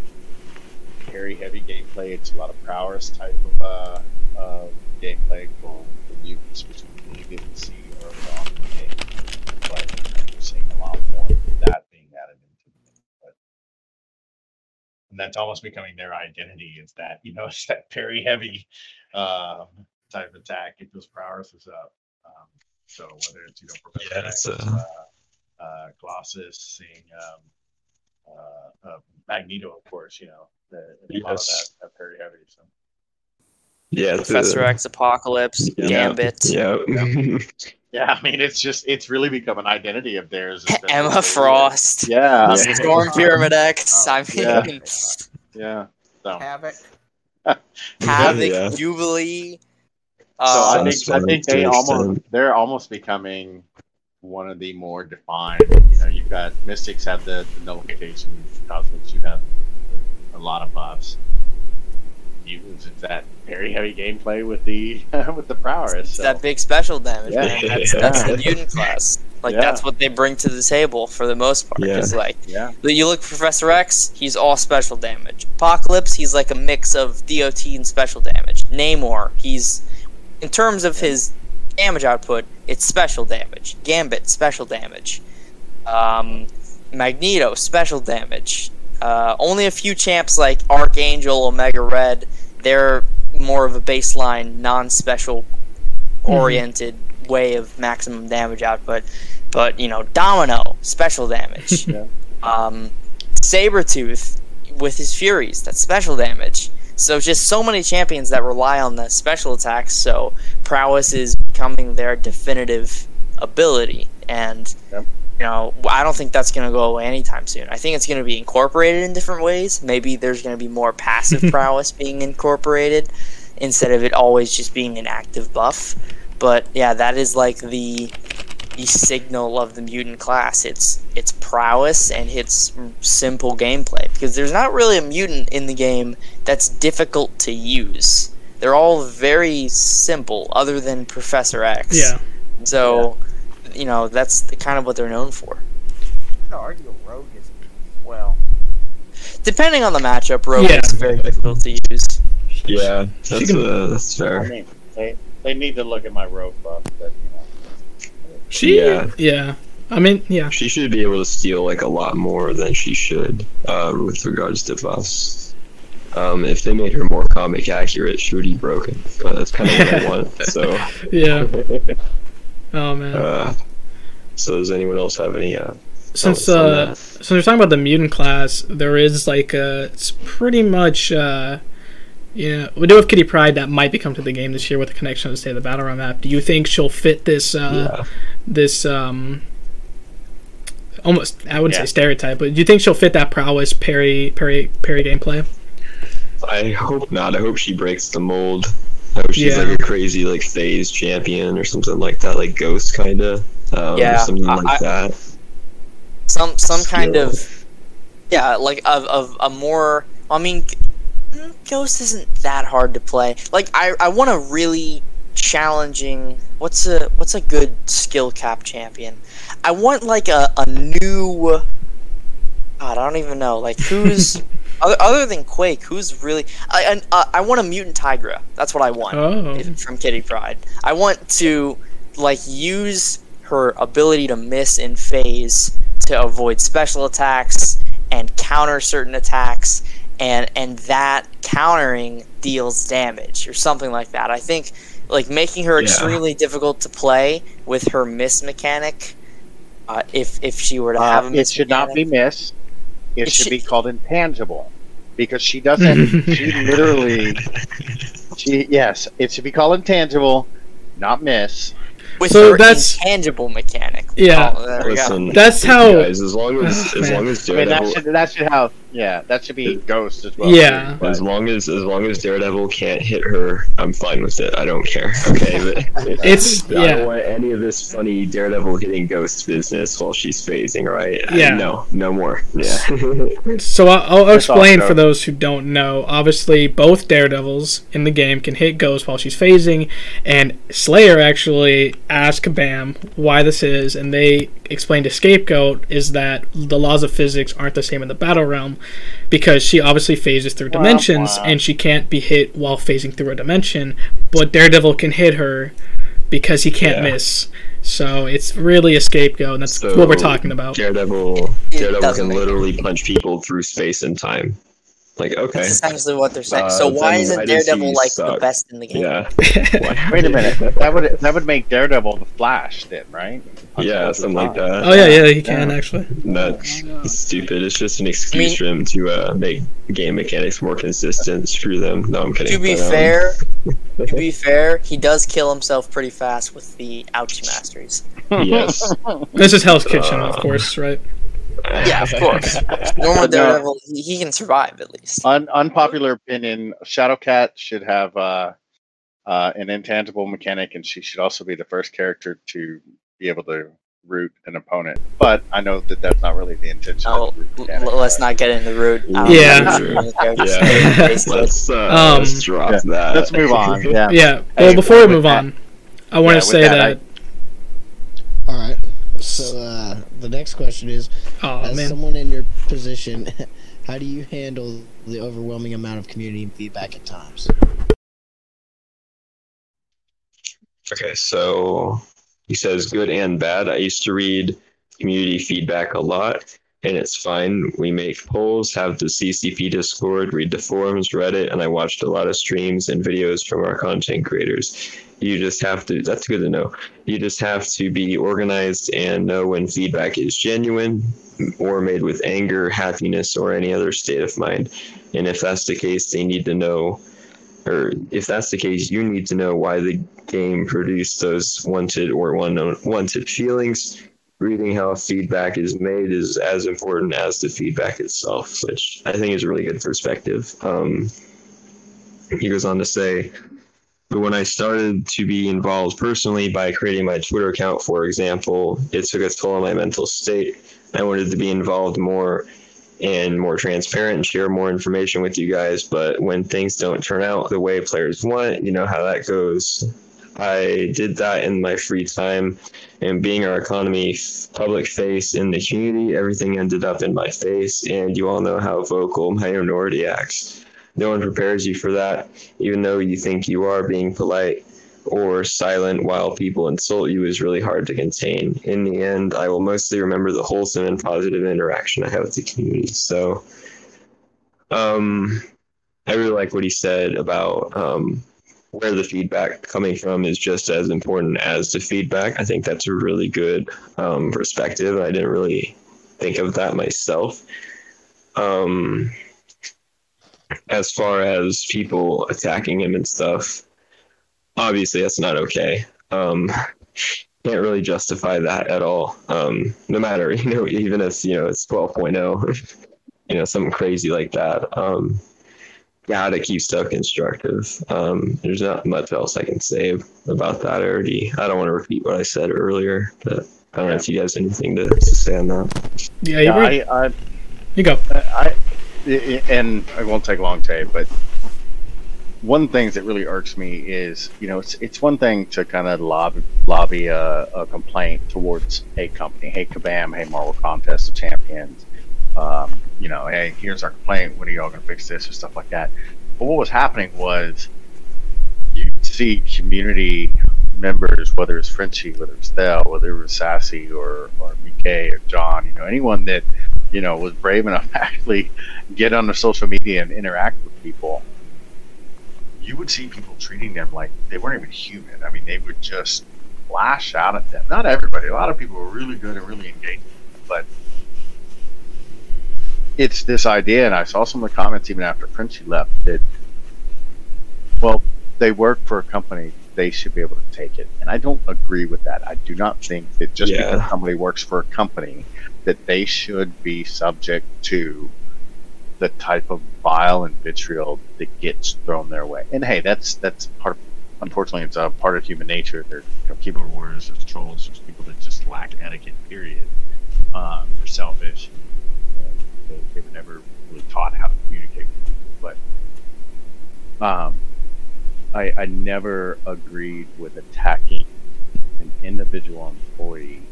very heavy gameplay. It's a lot of prowess type of uh, uh, gameplay for the mutants, which we really didn't see early on in the game. But we're seeing a lot more of that being added into the game. But and that's almost becoming their identity. Is that you know it's that very heavy um, type attack. Get those prowesses up. Um, so whether it's you know Yeah, it's, attacks, uh, uh, Colossus, seeing um, uh, uh, Magneto, of course. You know, the, the a lot of Yes. that, that very heavy. So Yeah, Professor X, Apocalypse, Yeah. Gambit, Yeah. yeah, I mean, it's just it's really become an identity of theirs. Emma Frost, Yeah, I mean, Storm Pyramid X. Oh, I yeah. mean, yeah. So, Havoc. Havoc, Yeah. Jubilee. so I Um, think I think they almost they're almost becoming one of the more defined. You know, you've got Mystics have the, the nullification, Cosmics you have a lot of buffs. Mutants it's that very heavy gameplay with the with the prowess. So. that big special damage, Yeah. man. That's, that's the mutant class. Like Yeah. that's what they bring to the table for the most part. Yeah. Because like yeah, you look at Professor X, he's all special damage. Apocalypse, he's like a mix of DOT and special damage. Namor, he's in terms of his damage output, it's special damage. Gambit, special damage. Um, Magneto, special damage. Uh, only a few champs like Archangel, Omega Red, they're more of a baseline, non-special oriented way of maximum damage output. But you know, Domino, special damage. Yeah. Um, Sabretooth with his Furies, that's special damage. So just so many champions that rely on the special attacks. So prowess is becoming their definitive ability, and Yep. you know I don't think that's going to go away anytime soon. I think it's going to be incorporated in different ways. Maybe there's going to be more passive prowess being incorporated instead of it always just being an active buff. But yeah, that is like the the signal of the mutant class. It's it's prowess and it's simple gameplay because there's not really a mutant in the game that's difficult to use. They're all very simple, other than Professor X. Yeah. So, you know, that's the, kind of what they're known for. I'm gonna argue Rogue is well. Depending on the matchup, Rogue Yeah. is very difficult to use. Yeah, that's, can- uh, that's I fair. mean, they they need to look at my Rogue buff, but you know, She. Yeah. Yeah. I mean, yeah. She should be able to steal like a lot more than she should uh, with regards to buffs. Um, if they made her more comic accurate, she would be broken. But that's kind of what I want. So, Yeah. Oh man. uh, so does anyone else have any? Uh, since uh, so we're talking about the mutant class, there is like uh it's pretty much uh yeah, we do have Kitty Pryde that might be coming to the game this year with the connection to the the Battle Realm map. Do you think she'll fit this uh yeah. this um almost I wouldn't Yeah. say stereotype, but do you think she'll fit that prowess parry parry parry gameplay? I hope not. I hope she breaks the mold. I hope she's Yeah. like a crazy like phase champion or something like that, like Ghost kind of. Um, Yeah, something I- like that. Some some kind of yeah, like of, of a more. I mean, mm, Ghost isn't that hard to play. Like I I want a really challenging. What's a what's a good skill cap champion? I want like a a new. God, I don't even know. Like who's other, other than Quake, who's really? I I, uh, I want a mutant Tigra. That's what I want Oh. from Kitty Pryde. I want to like use her ability to miss in phase to avoid special attacks and counter certain attacks and and that countering deals damage or something like that. I think like making her Yeah. extremely difficult to play with her miss mechanic uh, if if she were to have a uh, miss it should not be missed. It, It should, should- be called intangible because she doesn't. she literally. She yes, it should be called intangible, not miss. With So that's- tangible mechanic. Yeah. Oh, there we go. Listen, That's how- guys, as long as as oh, long as I mean, that should that should have yeah that should be Ghost as well. Yeah. too, As long as as long as Daredevil can't hit her, I'm fine with it. I don't care. Okay, but It's I don't want any of this funny Daredevil hitting Ghost business while she's phasing. Right? Yeah. no, no more. Yeah. So I'll, I'll explain for those who don't know. Obviously, both Daredevils in the game can hit Ghost while she's phasing, and Slayer actually asked Bam why this is, and they explained to Scapegoat is that the laws of physics aren't the same in the battle realm because she obviously phases through Wah, dimensions wah. and she can't be hit while phasing through a dimension, but Daredevil can hit her because he can't Yeah. miss. So it's really a scapegoat, and that's So, what we're talking about. Daredevil Daredevil can literally punch people through space and time. Like, okay, That's essentially what they're saying. Uh, so why isn't I Daredevil you like the best in the game? yeah, Wait a minute. That would that would make Daredevil the Flash then, right? yeah, something like that. Oh yeah, yeah, he can actually. That's stupid. It's just an excuse I mean- for him to uh, make game mechanics more consistent. Screw them. No, I'm kidding. To be But, um, fair, to be fair, he does kill himself pretty fast with the ouchie masteries. yes. This is Hell's Kitchen, Uh, of course, right? Yeah, of course. Normal But no. Daredevil, he, he can survive at least. Un- unpopular opinion: Shadowcat should have uh, uh, an intangible mechanic, and she should also be the first character to be able to root an opponent. But I know that that's not really the intention. Oh, the mechanic, l- let's but- not get in the root. Um, Yeah. Yeah. Let's uh, Um, let's drop Yeah. that. Let's move on. Yeah. Yeah. Hey, Well, before we move that- on, I want to with say that, that. All right. So uh, the next question is: oh As man, someone in your position, how do you handle the overwhelming amount of community feedback at times? Okay, so he says good and bad. I used to read community feedback a lot, and it's fine. We make polls, have the CCP Discord, read the forums, Reddit, and I watched a lot of streams and videos from our content creators. You just have to, that's good to know. You just have to be organized and know when feedback is genuine or made with anger, happiness, or any other state of mind. And if that's the case, they need to know or if that's the case, you need to know why the game produced those wanted or unwanted feelings. Reading how feedback is made is as important as the feedback itself, which I think is a really good perspective. Um, he goes on to say, but when I started to be involved personally by creating my Twitter account, for example, it took a toll on my mental state. I wanted to be involved more and more transparent and share more information with you guys. But when things don't turn out the way players want, you know how that goes. I did that in my free time, and being our economy public face in the community, everything ended up in my face. And you all know how vocal my minority acts. No one prepares you for that, even though you think you are being polite or silent while people insult you is really hard to contain. In the end, I will mostly remember the wholesome and positive interaction I have with the community. So, um, I really like what he said about um, where the feedback coming from is just as important as the feedback. I think that's a really good um, perspective. I didn't really think of that myself. Um, as far as people attacking him and stuff, obviously that's not okay. Um, can't really justify that at all. Um, no matter, you know, even if, you know, it's 12.0, you know, something crazy like that. Um, gotta keep stuff constructive. Um, there's not much else I can say about that. I already, I don't want to repeat what I said earlier, but I don't know if you guys have anything to, to say on that. yeah, you Yeah. I, I, you go. I, I, and it won't take long, Tay, but one thing that really irks me is, you know, it's it's one thing to kind of lobby lobby a, a complaint towards a company, hey Kabam, hey Marvel Contest of Champions, um, you know, hey, here's our complaint. When are y'all gonna fix this or stuff like that? But what was happening was, you see community members, whether it's Frenchie, whether it's Thel, whether it was Sassy or or BK or John, you know, anyone that you know was brave enough to actually get on the social media and interact with people you would see people treating them like they weren't even human. I mean, they would just lash out at them. Not everybody. A lot of people were really good and really engaged, but it's this idea, and I saw some of the comments even after Frenchie left that, well, they work for a company, they should be able to take it. And I don't agree with that. I do not think that just Yeah. because somebody works for a company, that they should be subject to the type of bile and vitriol that gets thrown their way. And hey, that's that's part. Of, unfortunately, it's a part of human nature. You know, keyboard warriors, there's trolls, there's people that just lack etiquette. Period. Um, they're selfish. And they, they were never really taught how to communicate with people. But um, I, I never agreed with attacking an individual employee.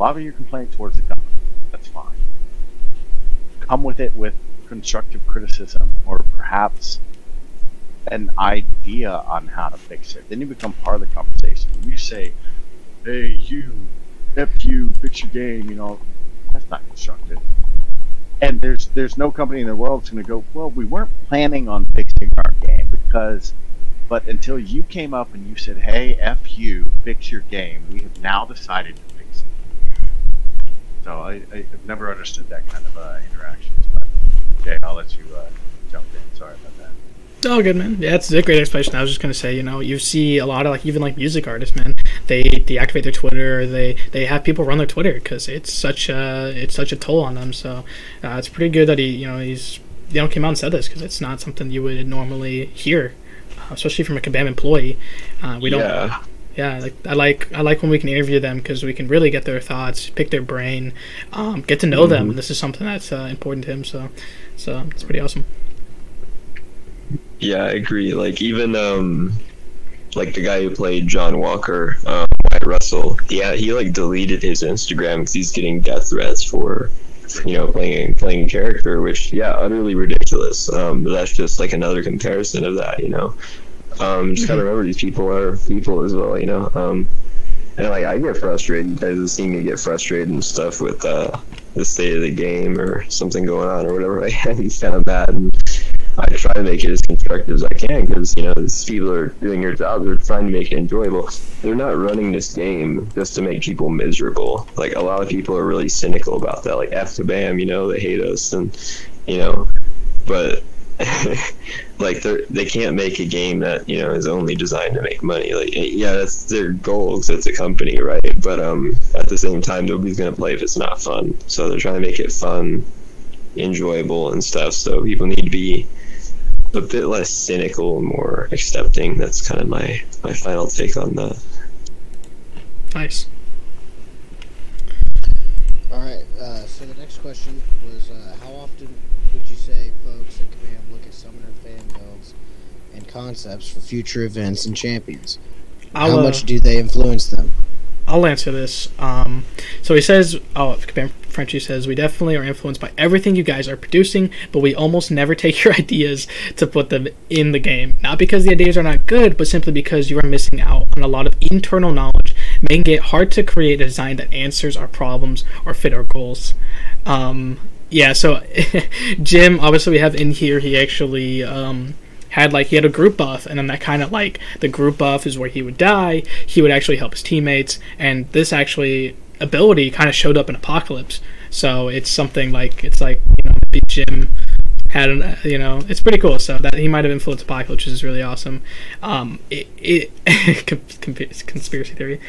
Lobby your complaint towards the company. That's fine come with it with constructive criticism or perhaps an idea on how to fix it. Then you become part of the conversation. You say, hey, you, F you, fix your game, you know, that's not constructive. and there's there's no company in the world that's going to go. Well, we weren't planning on fixing our game because, but until you came up and you said, "Hey, f you, fix your game," we have now decided to. So I, I have never understood that kind of uh, interactions. But okay, I'll let you uh, jump in. Sorry about that. Oh, good man. Yeah, that's a great explanation. I was just gonna say, you know, you see a lot of like even like music artists, man. They deactivate their Twitter. Or they they have people run their Twitter because it's such a it's such a toll on them. So uh, it's pretty good that he you know he's you know came out and said this because it's not something you would normally hear, uh, especially from a Kabam employee. Uh, we don't. Yeah. Yeah, like I like I like when we can interview them because we can really get their thoughts, pick their brain, um, get to know them. Mhm. This is something that's uh, important to him. So, so it's pretty awesome. Yeah, I agree. Like even um like the guy who played John Walker, um, Wyatt Russell. Yeah, he like deleted his Instagram because he's getting death threats for you know playing playing a character, which yeah, utterly ridiculous. Um, but that's just like another comparison of that, you know. Um, just gotta remember these people are people as well, you know. Um, and like I get frustrated. You guys have me get frustrated and stuff with uh, the state of the game or something going on or whatever. Like he's kind of bad. and I try to make it as constructive as I can because you know these people are doing their job. They're trying to make it enjoyable. They're not running this game just to make people miserable. Like a lot of people are really cynical about that. Like F to Bam, you know, they hate us and you know, but like they they can't make a game that you know is only designed to make money. Like yeah, that's their goal 'cause it's a company, right? But um, at the same time, nobody's gonna play if it's not fun. So they're trying to make it fun, enjoyable, and stuff. So people need to be a bit less cynical more accepting. That's kind of my my final take on that. Nice. All right. Uh, so the next question was, uh, how often would you say folks at Kabam look at Summoner fan builds and concepts for future events and champions? I'll, how uh, much do they influence them? I'll answer this. Um, so he says, oh, Frenchie says, we definitely are influenced by everything you guys are producing, but we almost never take your ideas to put them in the game. Not because the ideas are not good, but simply because you are missing out on a lot of internal knowledge, making it hard to create a design that answers our problems or fit our goals. Um, yeah, so Jim, obviously we have in here, he actually um, had like he had a group buff and then that kind of like the group buff is where he would die he would actually help his teammates and this actually ability kind of showed up in apocalypse. So it's something like it's like you know jim had an you know it's pretty cool so that he might have influenced apocalypse which is really awesome. Um it, it conspiracy theory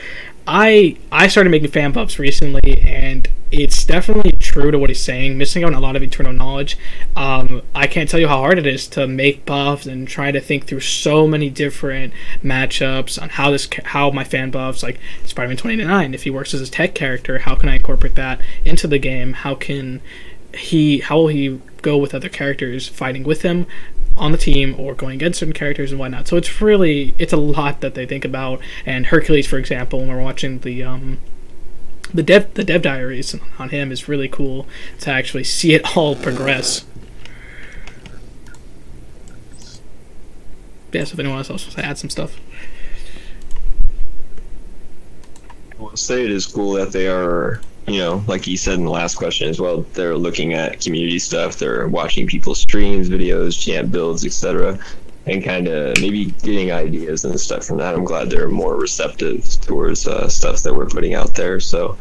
I I started making fan buffs recently, and it's definitely true to what he's saying. Missing out on a lot of eternal knowledge. Um, I can't tell you how hard it is to make buffs and try to think through so many different matchups on how this how my fan buffs like Spider-Man 29. If he works as a tech character, how can I incorporate that into the game? How can he how will he go with other characters fighting with him on the team or going against certain characters and whatnot. So it's really it's a lot that they think about. And Hercules, for example, when we're watching the um, the dev the dev diaries on him is really cool to actually see it all progress. Yeah, so if anyone else wants to add some stuff. I will say it is cool that they are, you know, like you said in the last question as well, they're looking at community stuff, they're watching people's streams, videos, champ builds, etc., and kind of maybe getting ideas and stuff from that. I'm glad they're more receptive towards uh, stuff that we're putting out there. So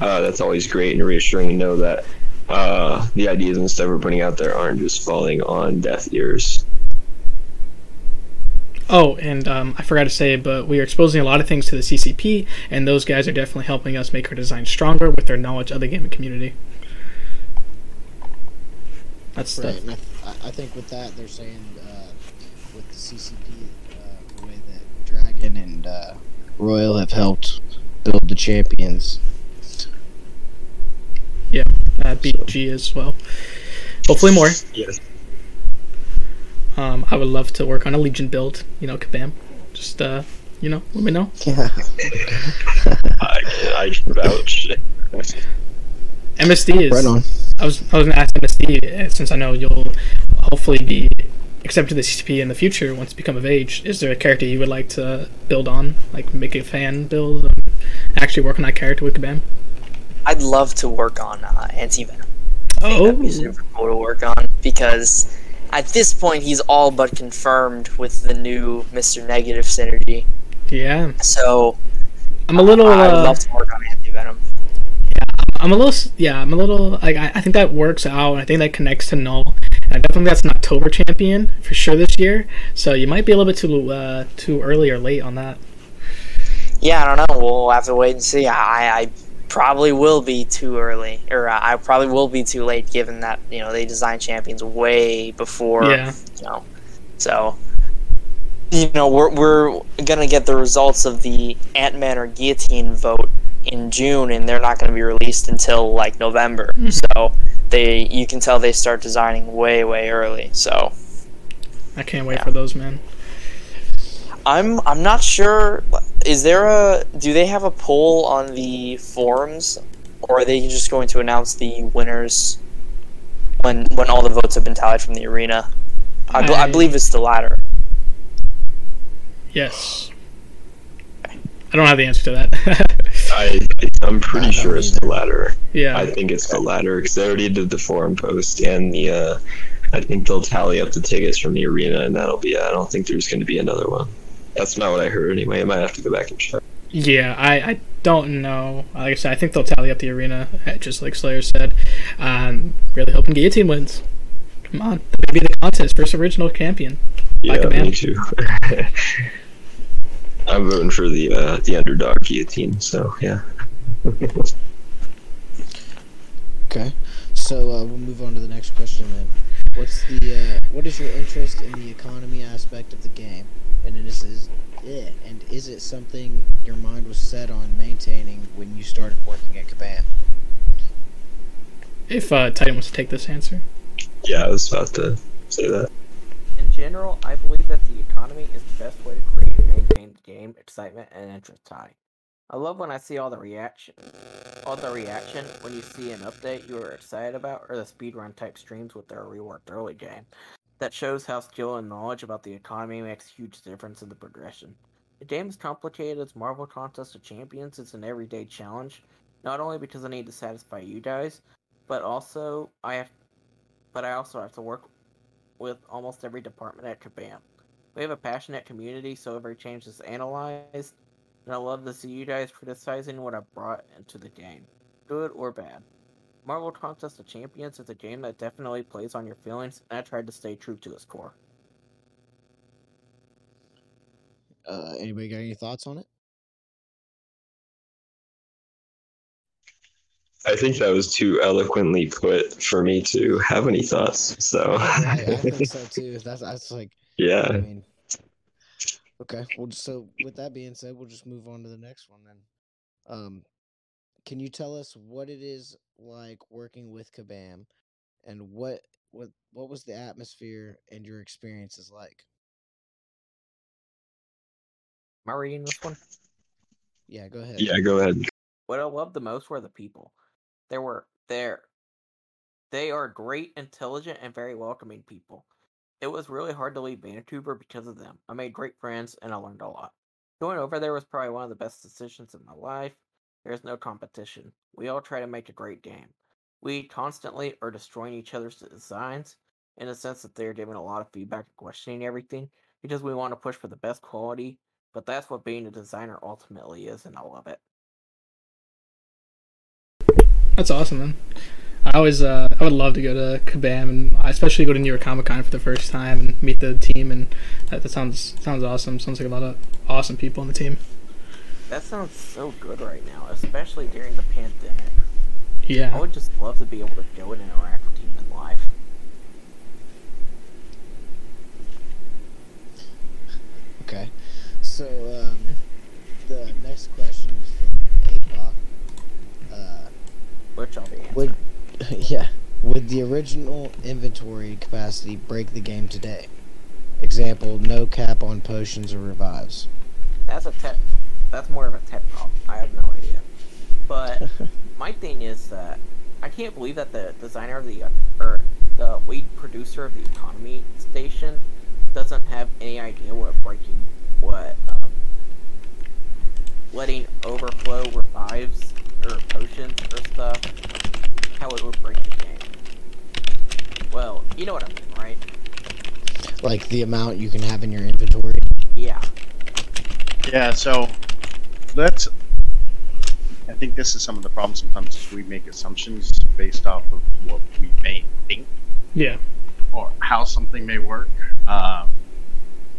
uh, that's always great and reassuring to know that uh, the ideas and stuff we're putting out there aren't just falling on deaf ears. Oh, and um, I forgot to say, but we are exposing a lot of things to the CCP, and those guys are definitely helping us make our design stronger with their knowledge of the gaming community. That's Right. the, And I, th- I think with that, they're saying uh, with the CCP, uh, the way that Dragon and uh, Royal have helped build the champions. Yeah. Uh, BG as well. Hopefully more. Yes. Um, I would love to work on a Legion build. You know, Kabam. Just uh, you know, let me know. Yeah. I, I can vouch. MSD is. right on. I was I was gonna ask MSD uh, since I know you'll hopefully be accepted to the CCP in the future once you become of age. Is there a character you would like to build on, like make a fan build, and actually work on that character with Kabam? I'd love to work on uh, Anti Venom. think that'd be Oh. super cool to work on because at this point he's all but confirmed with the new Mr. Negative synergy. Yeah, So I'm a little. I would Uh, love to work on Anti Venom. I'm a little. Yeah, I'm a little. Like I, I think that works out. I think that connects to Null. And I definitely that's an October champion for sure this year. So you might be a little bit too uh, too early or late on that. Yeah, I don't know. We'll have to wait and see. I, I probably will be too early, or uh, I probably will be too late, given that you know they design champions way before. Yeah. You know, so you know we're we're gonna get the results of the Ant Man or Guillotine vote in June, and they're not gonna be released until like November. So they you can tell they start designing way way early. So I can't wait Yeah. for those, man. I'm I'm not sure. Is there a do they have a poll on the forums, or are they just going to announce the winners when when all the votes have been tallied from the arena? I, bel- I I- believe it's the latter. Yes. I don't have the answer to that. I I'm pretty I sure it's the latter. yeah. I think it's the latter because they already did the forum post and the. Uh, I think they'll tally up the tickets from the arena and that'll be. it. I don't think there's going to be another one. That's not what I heard anyway. I might have to go back and check. Yeah, I, I don't know. Like I said, I think they'll tally up the arena, uh, just like Slayer said. Um, really hoping Guillotine wins. Come on, that'd be the contest, first original champion. Yeah, Like a man. me too. I'm voting for the uh, the underdog guillotine. So yeah. Okay, so uh, we'll move on to the next question then. What's the uh, what is your interest in the economy aspect of the game, and is is yeah, and is it something your mind was set on maintaining when you started working at Kabam? If uh, Titan wants to take this answer. Yeah, I was about to say that. In general, I believe that the economy is the best way to create and maintain the game excitement and interest high. I love when I see all the reaction, all the reaction when you see an update you are excited about, or the speedrun type streams with their reworked early game. That shows how skill and knowledge about the economy makes huge difference in the progression. The game is complicated as Marvel Contest of Champions is an everyday challenge, not only because I need to satisfy you guys, but also I have, but I also have to work with almost every department at Kabam. We have a passionate community, so every change is analyzed, and I love to see you guys criticizing what I brought into the game, good or bad. Marvel Contest of Champions is a game that definitely plays on your feelings, and I tried to stay true to its core. Uh, anybody got any thoughts on it? I think that was too eloquently put for me to have any thoughts. So I, I think so too. That's that's like I yeah. mean. Okay, well, so with that being said, we'll just move on to the next one then. Um, can you tell us what it is like working with Kabam, and what what what was the atmosphere and your experiences like? Am I reading this one? Yeah, go ahead. Yeah, go ahead. What I loved the most were the people. They were there. They are great, intelligent, and very welcoming people. It was really hard to leave Vancouver because of them. I made great friends and I learned a lot. Going over there was probably one of the best decisions in my life. There's no competition. We all try to make a great game. We constantly are destroying each other's designs in the sense that they're giving a lot of feedback and questioning everything because we want to push for the best quality, but that's what being a designer ultimately is, and I love it. That's awesome, man. I always, uh, I would love to go to Kabam and especially go to New York Comic Con for the first time and meet the team. And that, that sounds sounds awesome. Sounds like a lot of awesome people on the team. That sounds so good right now, especially during the pandemic. Yeah. I would just love to be able to go and interact with you in live. Okay, so um, the next question is from APOC. Uh, Which I'll be answering. would yeah, would the original inventory capacity break the game today? Example: no cap on potions or revives. That's a tech. That's more of a tech problem. I have no idea. But my thing is that I can't believe that the designer of the or the lead producer of the economy station doesn't have any idea what breaking what um, letting overflow revives or potions or stuff how it would break the game. Well, you know what I mean, right? Like the amount you can have in your inventory. Yeah. Yeah, so let's. I think this is some of the problems sometimes is we make assumptions based off of what we may think Yeah. or how something may work. Um,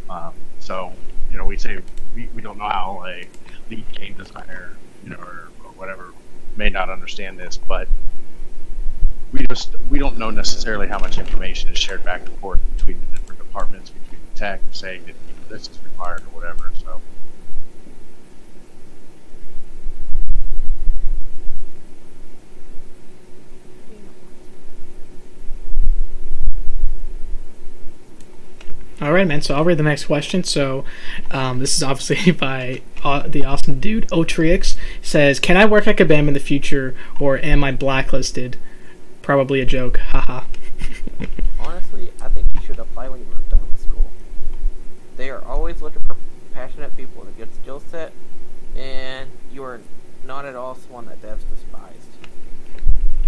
um, so, you know, we say we, we don't know how a lead game designer, you know, or, or whatever may not understand this, but we just we don't know necessarily how much information is shared back and forth between the different departments, between the tech, saying that you know, this is required or whatever. So. All right, man. So I'll read the next question. So um, this is obviously by uh, the awesome dude Otrix. Says, "Can I work at Kabam in the future, or am I blacklisted?" Probably a joke. Haha. Honestly, I think you should apply when you were done with school. They are always looking for passionate people with a good skill set, and you are not at all someone that devs despised.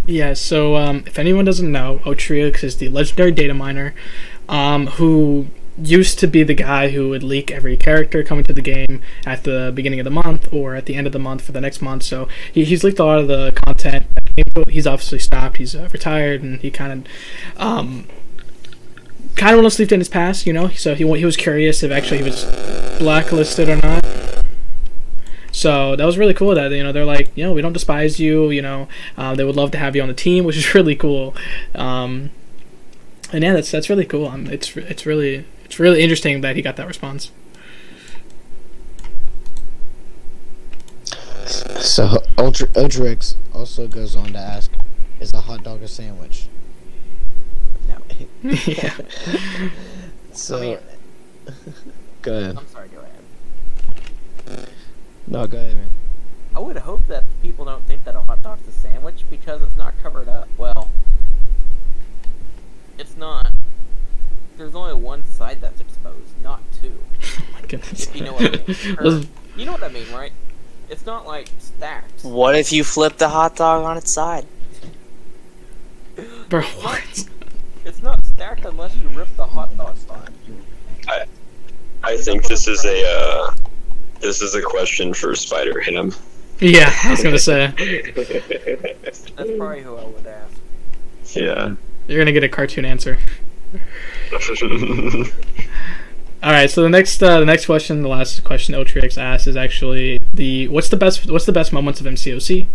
Yeah, so um, if anyone doesn't know, Otrix is the legendary data miner um, who used to be the guy who would leak every character coming to the game at the beginning of the month or at the end of the month for the next month. So he, he's leaked a lot of the content. He's obviously stopped. He's uh, retired, and he kind of um, kind of want to sleep in his past, you know. So he he was curious if actually he was blacklisted or not. So that was really cool. That you know they're like, you know, we don't despise you. You know, uh, they would love to have you on the team, which is really cool. Um, and yeah, that's that's really cool. Um, it's it's really it's really interesting that he got that response. So Ultra Ultrix also goes on to ask, "Is a hot dog a sandwich?" No. yeah. So, go ahead. I'm sorry, go ahead. No, go ahead, man. I would hope that people don't think that a hot dog's a sandwich because it's not covered up. Well, it's not. There's only one side that's exposed, not two. Oh my goodness. If you know what I mean. Or- you know what I mean, right? It's not like stacked. What if you flip the hot dog on its side? Bro, what? It's not stacked unless you rip the hot dog spot. I I think this is a uh, this is a question for Spider Ham. Yeah, I was gonna say That's probably who I would ask. yeah. you're gonna get a cartoon answer. All right, so the next uh, the next question, the last question Otrix asked is actually the what's the best what's the best moments of MCOC?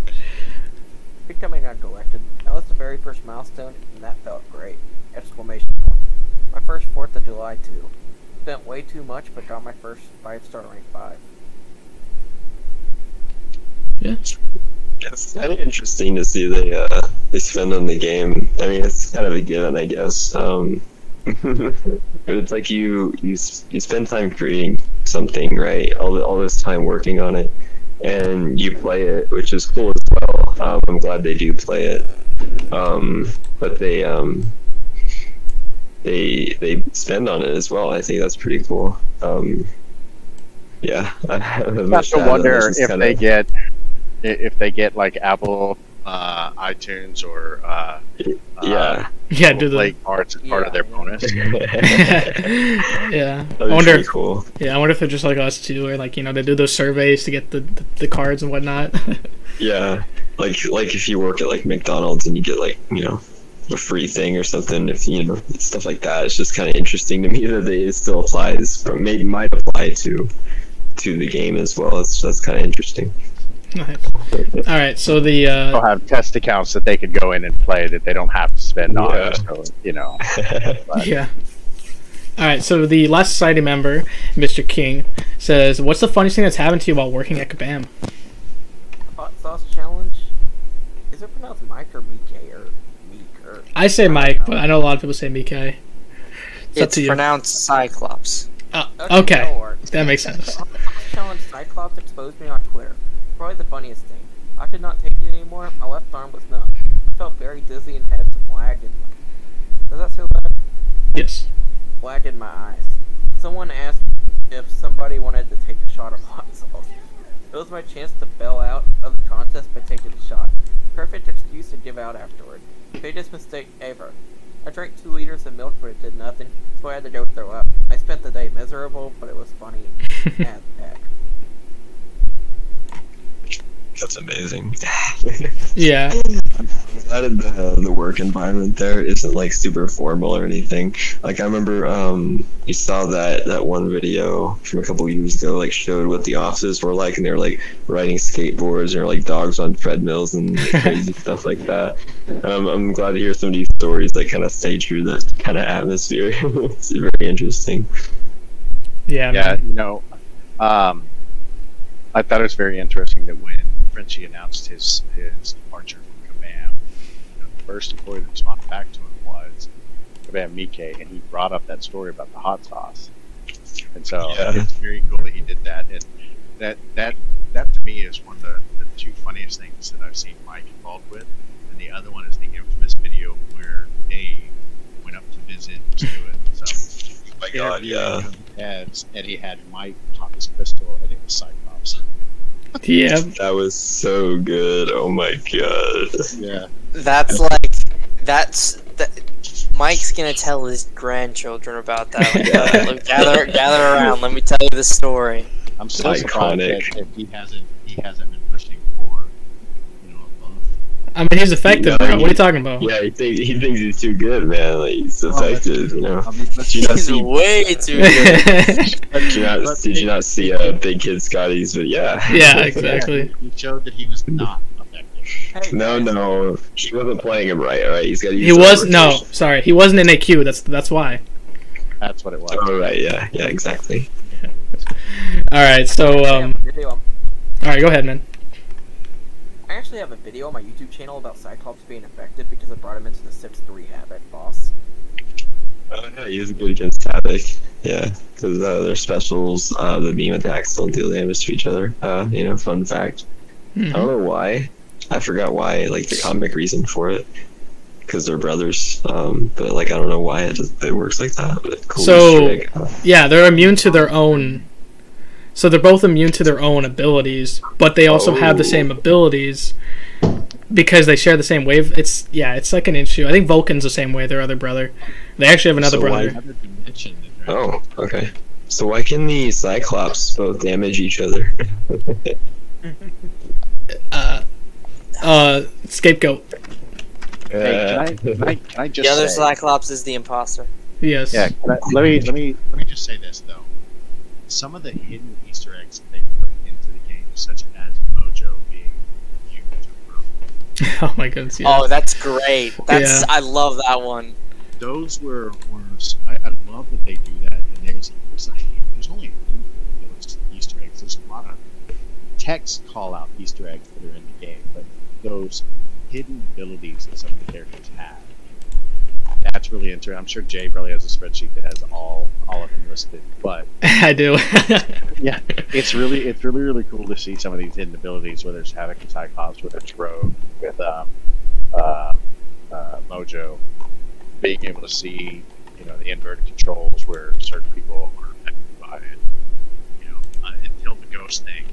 Becoming uncollected. That was the very first milestone, and that felt great. Exclamation point. My first 4th of July, too. Spent way too much, but got my first 5 star rank 5. It's kind of interesting to see they uh they spend on the game. I mean, it's kind of a given, I guess. Um, but it's like you you you spend time creating something, right? All the, all this time working on it, and you play it, which is cool as well. Um, I'm glad they do play it. Um, but they um they they spend on it as well. I think that's pretty cool. Um, yeah, I have to wonder if they get i- if they get like Apple uh, iTunes or uh, yeah. Yeah, do play the cards as part of their bonus. yeah. I wonder. pretty If, cool. yeah, I wonder if they're just like us too, or like you know they do those surveys to get the the, the cards and whatnot. Yeah, like like if you work at like McDonald's and you get like you know a free thing or something, if you know stuff like that. It's just kind of interesting to me that they it still applies, or maybe might apply to to the game as well. It's that's kind of interesting. Nice. All right, so the They'll uh, have test accounts that they could go in and play that they don't have to spend on. Yeah. So, you know, yeah. All right, so the last society member, Mr. King, says, "What's the funniest thing that's happened to you while working at Kabam?" Hot sauce challenge? Is it pronounced Mike or Mike or Meek or. I say Mike, but I know a lot of people say Mike. It's, up It's to you. pronounced Cyclops. Oh, okay, that'll work. that makes sense. Hot sauce challenge Cyclops exposed me on Twitter. Probably the funniest thing. I could not take it anymore. My left arm was numb. I felt very dizzy and had some lag in my. Does that feel bad? Yes. lag in my eyes. Someone asked if somebody wanted to take a shot of hot sauce. It was my chance to bail out of the contest by taking a shot. Perfect excuse to give out afterward. Biggest mistake ever. I drank two liters of milk, but it did nothing, so I had to go throw up. I spent the day miserable, but it was funny as heck. That's amazing. Yeah. I'm glad the the work environment there isn't like super formal or anything. Like I remember, um, you saw that that one video from a couple years ago, like showed what the offices were like, and they were like riding skateboards or like dogs on treadmills and crazy stuff like that. Um, I'm glad to hear some of these stories that kind of stay true to that kind of atmosphere. it's very interesting. Yeah. yeah, man. you know, um, I thought it was very interesting that when Frenchie announced his his departure from Kabam, you know, the first employee that responded back to him was Kabam Mike, and he brought up that story about the hot sauce. And so Yeah. Uh, it's very cool that he did that, and that that that to me is one of the, the two funniest things that I've seen Mike involved with, and the other one is the infamous video where Dave went up to visit Stuart. So Oh my god, yeah. and he had Mike pop his pistol, and it was Cyclops. Yeah. That was so good. Oh my god. Yeah, That's like that's that. Mike's gonna tell his grandchildren about that. Like, look, gather, gather around. Let me tell you the story. I'm so surprised that, that he hasn't he hasn't been pushing for you know a buff. I mean, he's effective, No, bro. he- What are you talking about? Yeah, he, think, he thinks he's too good, man. Like he's Oh, that's- effective, you know. I mean, but Did you not He's see? way too good. Did you not, did you not see uh, Big Kid Scotty's? But yeah. yeah, exactly. He showed that he was not effective. Hey, No, no, he wasn't playing him right. All right, he's got to use. He was no, sorry, he wasn't in AQ. That's that's why. That's what it was. Oh right, yeah, yeah, exactly. All right, so I um, have a all right, go ahead, man. I actually have a video on my YouTube channel about Cyclops being effective because it brought him into the 6-3 Havok boss. Oh yeah, he was good against Havok. Yeah, because uh, their specials, uh, the beam attacks don't deal damage to each other. Uh, you know, fun fact. I Mhm. don't know why. I forgot why. Like the comic reason for it. Because they're brothers, um, but like I don't know why it, just, it works like that. But cool So- Easter. Yeah, they're immune to their own. So they're both immune to their own abilities, but they also have the Oh. same abilities because they share the same wave. It's yeah, it's like an issue. I think Vulcan's the same way. Their other brother. They actually have another So brother. Another dimension that they're- Oh, okay. So why can the Cyclops both damage each other? Uh, uh, scapegoat. Hey, can I, can I, can I just The other Cyclops is the imposter. Yes. Yeah, I, let me let me let me just say this though. Some of the hidden Easter eggs that they put into the game, such as Mojo being immune oh my goodness. Yeah. Oh, that's great. That's Yeah. I love that one. those were were I, I love that they do that. And there's there's, like, there's only a handful of those Easter eggs. There's a lot of text call out Easter eggs that are in the game, but those hidden abilities that some of the characters have. That's really interesting. I'm sure Jay probably has a spreadsheet that has all all of them listed, but I do. yeah, it's really it's really really cool to see some of these hidden abilities, whether it's Havok and Cyclops, whether it's Rogue with um, uh, uh, Mojo, being able to see you know the inverted controls where certain people are affected by it. You know, uh, until the Ghost thing,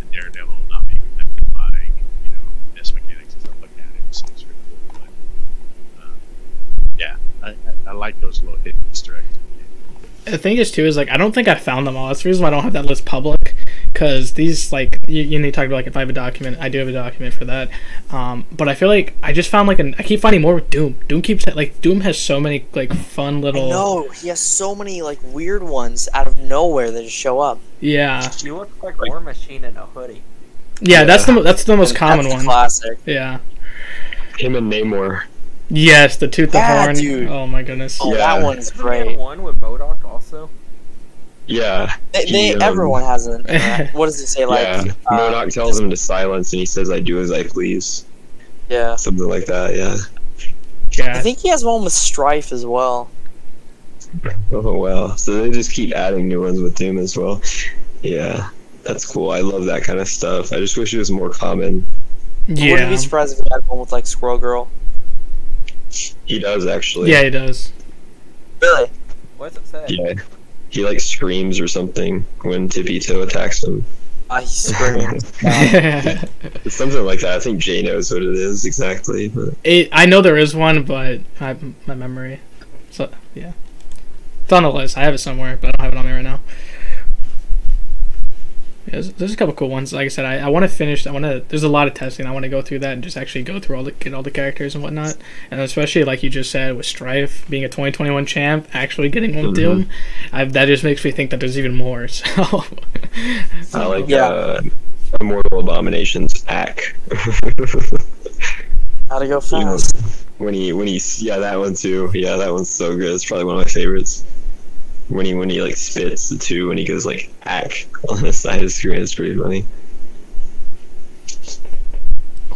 and Daredevil not being affected by you know miss mechanics and stuff like that. It was, it was really cool. But, um, yeah, I, I, I like those little hidden Easter eggs. the thing is too is like I don't think I found them all. That's the reason why I don't have that list public. Because these like you, you need to talk about like if I have a document, I do have a document for that. Um, but I feel like I just found like an I keep finding more with Doom. Doom keeps like Doom has so many like fun little No, he has so many like weird ones out of nowhere that just show up. yeah You look like War Machine in a hoodie. yeah that's the that's the most And common that's the one. Classic. Yeah. Him and Namor. Yes, the tooth, the Yeah, horn. dude. Oh my goodness. Oh, Yeah. that one's Isn't there great. one with MODOK also? Yeah, They, they He, um, everyone has an. uh, what does it say? Like, yeah. uh, MODOK tells him to silence, and he says, "I do as I please." yeah. Something like that. Yeah. I think he has one with Stryfe as well. Oh well. So they just keep adding new ones with Doom as well. Yeah, that's cool. I love that kind of stuff. I just wish it was more common. I wouldn't be surprised if he had one with like Squirrel Girl. He does actually. Yeah, he does. Really? What does it say? Yeah. He like screams or something when Tippy Toe attacks him. Ah, I screamed. It's something like that. I think Jay knows what it is exactly. But it, I know there is one, but I, my memory. So yeah, it's on the list. I have it somewhere, but I don't have it on me right now. Yeah, there's, there's a couple cool ones. Like I said, I, I want to finish. I want to. There's a lot of testing. I want to go through that and just actually go through all the get all the characters and whatnot. And especially like you just said with Stryfe being a 2021 champ, actually getting one Mhm. Doom, I, that just makes me think that there's even more. So I like Yeah. uh, Immortal Abominations Ack. How to go You know, fast. when he when he's yeah that one too. Yeah, that one's so good. It's probably one of my favorites. When he when he like spits the two when he goes like ack on the side of the screen, it's pretty funny.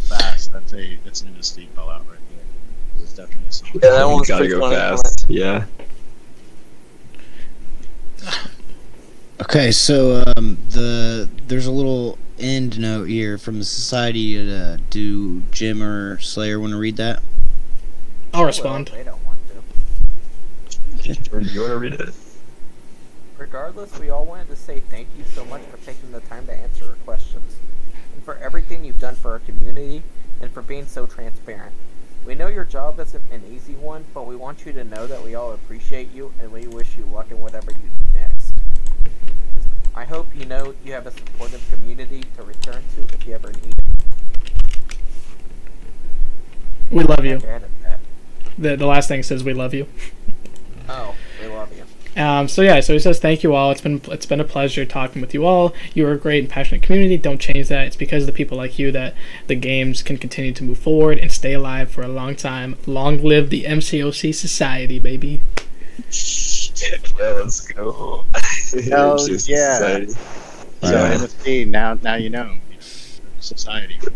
Fast. That's a that's an MSD call out right there. It's definitely a song. Yeah, that one's gotta go funny. fast. Yeah. Okay, so um, the there's a little end note here from the society. Uh, do Jim or Slayer want to read that? I'll respond. They don't want to. Jordan, you want to read it? Regardless, we all wanted to say thank you so much for taking the time to answer our questions, and for everything you've done for our community, and for being so transparent. We know your job isn't an easy one, but we want you to know that we all appreciate you, and we wish you luck in whatever you do next. I hope you know you have a supportive community to return to if you ever need it. We love you. Heck, I added that. The the last thing says we love you. Oh, we love you. Um, so yeah, so he says thank you all. It's been it's been a pleasure talking with you all. You are a great and passionate community. Don't change that. It's because of the people like you that the games can continue to move forward and stay alive for a long time. Long live the MCOC society, baby. Yeah, let's go. Hell Just yeah. society. So Yeah. MSD now now you know society.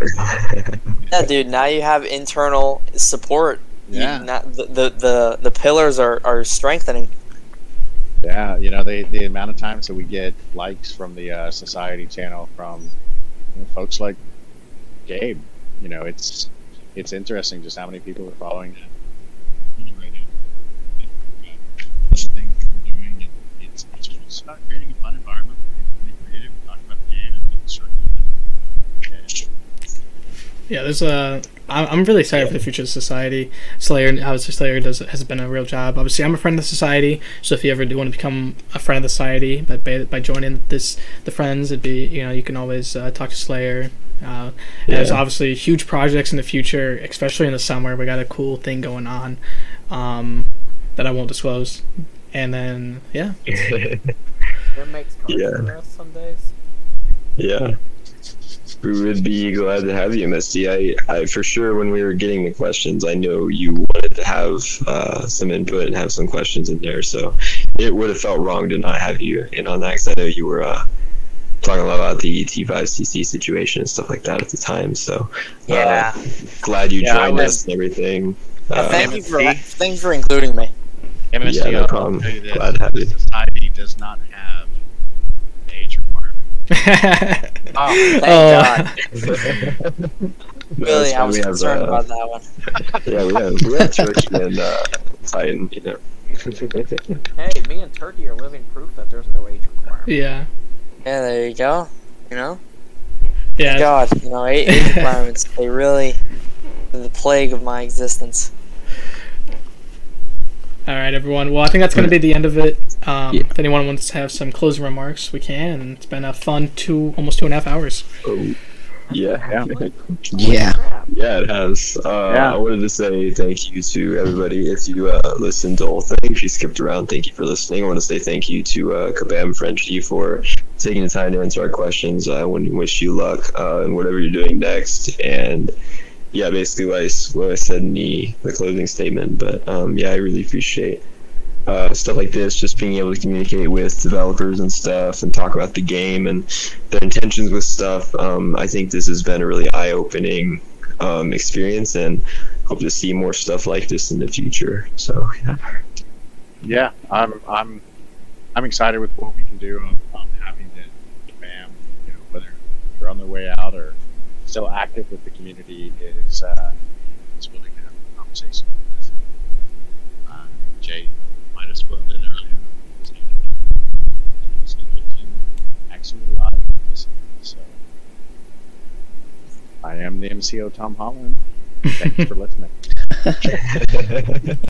Yeah, dude. Now you have internal support. You- Yeah. not- the, the the the pillars are are strengthening. Yeah, you know, they, the amount of times that we get likes from the uh, society channel from you know, folks like Gabe, you know, it's it's interesting just how many people are following right now. Things we're doing, it's, it's just about creating a fun environment where people can be creative, talk about the game, and be constructive. And, Yeah, there's a. I'm I'm really excited for the future of society. Slayer, obviously, Slayer does has been a real job. Obviously, I'm a friend of the society, so if you ever do want to become a friend of the society, by by, by joining this the friends, it'd be you know you can always uh, talk to Slayer. Uh, There's obviously huge projects in the future, especially in the summer. We got a cool thing going on um, that I won't disclose. And then yeah, Jim makes Yeah. for us some days. Yeah. We would be glad to have you, Misty. I, I for sure when we were getting the questions, I know you wanted to have uh, some input and have some questions in there. So it would have felt wrong to not have you in on that because I know you were uh, talking a lot about the T5CC situation and stuff like that at the time. So uh, Yeah. glad you Yeah, joined was- us and everything. Yeah, Uh, thank you for MSD. thank you for including me. MSD, Yeah, no problem. tell you this, Glad to have you. Society does not have an age requirement. Oh, thank Oh. God. Really, I was We have, concerned uh, about that one. Yeah, we have, we have Turkey and uh, Titan, you know. Hey, me and Turkey are living proof that there's no age requirement. yeah, Yeah, there you go. You know, yeah. God, you know, age, age requirements. They really the plague of my existence. All right, everyone. Well, I think that's going to be the end of it. Um, Yeah. If anyone wants to have some closing remarks, we can. It's been a fun two, almost two and a half hours. Oh, yeah. Yeah. Yeah, it has. Uh, Yeah. I wanted to say thank you to everybody. If you uh, listened to the whole thing, if you skipped around, thank you for listening. I want to say thank you to uh, Kabam Frenchie for taking the time to answer our questions. I want to wish you luck uh, in whatever you're doing next. And yeah, basically what I, what I said in the, the closing statement. But um, yeah, I really appreciate uh, stuff like this, just being able to communicate with developers and stuff and talk about the game and their intentions with stuff. Um, I think this has been a really eye opening um, experience and hope to see more stuff like this in the future. So, yeah. Yeah, I'm I'm I'm excited with what we can do. I'm, I'm happy that BAM, you know, whether they're on their way out or still active with the community is uh, is willing to have a conversation with us. Uh, um, Jay might have spoiled it earlier. Actually live this so I am the MCO Tom Holland. Thanks for listening.